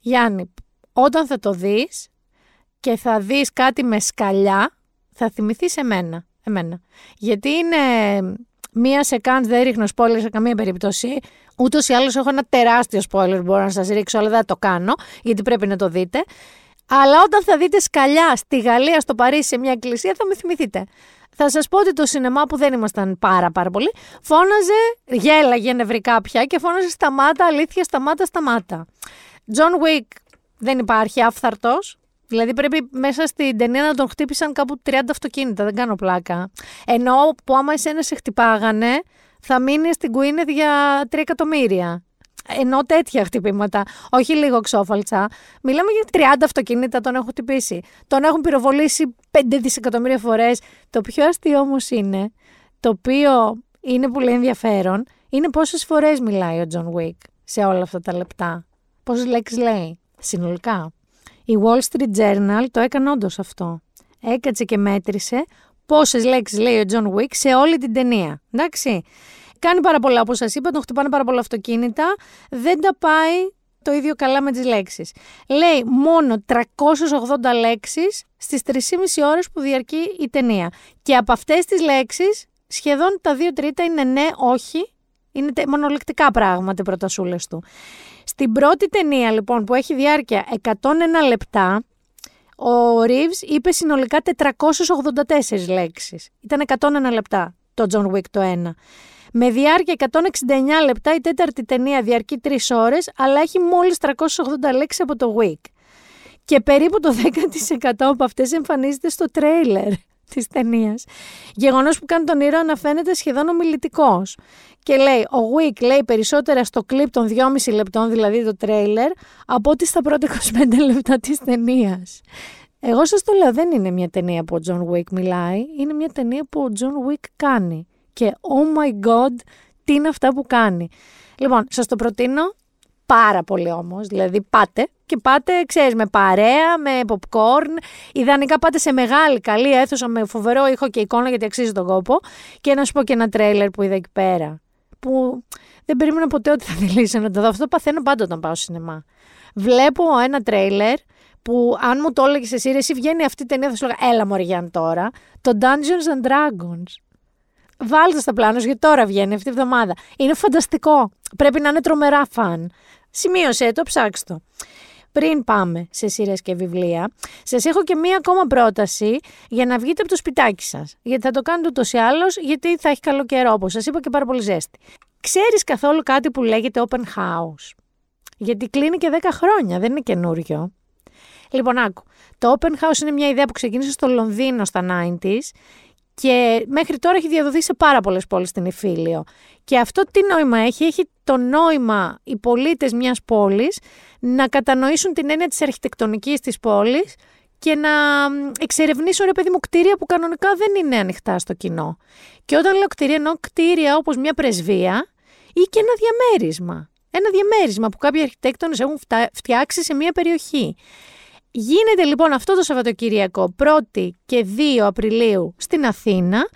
Γιάννη, όταν θα το δεις και θα δεις κάτι με σκαλιά, θα θυμηθείς εμένα. εμένα. Γιατί είναι μία σε καν δεν ρίχνω spoiler σε καμία περίπτωση. Ούτως ή άλλως έχω ένα τεράστιο spoiler που μπορώ να σας ρίξω, αλλά δεν το κάνω, γιατί πρέπει να το δείτε. Αλλά όταν θα δείτε σκαλιά στη Γαλλία, στο Παρίσι, σε μια εκκλησία, θα με θυμηθείτε. Θα σας πω ότι το σινεμά που δεν ήμασταν πάρα πάρα πολύ, φώναζε, γέλαγε νευρικά πια και φώναζε σταμάτα, αλήθεια, σταμάτα, σταμάτα. John Wick δεν υπάρχει, άφθαρτος. Δηλαδή πρέπει μέσα στην ταινία να τον χτύπησαν κάπου 30 αυτοκίνητα, δεν κάνω πλάκα. Ενώ που άμα εσένα σε χτυπάγανε, θα μείνει στην Κουίνεθ για 3 εκατομμύρια. Ενώ τέτοια χτυπήματα, όχι λίγο ξόφαλτσα. Μιλάμε για 30 αυτοκίνητα τον έχουν χτυπήσει. Τον έχουν πυροβολήσει 5 δισεκατομμύρια φορές. Το πιο αστείο όμως είναι, το οποίο είναι πολύ ενδιαφέρον, είναι πόσες φορές μιλάει ο John Wick σε όλα αυτά τα λεπτά. Πόσες λέξεις λέει συνολικά. Η Wall Street Journal το έκανε όντως αυτό. Έκατσε και μέτρησε πόσες λέξεις λέει ο John Wick σε όλη την ταινία. Εντάξει. Κάνει πάρα πολλά, όπως σας είπα, τον χτυπάνε πάρα πολλά αυτοκίνητα. Δεν τα πάει το ίδιο καλά με τις λέξεις. Λέει μόνο 380 λέξεις στις 3,5 ώρες που διαρκεί η ταινία. Και από αυτές τις λέξεις σχεδόν τα δύο τρίτα είναι ναι, όχι. Είναι μονολεκτικά πράγματα οι προτασούλες του. Στην πρώτη ταινία λοιπόν που έχει διάρκεια 101 λεπτά, ο Ρίβς είπε συνολικά 484 λέξεις. Ήταν 101 λεπτά το John Wick το ένα. Με διάρκεια 169 λεπτά η τέταρτη ταινία διαρκεί 3 ώρες, αλλά έχει μόλις 380 λέξεις από το Wick. Και περίπου το 10% από αυτές εμφανίζεται στο τρέιλερ της ταινίας. Γεγονός που κάνει τον ήρωα να φαίνεται σχεδόν ομιλητικός. Και λέει, ο Wick λέει περισσότερα στο κλιπ των 2,5 λεπτών, δηλαδή το τρέιλερ, από ότι στα πρώτα 25 λεπτά της ταινίας. Εγώ σας το λέω, δεν είναι μια ταινία που ο John Wick μιλάει, είναι μια ταινία που ο John Wick κάνει και oh my god, τι είναι αυτά που κάνει. Λοιπόν, σας το προτείνω πάρα πολύ όμως, δηλαδή πάτε και πάτε, ξέρεις, με παρέα, με popcorn, ιδανικά πάτε σε μεγάλη καλή αίθουσα με φοβερό ήχο και εικόνα γιατί αξίζει τον κόπο και να σου πω και ένα τρέιλερ που είδα εκεί πέρα, που δεν περίμενα ποτέ ότι θα θελήσω να το δω. Αυτό παθαίνω πάντα όταν πάω σινεμά. Βλέπω ένα τρέιλερ που αν μου το έλεγες εσύ, εσύ βγαίνει αυτή η ταινία, θα σου λέγα, έλα μωρέ τώρα, το Dungeons and Dragons. Βάλτε στα πλάνο γιατί τώρα βγαίνει αυτή τη βδομάδα. Είναι φανταστικό. Πρέπει να είναι τρομερά φαν. Σημείωσε το, ψάξτε το. Πριν πάμε σε σειρές και βιβλία, σας έχω και μία ακόμα πρόταση για να βγείτε από το σπιτάκι σας. Γιατί θα το κάνετε ούτως ή άλλως, γιατί θα έχει καλό καιρό, όπως σας είπα και πάρα πολύ ζέστη. Ξέρεις καθόλου κάτι που λέγεται open house; Γιατί κλείνει και 10 χρόνια, δεν είναι καινούριο. Λοιπόν, άκου. Το open house είναι μια ιδέα που ξεκίνησε στο Λονδίνο στα 90s και μέχρι τώρα έχει διαδοθεί σε πάρα πολλές πόλεις στην Ιφίλιο. Και αυτό τι νόημα έχει, έχει το νόημα οι πολίτες μιας πόλης να κατανοήσουν την έννοια της αρχιτεκτονικής της πόλης και να εξερευνήσουν ρε παιδί μου κτίρια που κανονικά δεν είναι ανοιχτά στο κοινό. Και όταν λέω κτίρια εννοώ κτίρια όπως μια πρεσβεία ή και ένα διαμέρισμα. Ένα διαμέρισμα που κάποιοι αρχιτέκτονες έχουν φτιάξει σε μια περιοχή. Γίνεται λοιπόν αυτό το Σαββατοκύριακο 1η και 2 Απριλίου στην Αθήνα.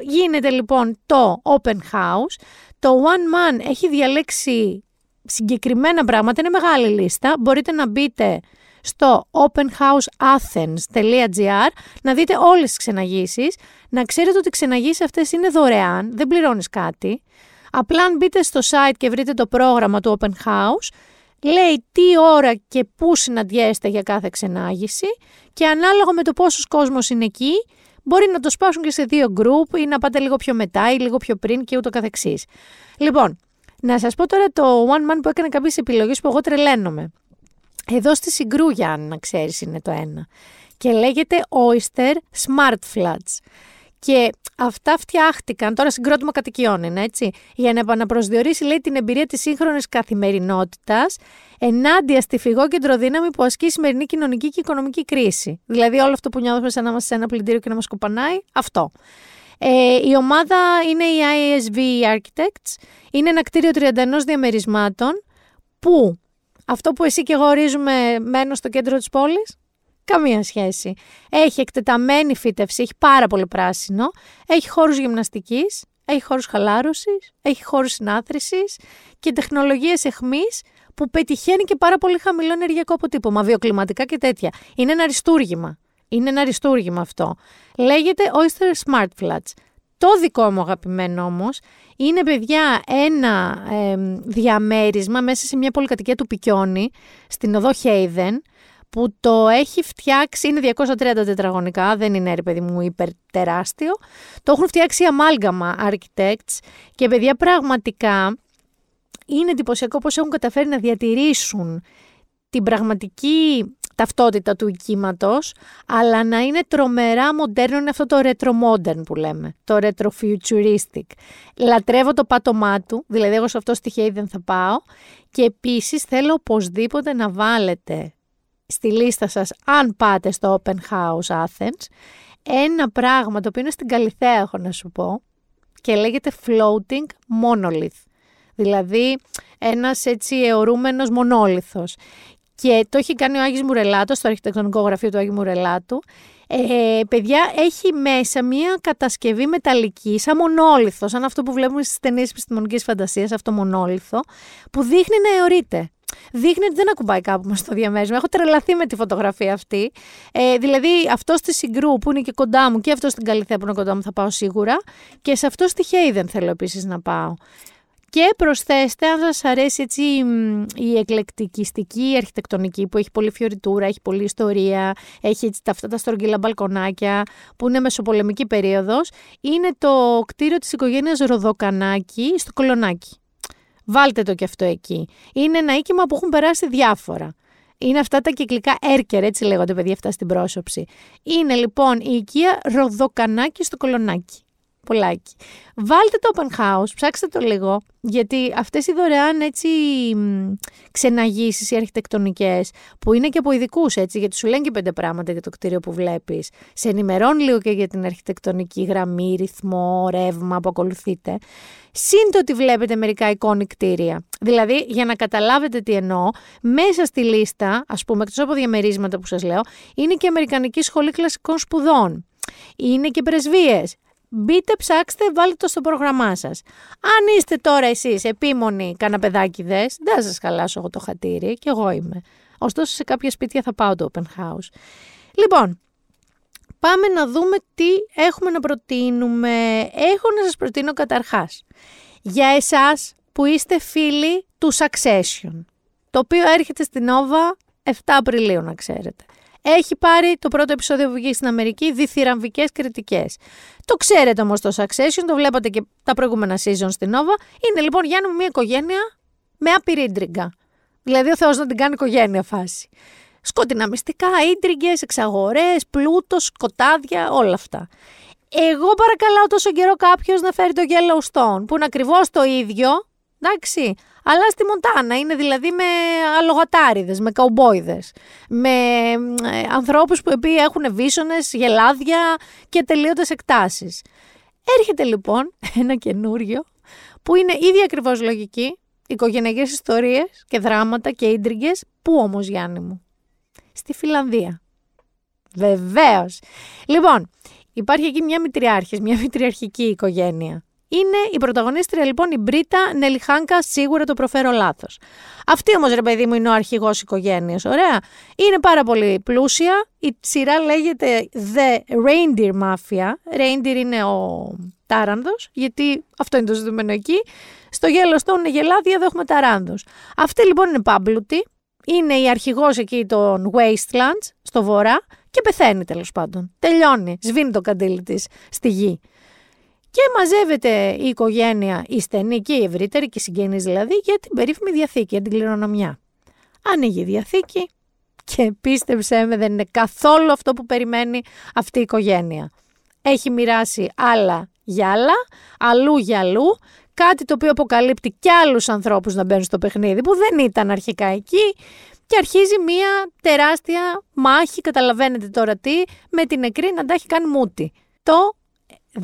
Γίνεται λοιπόν το Open House. Το One Man έχει διαλέξει συγκεκριμένα πράγματα, είναι μεγάλη λίστα. Μπορείτε να μπείτε στο openhouseathens.gr να δείτε όλες τις ξεναγήσεις. Να ξέρετε ότι οι ξεναγήσεις αυτές είναι δωρεάν, δεν πληρώνεις κάτι. Απλά αν μπείτε στο site και βρείτε το πρόγραμμα του Open House, λέει τι ώρα και πού συναντιέστε για κάθε ξενάγηση και ανάλογα με το πόσος κόσμος είναι εκεί, μπορεί να το σπάσουν και σε δύο γκρουπ ή να πάτε λίγο πιο μετά ή λίγο πιο πριν και ούτω καθεξής. Λοιπόν, να σας πω τώρα το One Man που έκανε κάποιες επιλογές που εγώ τρελαίνομαι. Εδώ στη Συγκρούγια, αν να ξέρεις, είναι το ένα. Και λέγεται Oyster Smart Floods. Και αυτά φτιάχτηκαν, τώρα συγκρότημα κατοικιών είναι έτσι, για να επαναπροσδιορίσει λέει την εμπειρία της σύγχρονης καθημερινότητας ενάντια στη φυγόκεντρο δύναμη που ασκεί η σημερινή κοινωνική και οικονομική κρίση. Δηλαδή όλο αυτό που νιώθουμε σαν να είμαστε σε ένα πλυντήριο και να μας κουπανάει, αυτό. Ε, η ομάδα είναι η ISV Architects, είναι ένα κτίριο 31 διαμερισμάτων που αυτό που εσύ και εγώ ορίζουμε μένω στο κέντρο της πόλης, Καμία σχέση. Έχει εκτεταμένη φύτευση, έχει πάρα πολύ πράσινο, έχει χώρους γυμναστικής, έχει χώρους χαλάρωσης, έχει χώρους συνάθρησης και τεχνολογίες εχμής που πετυχαίνει και πάρα πολύ χαμηλό ενεργειακό αποτύπωμα, βιοκλιματικά και τέτοια. Είναι ένα αριστούργημα. Είναι ένα αριστούργημα αυτό. Λέγεται Oyster Smart Flats. Το δικό μου αγαπημένο όμως είναι παιδιά ένα ε, διαμέρισμα μέσα σε μια πολυκατοικία του Πικιόνι στην οδό Χέιδεν που το έχει φτιάξει, είναι 230 τετραγωνικά, δεν είναι ρε παιδί μου υπερτεράστιο. Το έχουν φτιάξει Amalgama Architects και παιδιά πραγματικά είναι εντυπωσιακό πώς έχουν καταφέρει να διατηρήσουν την πραγματική ταυτότητα του οικήματος, αλλά να είναι τρομερά μοντέρνο, είναι αυτό το retro modern που λέμε, το retro futuristic. Λατρεύω το πάτωμά του, δηλαδή εγώ σε αυτό στοιχείο δεν θα πάω και επίσης θέλω οπωσδήποτε να βάλετε στη λίστα σας, αν πάτε στο Open House Athens, ένα πράγμα το οποίο είναι στην Καλυθέα, έχω να σου πω, και λέγεται Floating Monolith. Δηλαδή, ένας έτσι αιωρούμενος μονόλιθος. και το έχει κάνει ο Άγιος Μουρελάτος στο αρχιτεκτονικό γραφείο του Άγιου Μουρελάτου. Ε, παιδιά, έχει μέσα μία κατασκευή μεταλλική, σαν μονόλιθο, σαν αυτό που βλέπουμε στις ταινίες επιστημονικής φαντασίας, αυτό μονόλιθο, που δείχνει να αιωρείται. Δείχνει ότι δεν ακουμπάει κάπου μα στο διαμέρισμα. Έχω τρελαθεί με τη φωτογραφία αυτή. Ε, δηλαδή, αυτό στη Συγκρού που είναι και κοντά μου και αυτό στην Καλυθέα που είναι κοντά μου θα πάω σίγουρα. Και σε αυτό στη δεν θέλω επίσης να πάω. Και προσθέστε, αν σας αρέσει έτσι μ, η εκλεκτικιστική αρχιτεκτονική που έχει πολύ φιωριτούρα, έχει πολλή ιστορία, έχει έτσι τα, αυτά τα στρογγύλα μπαλκονάκια που είναι μεσοπολεμική περίοδος, είναι το κτίριο της οικογένειας Ροδοκανάκη στο Κολονάκι. Βάλτε το και αυτό εκεί. Είναι ένα οίκημα που έχουν περάσει διάφορα. Είναι αυτά τα κυκλικά έρκερ, έτσι λέγονται παιδιά αυτά στην πρόσωψη. Είναι λοιπόν η οικία Ροδοκανάκη στο Κολονάκι. Πολλάκι. Βάλτε το open house, ψάξτε το λίγο, γιατί αυτές οι δωρεάν έτσι ξεναγήσεις οι αρχιτεκτονικές, που είναι και από ειδικούς έτσι, γιατί σου λένε και πέντε πράγματα για το κτίριο που βλέπεις, σε ενημερώνει λίγο και για την αρχιτεκτονική γραμμή, ρυθμό, ρεύμα που ακολουθείτε. Συν το ότι βλέπετε μερικά εικόνη κτίρια. Δηλαδή, για να καταλάβετε τι εννοώ, μέσα στη λίστα, ας πούμε, εκτός από διαμερίσματα που σας λέω, είναι και Αμερικανική Σχολή Κλασικών Σπουδών. Είναι και πρεσβείες. Μπείτε, ψάξτε, βάλτε το στο πρόγραμμά σας. Αν είστε τώρα εσείς επίμονοι καναπεδάκιδε, δεν θα σας χαλάσω εγώ το χατήρι, και εγώ είμαι. Ωστόσο, σε κάποια σπίτια θα πάω το open house. Λοιπόν, πάμε να δούμε τι έχουμε να προτείνουμε. Έχω να σας προτείνω καταρχάς για εσάς που είστε φίλοι του Succession, το οποίο έρχεται στην Nova 7 Απριλίου να ξέρετε έχει πάρει το πρώτο επεισόδιο που βγήκε στην Αμερική διθυραμβικές κριτικές. Το ξέρετε όμως το Succession, το βλέπατε και τα προηγούμενα season στην Nova. Είναι λοιπόν για μια οικογένεια με άπειρη ίντριγκα. Δηλαδή ο Θεός να την κάνει οικογένεια φάση. Σκότεινα μυστικά, ίντριγκες, εξαγορές, πλούτος, σκοτάδια, όλα αυτά. Εγώ παρακαλάω τόσο καιρό κάποιος να φέρει το Yellowstone, που είναι ακριβώς το ίδιο, εντάξει, αλλά στη Μοντάνα. Είναι δηλαδή με αλογατάριδες, με καουμπόιδες, με ε, ανθρώπους που έχουν βίσονες, γελάδια και τελείωτες εκτάσεις. Έρχεται λοιπόν ένα καινούριο που είναι ήδη ακριβώς λογική, οικογενειακές ιστορίες και δράματα και ίντριγκες, πού όμως Γιάννη μου, στη Φιλανδία. Βεβαίως. Λοιπόν, υπάρχει εκεί μια μητριάρχης, μια μητριαρχική οικογένεια. Είναι η πρωταγωνίστρια λοιπόν η Μπρίτα Νελιχάνκα, σίγουρα το προφέρω λάθος. Αυτή όμως ρε παιδί μου είναι ο αρχηγός οικογένειας, ωραία. Είναι πάρα πολύ πλούσια. Η σειρά λέγεται The Reindeer Mafia. Reindeer είναι ο τάρανδο, γιατί αυτό είναι το ζητούμενο εκεί. Στο Yellowstone είναι γελάδια, εδώ έχουμε ταράνδου. Αυτή λοιπόν είναι πάμπλουτη. Είναι η αρχηγός εκεί των Wastelands στο βορρά και πεθαίνει τέλος πάντων. Τελειώνει. Σβήνει το καντήλι της στη γη. Και μαζεύεται η οικογένεια, η στενή και η ευρύτερη και συγγενείς δηλαδή, για την περίφημη διαθήκη, για την κληρονομιά. Ανοίγει η διαθήκη και πίστεψέ με δεν είναι καθόλου αυτό που περιμένει αυτή η οικογένεια. Έχει μοιράσει άλλα για άλλα, αλλού για αλλού, κάτι το οποίο αποκαλύπτει και άλλους ανθρώπους να μπαίνουν στο παιχνίδι που δεν ήταν αρχικά εκεί και αρχίζει μία τεράστια μάχη, καταλαβαίνετε τώρα τι, με την νεκρή να τα έχει κάνει μούτι. Το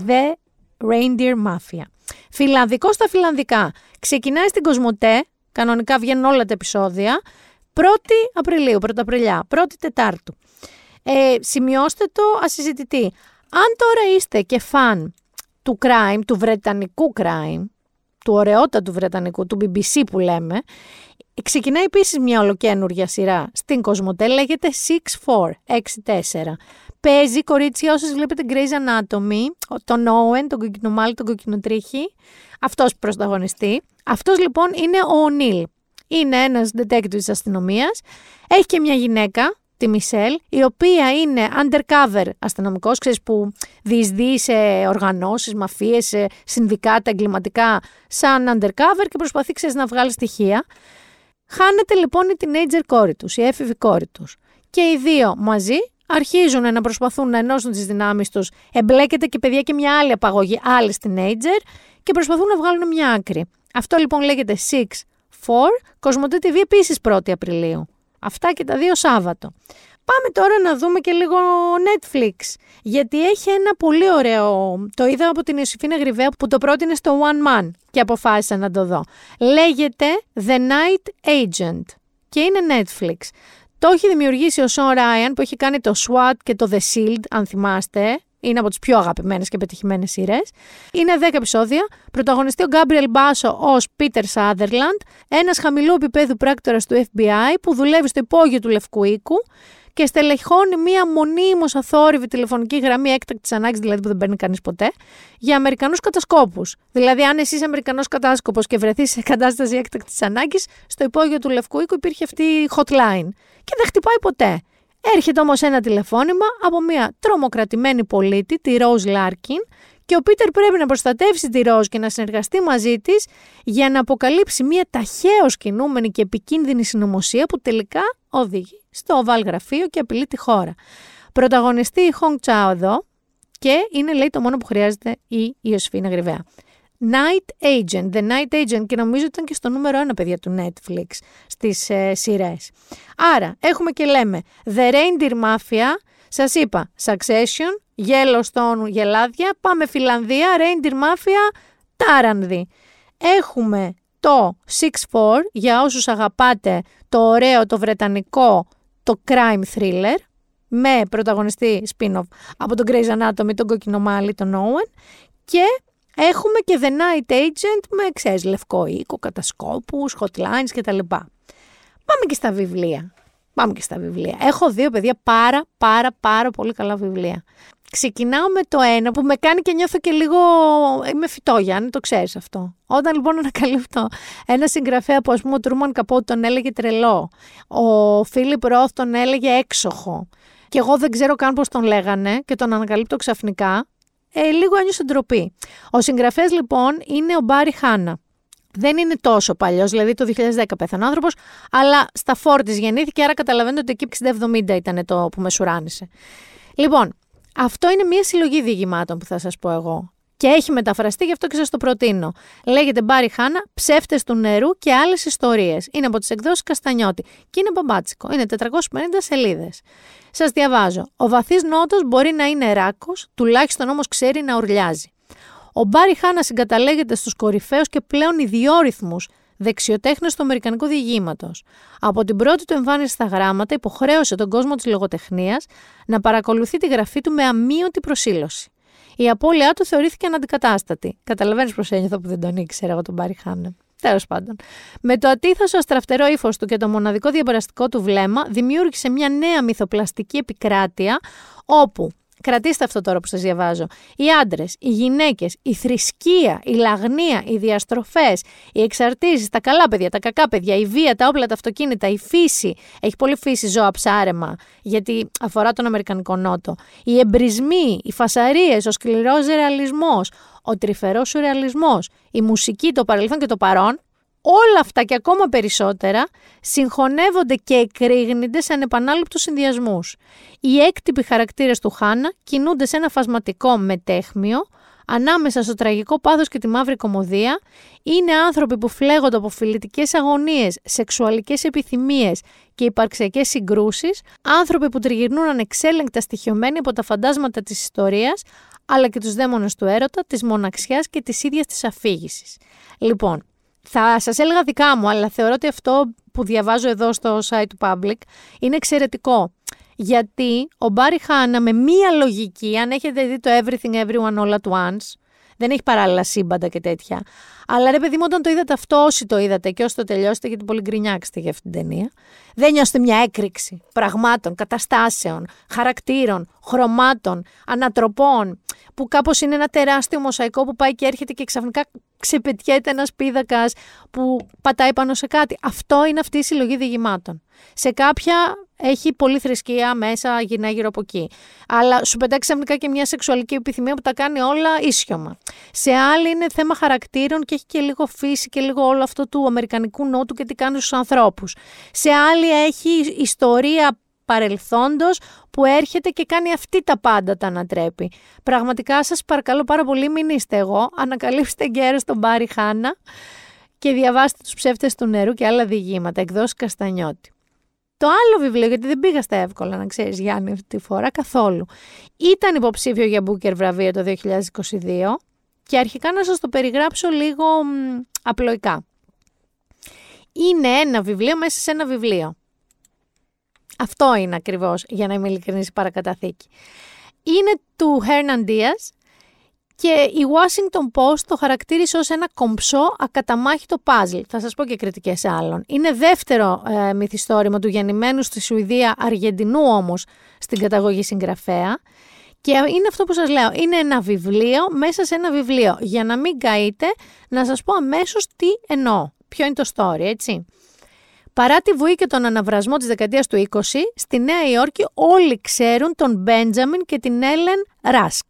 The Reindeer Mafia. Φιλανδικός στα φιλανδικά. Ξεκινάει στην Κοσμοτέ, κανονικά βγαίνουν όλα τα επεισόδια, 1η Απριλίου, 1η Απριλιά, 1η Τετάρτου. Ε, σημειώστε το ασυζητητή. Αν τώρα είστε και φαν του crime, του βρετανικού crime, του ωραιότατου βρετανικού, του BBC που λέμε, ξεκινάει επίσης μια ολοκένουργια σειρά στην Κοσμοτέ, λέγεται 6-4, 6-4 παίζει κορίτσια όσες βλέπετε Grey's Anatomy, τον Owen, τον κοκκινομάλι, τον κοκκινοτρίχη, αυτός πρωταγωνιστή. Αυτός λοιπόν είναι ο O'Neill. Είναι ένας detective της αστυνομίας. Έχει και μια γυναίκα, τη Μισελ, η οποία είναι undercover αστυνομικός, ξέρεις που διεισδύει σε οργανώσεις, μαφίες, σε συνδικάτα, εγκληματικά, σαν undercover και προσπαθεί, ξέρεις, να βγάλει στοιχεία. Χάνεται λοιπόν η teenager κόρη τους, η έφηβη κόρη τους. Και οι δύο μαζί αρχίζουν να προσπαθούν να ενώσουν τις δυνάμεις τους, εμπλέκεται και παιδιά και μια άλλη απαγωγή, άλλη teenager και προσπαθούν να βγάλουν μια άκρη. Αυτό λοιπόν λέγεται 6-4, Κοσμοτέ TV επίσης 1η Απριλίου. Αυτά και τα δύο Σάββατο. Πάμε τώρα να δούμε και λίγο Netflix, γιατί έχει ένα πολύ ωραίο, το είδα από την Ιωσήφινα Γρυβαία που το πρότεινε στο One Man και αποφάσισα να το δω. Λέγεται The Night Agent και είναι Netflix. Το έχει δημιουργήσει ο Σον Ράιαν που έχει κάνει το SWAT και το The Shield, αν θυμάστε. Είναι από τις πιο αγαπημένες και πετυχημένες σειρές. Είναι 10 επεισόδια. Πρωταγωνιστεί ο Γκάμπριελ Μπάσο ως Πίτερ Σάδερλαντ, ένας χαμηλού επιπέδου πράκτορας του FBI που δουλεύει στο υπόγειο του Λευκού Οίκου και στελεχώνει μία μονίμως αθόρυβη τηλεφωνική γραμμή έκτακτης ανάγκης, δηλαδή που δεν παίρνει κανείς ποτέ, για Αμερικανούς κατασκόπους. Δηλαδή, αν εσύ είσαι Αμερικανός κατάσκοπος και βρεθείς σε κατάσταση έκτακτης ανάγκης, στο υπόγειο του Λευκού Οίκου υπήρχε αυτή η hotline. Και δεν χτυπάει ποτέ. Έρχεται όμως ένα τηλεφώνημα από μια τρομοκρατημένη πολίτη, τη Ρόουζ Λάρκιν, και ο Πίτερ πρέπει να προστατεύσει τη Ροζ και να συνεργαστεί μαζί της για να αποκαλύψει μια ταχαίως κινούμενη και επικίνδυνη συνωμοσία που τελικά οδηγεί στο οβάλ γραφείο και απειλεί τη χώρα. Πρωταγωνιστεί η Χονγκ Τσάο εδώ και είναι λέει το μόνο που χρειάζεται η Ιωσφίνα Γρυβαία. Night Agent, The Night Agent και νομίζω ήταν και στο νούμερο ένα παιδιά του Netflix στις ε, σειρές. Άρα έχουμε και λέμε The Reindeer Mafia, σας είπα Succession, Yellowstone Γελάδια, πάμε Φιλανδία, Reindeer Mafia, Τάρανδη. Έχουμε το 6-4 για όσους αγαπάτε το ωραίο, το βρετανικό, το crime thriller με πρωταγωνιστή spin-off από τον Grey's Anatomy, τον κοκκινομάλι, τον Owen και έχουμε και The Night Agent με, ξέρεις, λευκό οίκο, κατασκόπους, hotlines κτλ. Πάμε και στα βιβλία. Πάμε και στα βιβλία. Έχω δύο παιδιά πάρα πάρα πάρα πολύ καλά βιβλία. Ξεκινάω με το ένα που με κάνει και νιώθω και λίγο. Είμαι φυτό, Γιάννη, το ξέρεις αυτό. Όταν λοιπόν ανακαλύπτω ένα συγγραφέα που ας πούμε ο Τρούμαν Καπότ τον έλεγε τρελό, ο Φίλιπ Ροθ τον έλεγε έξοχο, και εγώ δεν ξέρω καν πώς τον λέγανε και τον ανακαλύπτω ξαφνικά, ε, λίγο ένιωσα ντροπή. Ο συγγραφέας λοιπόν είναι ο Μπάρι Χάνα. Δεν είναι τόσο παλιός, δηλαδή το 2010 πέθανε ο άνθρωπος, αλλά στα φόρ της γεννήθηκε, άρα καταλαβαίνετε ότι εκεί 60-70 ήταν το που με σουράνισε. Λοιπόν, αυτό είναι μια συλλογή διηγημάτων που θα σας πω εγώ. Και έχει μεταφραστεί, γι' αυτό και σας το προτείνω. Λέγεται Μπάρι Χάνα, Ψεύτες του νερού και άλλες ιστορίες. Είναι από τις εκδόσεις Καστανιώτη. Και είναι μπαμπάτσικο. Είναι 450 σελίδες. Σας διαβάζω. Ο βαθύς νότος μπορεί να είναι ράκος, τουλάχιστον όμως ξέρει να ουρλιάζει. Ο Μπάρι Χάνα συγκαταλέγεται στους κορυφαίους και πλέον ιδιόρυθμους δεξιοτέχνες του Αμερικανικού διηγήματος. Από την πρώτη του εμφάνιση στα γράμματα, υποχρέωσε τον κόσμο της λογοτεχνίας να παρακολουθεί τη γραφή του με αμύωτη προσήλωση. Η απώλειά του θεωρήθηκε αναντικατάστατη. Καταλαβαίνεις πώ ένιωθα που δεν τον ήξερα εγώ τον Μπάρι Χάνα. Τέλος πάντων. Με το ατίθασο αστραφτερό ύφος του και το μοναδικό διαπεραστικό του βλέμμα, δημιούργησε μια νέα μυθοπλαστική επικράτεια όπου Κρατήστε αυτό τώρα που σας διαβάζω. Οι άντρες, οι γυναίκες, η θρησκεία, η λαγνία, οι διαστροφές, οι εξαρτήσεις, τα καλά παιδιά, τα κακά παιδιά, η βία, τα όπλα, τα αυτοκίνητα, η φύση. Έχει πολύ φύση ζώα ψάρεμα, γιατί αφορά τον Αμερικανικό Νότο. Οι εμπρισμοί, οι φασαρίες, ο σκληρός ρεαλισμός, ο τρυφερός σουρεαλισμός, η μουσική, το παρελθόν και το παρόν, όλα αυτά και ακόμα περισσότερα συγχωνεύονται και εκρήγνονται σε ανεπανάληπτους συνδυασμούς. Οι έκτυποι χαρακτήρες του Χάνα κινούνται σε ένα φασματικό μετέχμιο, ανάμεσα στο τραγικό πάθος και τη μαύρη κομμωδία, είναι άνθρωποι που φλέγονται από φιλετικές αγωνίες, σεξουαλικές επιθυμίες και υπαρξιακές συγκρούσεις, άνθρωποι που τριγυρνούν ανεξέλεγκτα στοιχειωμένοι από τα φαντάσματα της ιστορίας, αλλά και τους δαίμονες του έρωτα, της μοναξιάς και της ίδιας της αφήγησης. Λοιπόν, θα σας έλεγα δικά μου, αλλά θεωρώ ότι αυτό που διαβάζω εδώ στο site του Public είναι εξαιρετικό. Γιατί ο Μπάρι Χάνα με μία λογική, αν έχετε δει το Everything Everyone All At Once, δεν έχει παράλληλα σύμπαντα και τέτοια. Αλλά ρε παιδί μου, όταν το είδατε αυτό, όσοι το είδατε και όσοι το τελειώσετε, γιατί πολύ γκρινιάξετε για αυτή την ταινία, δεν νιώσετε μια έκρηξη πραγμάτων, καταστάσεων, χαρακτήρων, χρωμάτων, ανατροπών, που κάπως είναι ένα τεράστιο μοσαϊκό που πάει και έρχεται και ξαφνικά ξεπετιέται ένας πίδακας που πατάει πάνω σε κάτι. Αυτό είναι αυτή η συλλογή διηγημάτων. Σε κάποια έχει πολύ θρησκεία μέσα, γυρνάει γύρω από εκεί. Αλλά σου πετάξει ξαφνικά και μια σεξουαλική επιθυμία που τα κάνει όλα ίσιωμα. Σε άλλη είναι θέμα χαρακτήρων και έχει και λίγο φύση και λίγο όλο αυτό του Αμερικανικού νότου και τι κάνει στους ανθρώπους. Σε άλλη έχει ιστορία παρελθόντος που έρχεται και κάνει αυτή τα πάντα τα ανατρέπει. Πραγματικά σας παρακαλώ πάρα πολύ μην είστε εγώ, ανακαλύψτε γέρο στον Μπάρι Χάνα και διαβάστε τους ψεύτες του νερού και άλλα διηγήματα, εκδόσεις Καστανιώτη. Το άλλο βιβλίο, γιατί δεν πήγα στα εύκολα να ξέρεις Γιάννη αυτή τη φορά καθόλου, ήταν υποψήφιο για Booker βραβείο το 2022 και αρχικά να σας το περιγράψω λίγο μ, απλοϊκά. Είναι ένα βιβλίο μέσα σε ένα βιβλίο. Αυτό είναι ακριβώς, για να είμαι ειλικρινής, η παρακαταθήκη. Είναι του Hernan Diaz και η Washington Post το χαρακτήρισε ως ένα κομψό ακαταμάχητο πάζλ. Θα σας πω και κριτικές άλλων. Είναι δεύτερο ε, μυθιστόρημα του γεννημένου στη Σουηδία, Αργεντινού όμως, στην καταγωγή συγγραφέα. Και είναι αυτό που σας λέω, είναι ένα βιβλίο μέσα σε ένα βιβλίο. Για να μην καείτε, να σας πω αμέσως τι εννοώ. Ποιο είναι το story, έτσι. Παρά τη βουή και τον αναβρασμό της δεκαετίας του 20, στη Νέα Υόρκη όλοι ξέρουν τον Μπέντζαμιν και την Έλεν Ράσκ.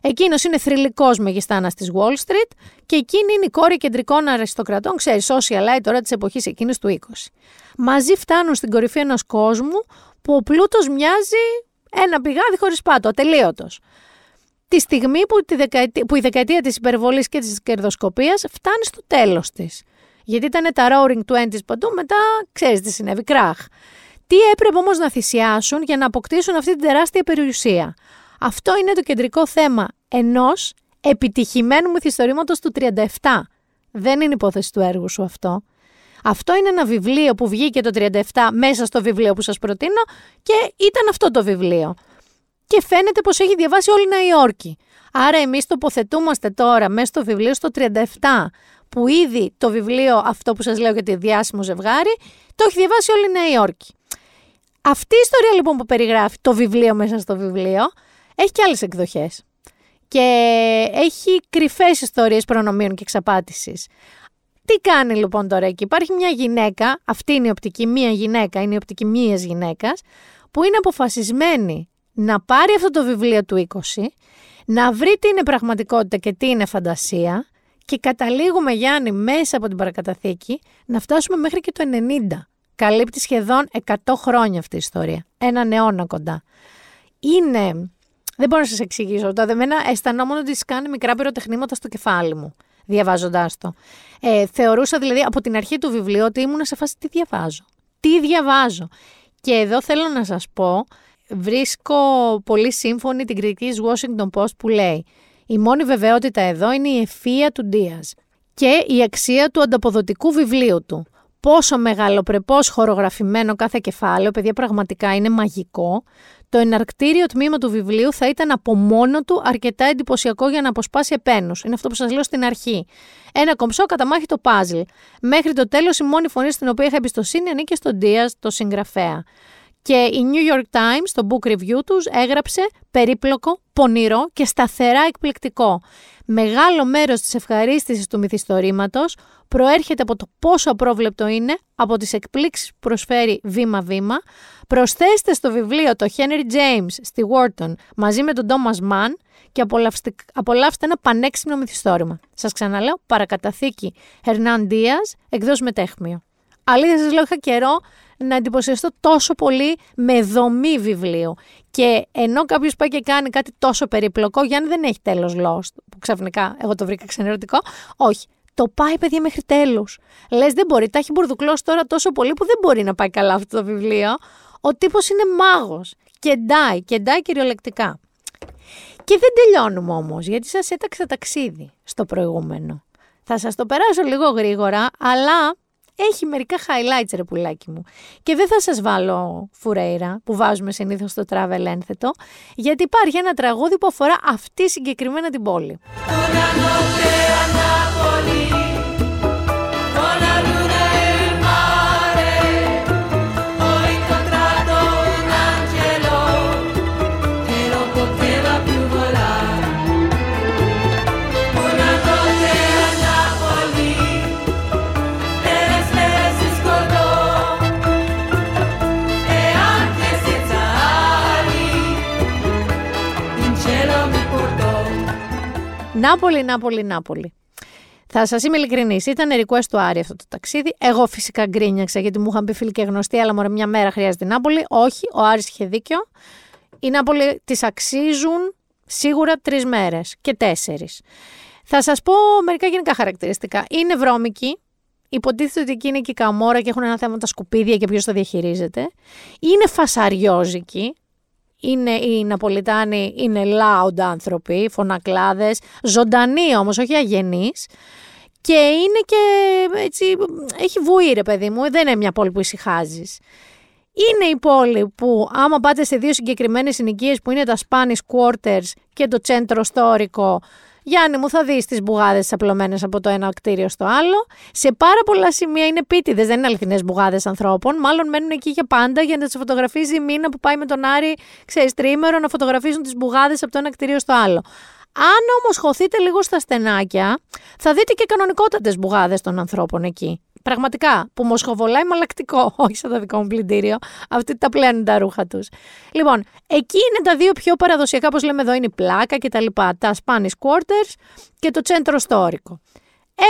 Εκείνος είναι θρηλυκός μεγιστάνας της Wall Street και εκείνη είναι η κόρη κεντρικών αριστοκρατών, ξέρεις, socialite τώρα της εποχής εκείνης του 20. Μαζί φτάνουν στην κορυφή ενός κόσμου που ο πλούτος μοιάζει ένα πηγάδι χωρίς πάτο, ατελείωτος. Τη στιγμή που, τη δεκαετία, που η δεκαετία της υπερβολής και της κερδοσκοπίας φτάνει στο τέλος της. Γιατί ήταν τα roaring twenties παντού, μετά ξέρεις τι συνέβη, κράχ. Τι έπρεπε όμως να θυσιάσουν για να αποκτήσουν αυτή την τεράστια περιουσία. Αυτό είναι το κεντρικό θέμα ενός επιτυχημένου μυθιστορήματος του 37. Δεν είναι υπόθεση του έργου σου αυτό. Αυτό είναι ένα βιβλίο που βγήκε το 37 μέσα στο βιβλίο που σας προτείνω και ήταν αυτό το βιβλίο. Και φαίνεται πως έχει διαβάσει όλη η Νέα Υόρκη. Άρα εμείς τοποθετούμαστε τώρα μέσα στο βιβλίο στο 37 που ήδη το βιβλίο αυτό που σας λέω για τη διάσημο ζευγάρι το έχει διαβάσει όλη η Νέα Υόρκη. Αυτή η ιστορία λοιπόν που περιγράφει το βιβλίο μέσα στο βιβλίο έχει και άλλες εκδοχές. Και έχει κρυφές ιστορίες προνομίων και εξαπάτησης. Τι κάνει λοιπόν τώρα εκεί; Υπάρχει μια γυναίκα, αυτή είναι η οπτική μία γυναίκα, είναι η οπτική μίας γυναίκας, που είναι αποφασισμένη να πάρει αυτό το βιβλίο του 20, να βρει τι είναι πραγματικότητα και τι είναι φαντασία και καταλήγουμε Γιάννη μέσα από την παρακαταθήκη να φτάσουμε μέχρι και το 90. Καλύπτει σχεδόν 100 χρόνια αυτή η ιστορία. Ένα αιώνα κοντά. Είναι δεν μπορώ να σας εξηγήσω. Τα δεμένα αισθανόμουν ότι κάνει μικρά πυροτεχνήματα στο κεφάλι μου, διαβάζοντάς το. Ε, θεωρούσα δηλαδή από την αρχή του βιβλίου ότι ήμουν σε φάση τι διαβάζω; Τι διαβάζω; Και εδώ θέλω να σας πω, βρίσκω πολύ σύμφωνη την κριτική της Washington Post που λέει «Η μόνη βεβαιότητα εδώ είναι η ευφία του Ντίας και η αξία του ανταποδοτικού βιβλίου του. Πόσο μεγαλοπρεπώς χορογραφημένο κάθε κεφάλαιο, παιδιά πραγματικά είναι μαγικό, το εναρκτήριο τμήμα του βιβλίου θα ήταν από μόνο του αρκετά εντυπωσιακό για να αποσπάσει επένους. Είναι αυτό που σας λέω στην αρχή. Ένα κομψό καταμάχητο παζλ. Μέχρι το τέλος, η μόνη φωνή στην οποία είχα εμπιστοσύνη ανήκε στον Δία, το συγγραφέα. Και η New York Times, στο book review τους, έγραψε περίπλοκο, πονηρό και σταθερά εκπληκτικό. Μεγάλο μέρος της ευχαρίστησης του μυθιστορήματος προέρχεται από το πόσο απρόβλεπτο είναι, από τις εκπλήξεις που προσφέρει βήμα-βήμα. Προσθέστε στο βιβλίο το Henry James στη Wharton μαζί με τον Thomas Mann και απολαύστε ένα πανέξυπνο μυθιστόρημα. Σας ξαναλέω, παρακαταθήκη Hernán Diaz, εκδός μετέχμιο. Αλήθεια σας λέω, είχα καιρό να εντυπωσιαστώ τόσο πολύ με δομή βιβλίου. Και ενώ κάποιος πάει και κάνει κάτι τόσο περιπλοκό, Γιάννη δεν έχει τέλος Lost, που ξαφνικά εγώ το βρήκα ξενερωτικό. Όχι. Το πάει, παιδιά, μέχρι τέλους. Λες, δεν μπορεί. Τα έχει μπουρδουκλώσει τώρα τόσο πολύ που δεν μπορεί να πάει καλά αυτό το βιβλίο. Ο τύπος είναι μάγος. Κεντάει, κεντάει κυριολεκτικά. Και δεν τελειώνουμε όμως, γιατί σας έταξα ταξίδι στο προηγούμενο. Θα σας το περάσω λίγο γρήγορα, αλλά έχει μερικά highlights ρε πουλάκι μου. Και δεν θα σας βάλω φουρέιρα που βάζουμε συνήθως στο travel ένθετο, γιατί υπάρχει ένα τραγούδι που αφορά αυτή συγκεκριμένα την πόλη. Νάπολη, Νάπολη, Νάπολη. Θα σας είμαι ειλικρινής. Ήταν request του Άρη αυτό το ταξίδι. Εγώ φυσικά γκρίνιαξα γιατί μου είχαν πει φίλοι και γνωστοί, αλλά μωρέ μια μέρα χρειάζεται η Νάπολη. Όχι, ο Άρης είχε δίκιο. Η Νάπολη τη αξίζουν σίγουρα τρεις μέρες και τέσσερις. Θα σας πω μερικά γενικά χαρακτηριστικά. Είναι βρώμικη. Υποτίθεται ότι εκεί είναι και η καμόρα και έχουν ένα θέμα τα σκουπίδια και ποιος το διαχειρίζεται. Είναι φασαριόζικη είναι οι Ναπολιτάνοι, είναι loud άνθρωποι, φωνακλάδες, ζωντανοί όμως, όχι αγενείς. Και είναι και έτσι, έχει βουή ρε παιδί μου, δεν είναι μια πόλη που ησυχάζεις. Είναι η πόλη που άμα πάτε σε δύο συγκεκριμένες συνοικίες που είναι τα Spanish Quarters και το Centro Storico, Γιάννη μου θα δεις τις μπουγάδες απλωμένες από το ένα κτίριο στο άλλο. Σε πάρα πολλά σημεία είναι πίτιδες, δεν είναι αληθινές μπουγάδες ανθρώπων. Μάλλον μένουν εκεί για πάντα για να τις φωτογραφίζει η μήνα που πάει με τον Άρη, ξέρεις, τρίμερο να φωτογραφίζουν τις μπουγάδες από το ένα κτίριο στο άλλο. Αν όμως χωθείτε λίγο στα στενάκια, θα δείτε και κανονικότατες μπουγάδες των ανθρώπων εκεί. Πραγματικά, που μοσχοβολάει μαλακτικό, όχι σαν το δικό μου πλυντήριο. Αυτοί τα πλένουν τα ρούχα τους. Λοιπόν, εκεί είναι τα δύο πιο παραδοσιακά, όπως λέμε εδώ, είναι η πλάκα και τα λοιπά. Τα Spanish Quarters και το Centro Storico.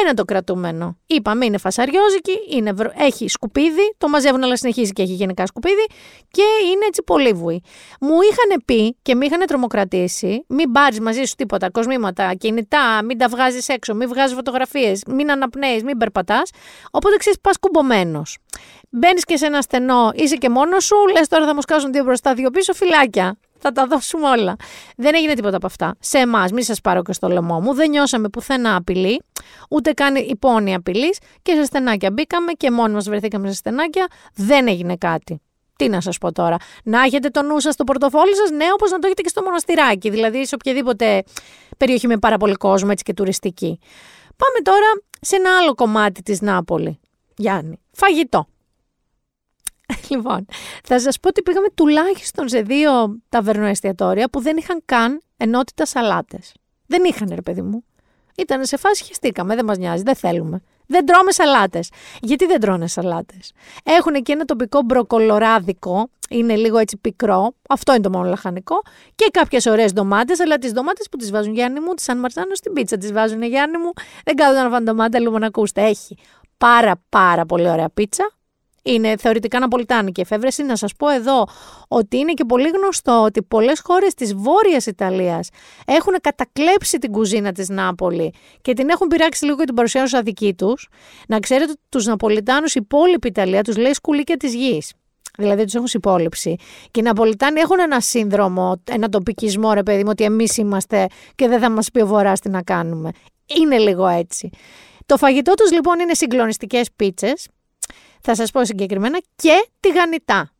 Ένα το κρατούμενο. Είπαμε είναι φασαριόζικη, είναι βρο... έχει σκουπίδι, το μαζεύουν αλλά συνεχίζει και έχει γενικά σκουπίδι και είναι έτσι πολύβουη. Μου είχαν πει και με είχαν τρομοκρατήσει, μην πάρεις μαζί σου τίποτα, κοσμήματα, κινητά, μην τα βγάζεις έξω, μην βγάζεις φωτογραφίες, μην αναπνέεις, μην περπατάς. Οπότε ξέρεις, πας κουμπωμένος. Μπαίνεις και σε ένα στενό, είσαι και μόνος σου, λες τώρα θα μου σκάσουν δύο μπροστά, δύο πίσω, φυλάκια. Θα τα δώσουμε όλα. Δεν έγινε τίποτα από αυτά. Σε εμάς, μην σας πάρω και στο λαιμό μου, δεν νιώσαμε πουθενά απειλή, ούτε καν υπόνη απειλής και σε στενάκια μπήκαμε και μόνοι μας βρεθήκαμε σε στενάκια. Δεν έγινε κάτι. Τι να σας πω τώρα. Να έχετε το νου σας στο πορτοφόλι σας, ναι, όπως να το έχετε και στο μοναστηράκι. Δηλαδή σε οποιαδήποτε περιοχή με πάρα πολύ κόσμο, έτσι και τουριστική. Πάμε τώρα σε ένα άλλο κομμάτι της Νάπολη. Γιάννη. Φαγητό. Λοιπόν, θα σας πω ότι πήγαμε τουλάχιστον σε δύο ταβερνοεστιατόρια που δεν είχαν καν ενότητα σαλάτες. Δεν είχαν, ρε παιδί μου. Ήταν σε φάση χεστήκαμε, δεν μας νοιάζει, δεν θέλουμε. Δεν τρώμε σαλάτες. Γιατί δεν τρώνε σαλάτες; Έχουν και ένα τοπικό μπροκολοράδικο, είναι λίγο έτσι πικρό, αυτό είναι το μόνο λαχανικό, και κάποιες ωραίες ντομάτες, αλλά τις ντομάτες που τις βάζουν Γιάννη μου, τις Σαν Μαρσάνο στην πίτσα τις βάζουν Γιάννη μου. Δεν κάνουν να φάνε ντομάτα, λίγο να ακούστε. Έχει πάρα πάρα πολύ ωραία πίτσα, είναι θεωρητικά ναπολιτάνικη εφεύρεση. Να σας πω εδώ ότι είναι και πολύ γνωστό ότι πολλές χώρες της Βόρειας Ιταλίας έχουν κατακλέψει την κουζίνα της Νάπολη και την έχουν πειράξει λίγο και την παρουσιάζουν σαν δική τους. Να ξέρετε ότι τους Ναπολιτάνους η υπόλοιπη Ιταλία τους λέει σκουλίκια της γης. Δηλαδή τους έχουν υπόλοιψη. Και οι Ναπολιτάνοι έχουν ένα σύνδρομο, ένα τοπικισμό, ρε παιδί μου, ότι εμείς είμαστε και δεν θα μας πει ο Βορράς τι να κάνουμε. Είναι λίγο έτσι. Το φαγητό τους λοιπόν είναι συγκλονιστικές πίτσες, θα σας πω συγκεκριμένα και τηγανιτά.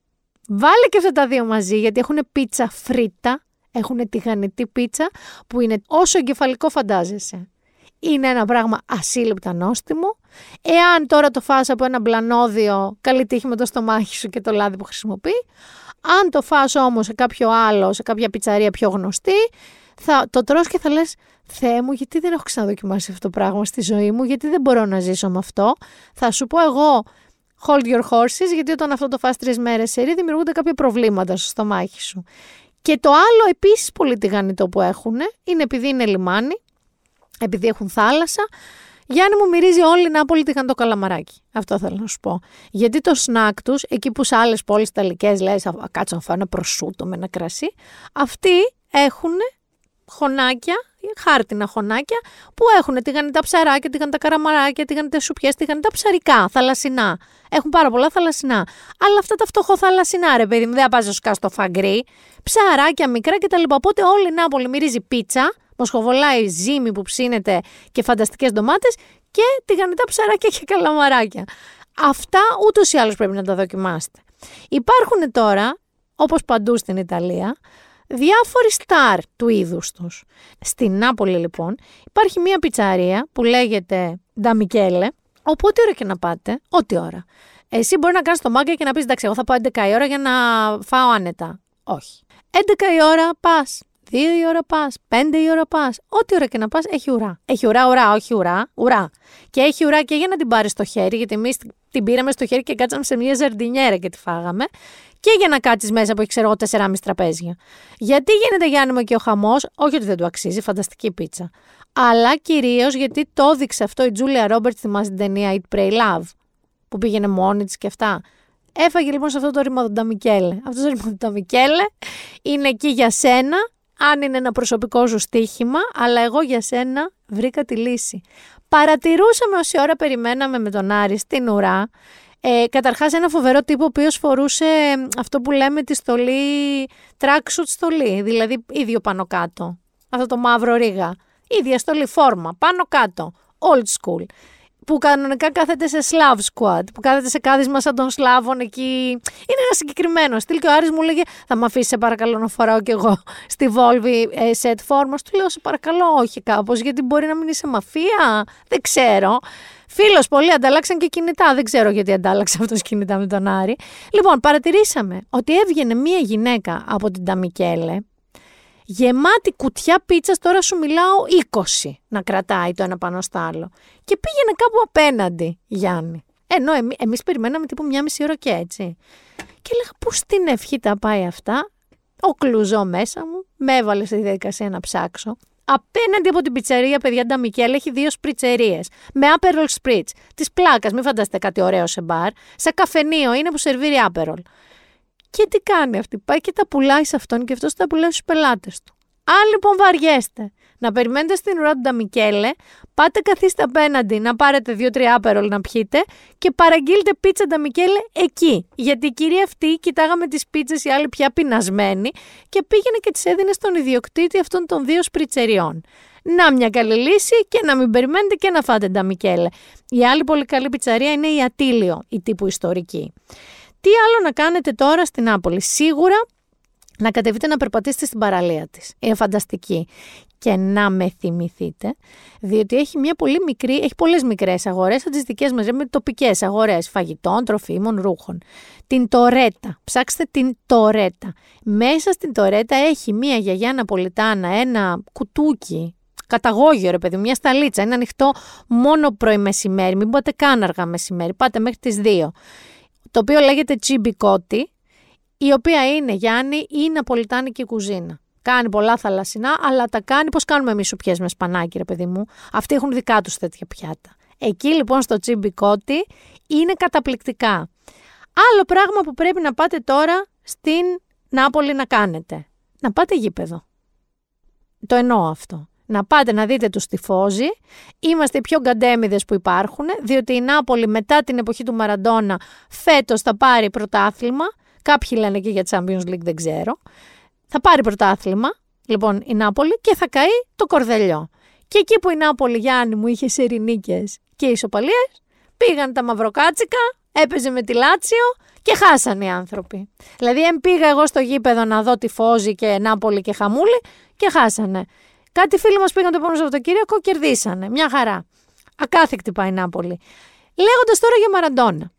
Βάλε και αυτά τα δύο μαζί γιατί έχουν πίτσα φρίτα, έχουν τηγανιτή πίτσα που είναι όσο εγκεφαλικό φαντάζεσαι. Είναι ένα πράγμα ασύλληπτα νόστιμο. Εάν τώρα το φας από ένα μπλανόδιο, καλή τύχη με το στομάχι σου και το λάδι που χρησιμοποιεί. Αν το φας όμως σε κάποιο άλλο, σε κάποια πιτσαρία πιο γνωστή, θα το τρως και θα λες «Θεέ μου, γιατί δεν έχω ξαναδοκιμάσει αυτό το πράγμα στη ζωή μου, γιατί δεν μπορώ να ζήσω με αυτό». Θα σου πω εγώ hold your horses, γιατί όταν αυτό το φας τρεις μέρες σε ρί, δημιουργούνται κάποια προβλήματα στο στομάχι σου. Και το άλλο επίσης πολύ τηγανιτό που έχουν είναι επειδή είναι λιμάνι, επειδή έχουν θάλασσα. Γιάννη μου μυρίζει όλη η Νάπολη τηγανιτό καλαμαράκι. Αυτό θέλω να σου πω. Γιατί το σνακ τους, εκεί που σε άλλες πόλεις Ιταλικέ λες, κάτσω να φάω ένα προσούτο με ένα κρασί, αυτοί έχουν χωνάκια χάρτινα χωνάκια που έχουν τηγανιτά ψαράκια, τηγανιτά καραμαράκια, τηγανιτέ σουπιές, τηγανιτά ψαρικά, θαλασσινά. Έχουν πάρα πολλά θαλασσινά. Αλλά αυτά τα φτωχό θαλασσινά, ρε παιδί μου, δεν πας να στο φαγκρί. Ψαράκια μικρά κτλ. Οπότε όλη η Νάπολη μυρίζει πίτσα, μοσχοβολάει ζύμη που ψήνεται και φανταστικές ντομάτες και τηγανιτά ψαράκια και καλαμαράκια. Αυτά ούτως ή άλλως πρέπει να τα δοκιμάσετε. Υπάρχουν τώρα, όπως παντού στην Ιταλία, διάφοροι στάρ του είδους τους. Στην Νάπολη λοιπόν υπάρχει μια πιτσαρία που λέγεται Νταμικέλε, οπότε ώρα και να πάτε, ό,τι ώρα. Εσύ μπορεί να κάνεις το μάγκα και να πεις: Εντάξει, εγώ θα πάω 11 η ώρα για να φάω άνετα. Όχι. 11 η ώρα πας. 2 η ώρα πας. 5 η ώρα πας. Ό,τι ώρα και να πας έχει ουρά. Έχει ουρά, ουρά, όχι ουρά. Ουρά. Και έχει ουρά και για να την πάρεις στο χέρι, γιατί εμείς την πήραμε στο χέρι και κάτσαμε σε μια ζαρντινιέρα και τη φάγαμε και για να κάτσεις μέσα που έχει ξέρω εγώ 4,5 τραπέζια. Γιατί γίνεται Γιάννη μου και ο χαμός, όχι ότι δεν του αξίζει, φανταστική πίτσα. Αλλά κυρίως γιατί το έδειξε αυτό η Τζούλια Ρόμπερτς, θυμάσαι την ταινία Eat Pray Love, που πήγαινε μόνη της και αυτά. Έφαγε λοιπόν σε αυτό το ρημόδοντα Μικέλε. Αυτό το ρημόδοντα Μικέλε είναι εκεί για σένα, αν είναι ένα προσωπικό σου στοίχημα, αλλά εγώ για σένα βρήκα τη λύση. Παρατηρούσαμε όση ώρα περιμέναμε με τον Άρη στην ουρά ε, Καταρχάς, ένα φοβερό τύπο ο οποίος φορούσε αυτό που λέμε τη στολή, tracksuit στολή, δηλαδή ίδιο πάνω κάτω. Αυτό το μαύρο ρίγα. Ίδια στολή, φόρμα, πάνω κάτω. old school. Που κανονικά κάθεται σε Slav squad, που κάθεται σε κάθισμα σαν των Σλάβων εκεί. Είναι ένα συγκεκριμένο στυλ και ο Άρης μου λέγε θα με αφήσεις σε παρακαλώ να φοράω κι εγώ στη Volvi ε, set φόρμα. Του λέω σε παρακαλώ όχι κάπως γιατί μπορεί να μην είσαι μαφία, δεν ξέρω. Φίλος, πολλοί ανταλλάξαν και κινητά. Δεν ξέρω γιατί αντάλλαξε αυτό κινητά με τον Άρη. Λοιπόν, παρατηρήσαμε ότι έβγαινε μία γυναίκα από την Ταμικέλε, γεμάτη κουτιά πίτσας, τώρα σου μιλάω 20 να κρατάει το ένα πάνω στο άλλο. Και πήγαινε κάπου απέναντι, Γιάννη. Ενώ εμεί εμείς περιμέναμε τύπου μια μισή ώρα και έτσι. Και έλεγα πού στην ευχή τα πάει αυτά; Ο κλουζό μέσα μου, με έβαλε στη διαδικασία να ψάξω. Απέναντι από την πιτσερία, παιδιά, τα Μικέλ έχει δύο σπριτσερίες. Με Aperol Spritz. Της πλάκας, μην φανταστείτε κάτι ωραίο σε μπαρ. Σε καφενείο είναι που σερβίρει Aperol. Και τι κάνει αυτή, πάει και τα πουλάει σε αυτόν και αυτός τα πουλάει στους πελάτες του. Αν λοιπόν βαριέστε να περιμένετε στην ουρά του Νταμικέλε, πάτε καθίστε απέναντι να πάρετε δύο-τρία άπερολ να πιείτε και παραγγείλτε πίτσα Νταμικέλε εκεί. Γιατί η κυρία αυτή κοιτάγαμε τις πίτσες οι άλλοι πια πεινασμένοι και πήγαινε και τις έδινε στον ιδιοκτήτη αυτών των δύο σπριτσεριών. Να μια καλή λύση και να μην περιμένετε και να φάτε Νταμικέλε. Η άλλη πολύ καλή πιτσαρία είναι η Ατήλιο, η τύπου ιστορική. Τι άλλο να κάνετε τώρα στην Νάπολη; Σίγουρα να κατεβείτε να περπατήσετε στην παραλία της. Είναι φανταστική. Και να με θυμηθείτε, διότι έχει μια πολύ μικρή, έχει πολλές μικρές αγορές, σαν τις δικές μας, με τοπικές αγορές φαγητών, τροφίμων, ρούχων. Την Τορέτα. Ψάξτε την Τορέτα. Μέσα στην Τορέτα έχει μια γιαγιά Ναπολιτάνα, ένα κουτούκι, καταγόγιο ρε παιδί, μια σταλίτσα. Είναι ανοιχτό μόνο πρωί μεσημέρι, μην πάτε καν αργά μεσημέρι, πάτε μέχρι τις 2 το οποίο λέγεται τσιμπικότι, η οποία είναι Γιάννη ή ναπολιτάνικη κουζίνα. Κάνει πολλά θαλασσινά, αλλά τα κάνει πώς κάνουμε εμείς σουπιές με σπανάκι, ρε παιδί μου; Αυτοί έχουν δικά τους τέτοια πιάτα. Εκεί λοιπόν στο τσιμπικότι είναι καταπληκτικά. Άλλο πράγμα που πρέπει να πάτε τώρα στην Νάπολη να κάνετε. Να πάτε γήπεδο. Το εννοώ αυτό να πάτε να δείτε τους τυφώζι. Είμαστε οι πιο γκαντέμιδες που υπάρχουν, διότι η Νάπολη μετά την εποχή του Μαραντόνα φέτος θα πάρει πρωτάθλημα. Κάποιοι λένε και για Champions League, δεν ξέρω. Θα πάρει πρωτάθλημα, λοιπόν, η Νάπολη και θα καεί το κορδελιό. Και εκεί που η Νάπολη, Γιάννη μου, είχε σερινίκες και ισοπαλίες, πήγαν τα μαυροκάτσικα, έπαιζε με τη Λάτσιο και χάσανε οι άνθρωποι. Δηλαδή, αν πήγα εγώ στο γήπεδο να δω τη Φόζη και Νάπολη και Χαμούλη και χάσανε. Κάτι φίλοι μας πήγαν το επόμενο Σαββατοκύριακο, κερδίσανε. Μια χαρά. Ακάθεκτη πάει η Νάπολη. Λέγοντας τώρα για Μαραντόνα.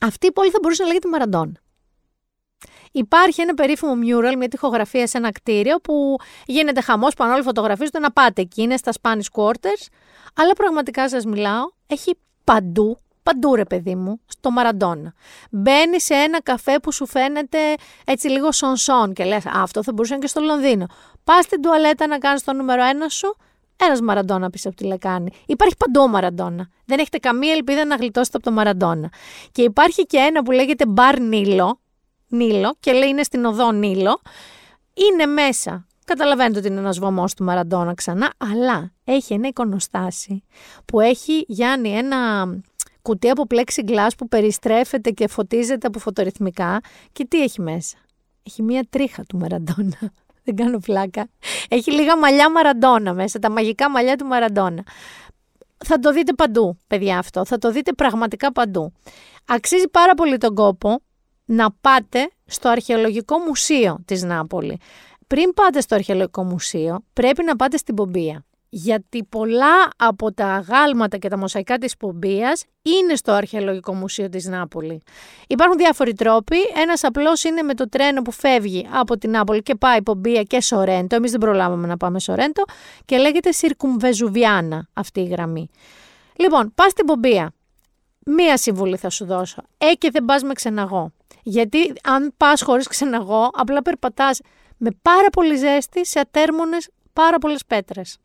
Αυτή η πόλη θα μπορούσε να λέγεται Μαραντόνα. Υπάρχει ένα περίφημο mural, μια τυχογραφία σε ένα κτίριο που γίνεται χαμός πάνω όλοι φωτογραφίζονται να πάτε εκεί, είναι στα Spanish Quarters. Αλλά πραγματικά σας μιλάω, έχει παντού Παντού ρε παιδί μου, στο Μαραντόνα. Μπαίνεις σε ένα καφέ που σου φαίνεται έτσι λίγο σονσόν και λες αυτό θα μπορούσε να και στο Λονδίνο. Πας στην τουαλέτα να κάνεις το νούμερο ένα σου, ένας Μαραντόνα πίσω από τη λεκάνη. Υπάρχει παντού ο Μαραντόνα. Δεν έχετε καμία ελπίδα να γλιτώσετε από το Μαραντόνα. Και υπάρχει και ένα που λέγεται Μπαρ Νίλο, Νίλο και λέει είναι στην οδό Νίλο. Είναι μέσα Καταλαβαίνετε ότι είναι ένας βωμός του Μαραντόνα ξανά, αλλά έχει ένα εικονοστάσι που έχει Γιάννη ένα κουτί από plexiglass που περιστρέφεται και φωτίζεται από φωτορυθμικά. Και τι έχει μέσα; Έχει μία τρίχα του Μαραντόνα. Δεν κάνω φλάκα. Έχει λίγα μαλλιά Μαραντόνα μέσα, τα μαγικά μαλλιά του Μαραντόνα. Θα το δείτε παντού, παιδιά αυτό. Θα το δείτε πραγματικά παντού. Αξίζει πάρα πολύ τον κόπο να πάτε στο αρχαιολογικό μουσείο της Νάπολη. Πριν πάτε στο αρχαιολογικό μουσείο, πρέπει να πάτε στην Πομπία γιατί πολλά από τα αγάλματα και τα μοσαϊκά της Πομπίας είναι στο Αρχαιολογικό Μουσείο της Νάπολη. Υπάρχουν διάφοροι τρόποι. Ένας απλός είναι με το τρένο που φεύγει από την Νάπολη και πάει Πομπία και Σορέντο. Εμείς δεν προλάβαμε να πάμε Σορέντο και λέγεται Σιρκουμβεζουβιάνα αυτή η γραμμή. Λοιπόν, πας στην Πομπία. Μία συμβουλή θα σου δώσω. Ε και δεν πας με ξεναγό. Γιατί αν πας χωρίς ξεναγό, απλά περπατάς με πάρα πολύ ζέστη σε ατέρμονες πάρα πολλές πέτρες.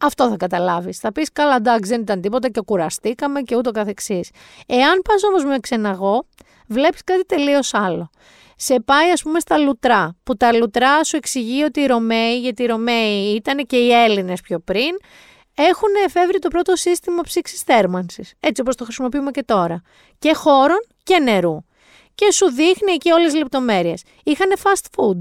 Αυτό θα καταλάβεις. Θα πεις καλά, εντάξει, δεν ήταν τίποτα και κουραστήκαμε και ούτω καθεξής. Εάν πας όμως με ξεναγό, βλέπεις κάτι τελείως άλλο. Σε πάει, ας πούμε, στα λουτρά. Που τα λουτρά σου εξηγεί ότι οι Ρωμαίοι, γιατί οι Ρωμαίοι ήταν και οι Έλληνες πιο πριν, έχουν εφεύρει το πρώτο σύστημα ψήξης θέρμανσης. Έτσι όπως το χρησιμοποιούμε και τώρα. Και χώρων και νερού. Και σου δείχνει εκεί όλες τις λεπτομέρειες. Είχαν fast food.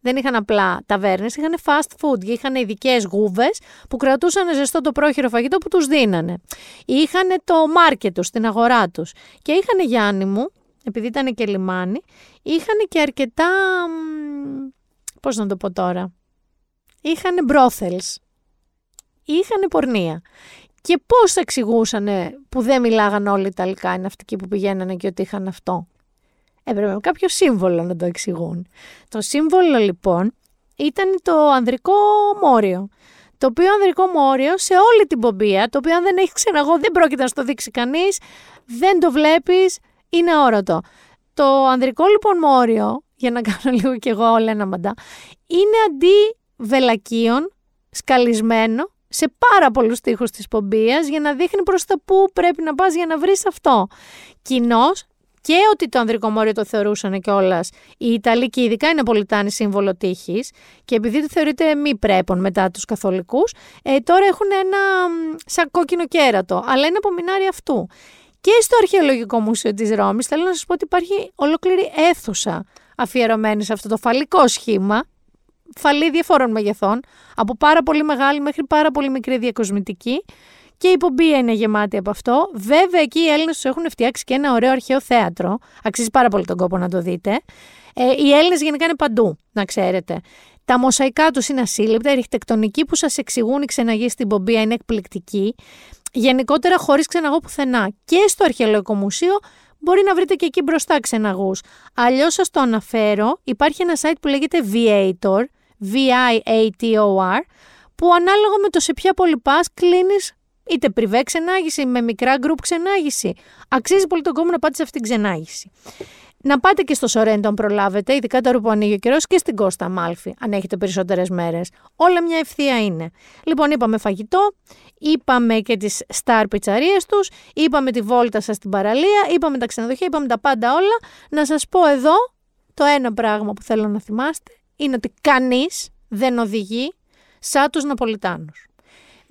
Δεν είχαν απλά ταβέρνες, είχαν fast food. Είχαν ειδικές γούβες που κρατούσαν ζεστό το πρόχειρο φαγητό που τους δίνανε. Είχαν το μάρκετ τους, την αγορά τους. Και είχαν Γιάννη μου, επειδή ήταν και λιμάνι, είχαν και αρκετά... μ, Πώς να το πω τώρα. Είχαν brothels. Είχαν πορνεία. Και πώς εξηγούσαν που δεν μιλάγαν όλοι Ιταλικά οι ναυτικοί που πηγαίνανε και ότι είχαν αυτό; Έπρεπε με κάποιο σύμβολο να το εξηγούν. Το σύμβολο λοιπόν ήταν το ανδρικό μόριο. Το οποίο ανδρικό μόριο σε όλη την πομπία, το οποίο αν δεν έχεις ξεναγώ δεν πρόκειται να στο δείξει κανείς, δεν το βλέπεις, είναι όρατο. Το ανδρικό λοιπόν μόριο, για να κάνω λίγο κι εγώ όλα ένα μαντά, είναι αντί βελακίων, σκαλισμένο, σε πάρα πολλούς τοίχου της πομπίας για να δείχνει προς τα πού πρέπει να πας για να βρεις αυτό. Κοινώ και ότι το ανδρικό μόριο το θεωρούσαν κιόλας οι Ιταλοί και ειδικά οι Ναπολιτάνοι σύμβολο τύχης, και επειδή το θεωρείται μη πρέπον μετά τους Καθολικούς, ε, τώρα έχουν ένα μ, σαν κόκκινο κέρατο, αλλά είναι απομεινάρι αυτού. Και στο Αρχαιολογικό Μουσείο της Ρώμης θέλω να σας πω ότι υπάρχει ολόκληρη αίθουσα αφιερωμένη σε αυτό το φαλικό σχήμα, φαλή διαφόρων μεγεθών, από πάρα πολύ μεγάλη μέχρι πάρα πολύ μικρή διακοσμητική και η πομπία είναι γεμάτη από αυτό. Βέβαια, εκεί οι Έλληνες τους έχουν φτιάξει και ένα ωραίο αρχαίο θέατρο. Αξίζει πάρα πολύ τον κόπο να το δείτε. Ε, οι Έλληνες γενικά είναι παντού, να ξέρετε. Τα μοσαϊκά τους είναι ασύλληπτα. Η αρχιτεκτονική που σας εξηγούν οι ξεναγοί στην πομπία είναι εκπληκτική. Γενικότερα, χωρίς ξεναγό πουθενά. Και στο Αρχαιολογικό Μουσείο μπορεί να βρείτε και εκεί μπροστά ξεναγούς. Αλλιώς σας το αναφέρω. Υπάρχει ένα site που λέγεται Viator, V-I-A-T-O-R, που ανάλογα με το σε ποια πόλη πα, κλείνεις είτε πριβέ ξενάγηση, με μικρά γκρουπ ξενάγηση. Αξίζει πολύ τον κόμμα να πάτε σε αυτήν την ξενάγηση. Να πάτε και στο Σορέντο αν προλάβετε, ειδικά τώρα που ανοίγει ο καιρός, και στην Κώστα Μάλφη, αν έχετε περισσότερες μέρες. Όλα μια ευθεία είναι. Λοιπόν, είπαμε φαγητό, είπαμε και τις star πιτσαρίες τους, είπαμε τη βόλτα σας στην παραλία, είπαμε τα ξενοδοχεία, είπαμε τα πάντα όλα. Να σας πω εδώ το ένα πράγμα που θέλω να θυμάστε είναι ότι κανείς δεν οδηγεί σαν τους Ναπολιτάνους.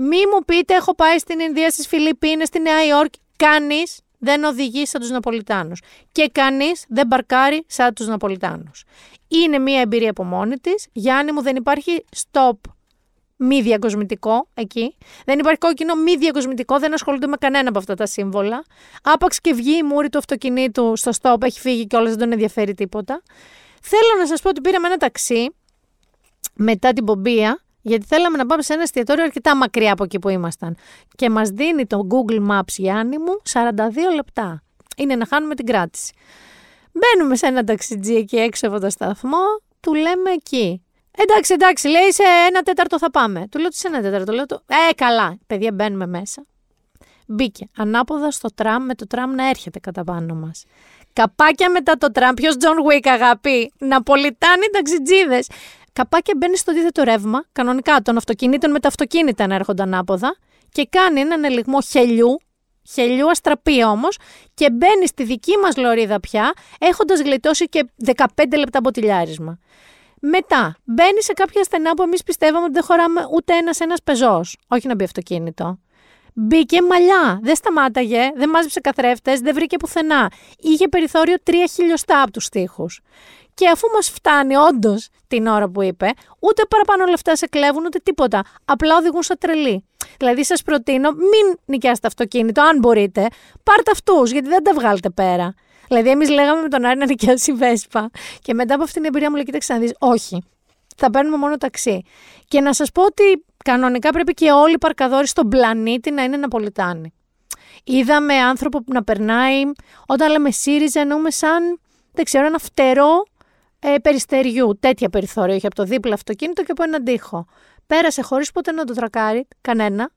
Μη μου πείτε, έχω πάει στην Ινδία, στις Φιλιππίνες, στη Νέα Υόρκη. Κανείς δεν οδηγεί σαν τους Ναπολιτάνους. Και κανείς δεν μπαρκάρει σαν τους Ναπολιτάνους. Είναι μία εμπειρία από μόνη της. Γιάννη μου, δεν υπάρχει stop μη διακοσμητικό εκεί. Δεν υπάρχει κόκκινο μη διακοσμητικό, δεν ασχολούνται με κανένα από αυτά τα σύμβολα. Άπαξ και βγει η μούρη του αυτοκινήτου στο stop, έχει φύγει και δεν τον ενδιαφέρει τίποτα. Θέλω να σας πω ότι πήραμε ένα ταξί μετά την Πομπηία γιατί θέλαμε να πάμε σε ένα εστιατόριο αρκετά μακριά από εκεί που ήμασταν. Και μας δίνει το Google Maps Γιάννη μου 42 λεπτά. Είναι να χάνουμε την κράτηση. Μπαίνουμε σε ένα ταξιτζί εκεί έξω από το σταθμό, του λέμε εκεί. Εντάξει, εντάξει, λέει σε ένα τέταρτο θα πάμε. Του λέω σε ένα τέταρτο. Λέω, του, ε, καλά. Παιδιά, μπαίνουμε μέσα. Μπήκε ανάποδα στο τραμ με το τραμ να έρχεται κατά πάνω μας. Καπάκια μετά το τραμ. Ποιος John Wick, αγάπη; Ναπολιτάνοι ταξιτζίδες. Καπάκια μπαίνει στο αντίθετο ρεύμα, κανονικά των αυτοκινήτων με τα αυτοκίνητα να έρχονται ανάποδα και κάνει έναν ελιγμό χελιού, χελιού αστραπή όμως, και μπαίνει στη δική μας λωρίδα πια, έχοντας γλιτώσει και 15 λεπτά μποτιλιάρισμα. Μετά μπαίνει σε κάποια στενά που εμείς πιστεύαμε ότι δεν χωράμε ούτε ένας ένας πεζός. Όχι να μπει αυτοκίνητο. Μπήκε μαλλιά. Δεν σταμάταγε, δεν μάζεψε καθρέφτες, δεν βρήκε πουθενά. Είχε περιθώριο 3 χιλιοστά από τους τοίχου. Και αφού μας φτάνει όντως την ώρα που είπε, ούτε παραπάνω λεφτά σε κλέβουν ούτε τίποτα. Απλά οδηγούν σαν τρελή. Δηλαδή, σας προτείνω, μην νοικιάσετε αυτοκίνητο, αν μπορείτε. Πάρτε αυτούς, γιατί δεν τα βγάλετε πέρα. Δηλαδή, εμείς λέγαμε με τον Άρη να νοικιάσει Βέσπα. Και μετά από αυτήν την εμπειρία μου λέει: Κοίταξε να δεις, όχι. Θα παίρνουμε μόνο ταξί. Και να σας πω ότι κανονικά πρέπει και όλοι οι παρκαδόροι στον πλανήτη να είναι Ναπολιτάνοι. Είδαμε άνθρωπο που να περνάει, όταν λέμε ΣΥΡΙΖΑ, εννοούμε σαν, δεν ξέρω, ένα φτερό ε, περιστεριού. Τέτοια περιθώρια είχε από το δίπλα αυτοκίνητο και από έναν τοίχο. Πέρασε χωρίς ποτέ να το τρακάρει, κανένα.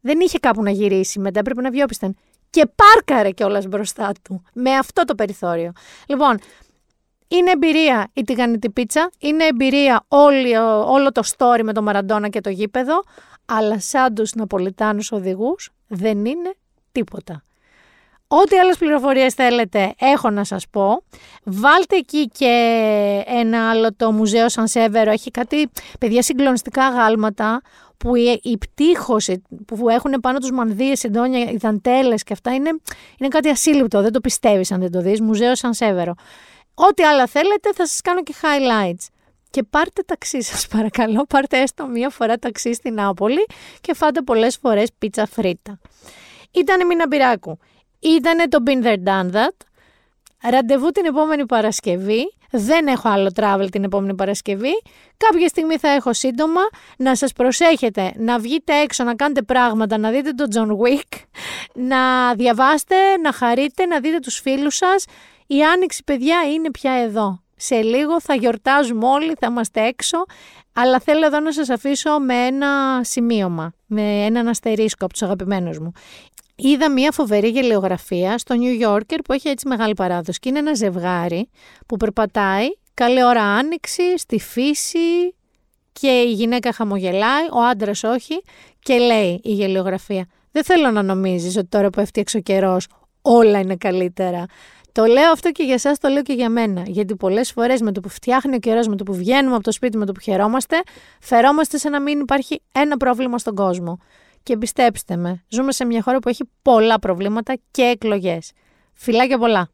Δεν είχε κάπου να γυρίσει, μετά έπρεπε να βγει όπισθεν. Και πάρκαρε κιόλας μπροστά του. Με αυτό το περιθώριο. Λοιπόν, είναι εμπειρία η τηγανιτή πίτσα, είναι εμπειρία όλη, όλο το story με το Μαραντόνα και το γήπεδο, αλλά σαν τους Ναπολιτάνους οδηγούς δεν είναι τίποτα. Ό,τι άλλες πληροφορίες θέλετε έχω να σας πω. Βάλτε εκεί και ένα άλλο το Μουζέο Σαν Σέβερο. Έχει κάτι παιδιά συγκλονιστικά γάλματα που η, η πτύχωση που έχουν πάνω τους μανδύες, συντόνια, οι δαντέλες και αυτά είναι, είναι κάτι ασύλληπτο. Δεν το πιστεύεις αν δεν το δεις. Μουζέο Σαν Σέβερο. Ό,τι άλλα θέλετε θα σας κάνω και highlights. και πάρτε ταξί σας παρακαλώ, πάρτε έστω μία φορά ταξί στην Νάπολη και φάτε πολλές φορές πίτσα φρίτα. Ήτανε Μίνα Μπυράκου, ήτανε το Been There Done That, ραντεβού την επόμενη Παρασκευή, δεν έχω άλλο travel την επόμενη Παρασκευή, κάποια στιγμή θα έχω σύντομα, να σας προσέχετε, να βγείτε έξω, να κάνετε πράγματα, να δείτε τον John Wick, να διαβάστε, να χαρείτε, να δείτε τους φίλους σας, η άνοιξη παιδιά είναι πια εδώ. Σε λίγο θα γιορτάζουμε όλοι, θα είμαστε έξω, αλλά θέλω εδώ να σας αφήσω με ένα σημείωμα, με έναν αστερίσκο από τους αγαπημένους μου. Είδα μια φοβερή γελιογραφία στο New Yorker που έχει έτσι μεγάλη παράδοση και είναι ένα ζευγάρι που περπατάει καλή ώρα άνοιξη, στη φύση και η γυναίκα χαμογελάει, ο άντρας όχι και λέει η γελιογραφία δεν θέλω να νομίζεις ότι τώρα που έφτιαξε ο καιρός όλα είναι καλύτερα. Το λέω αυτό και για εσάς, το λέω και για μένα. Γιατί πολλές φορές με το που φτιάχνει ο καιρός, με το που βγαίνουμε από το σπίτι, με το που χαιρόμαστε, φερόμαστε σε να μην υπάρχει ένα πρόβλημα στον κόσμο. Και πιστέψτε με, ζούμε σε μια χώρα που έχει πολλά προβλήματα και εκλογές. Φιλάκια πολλά.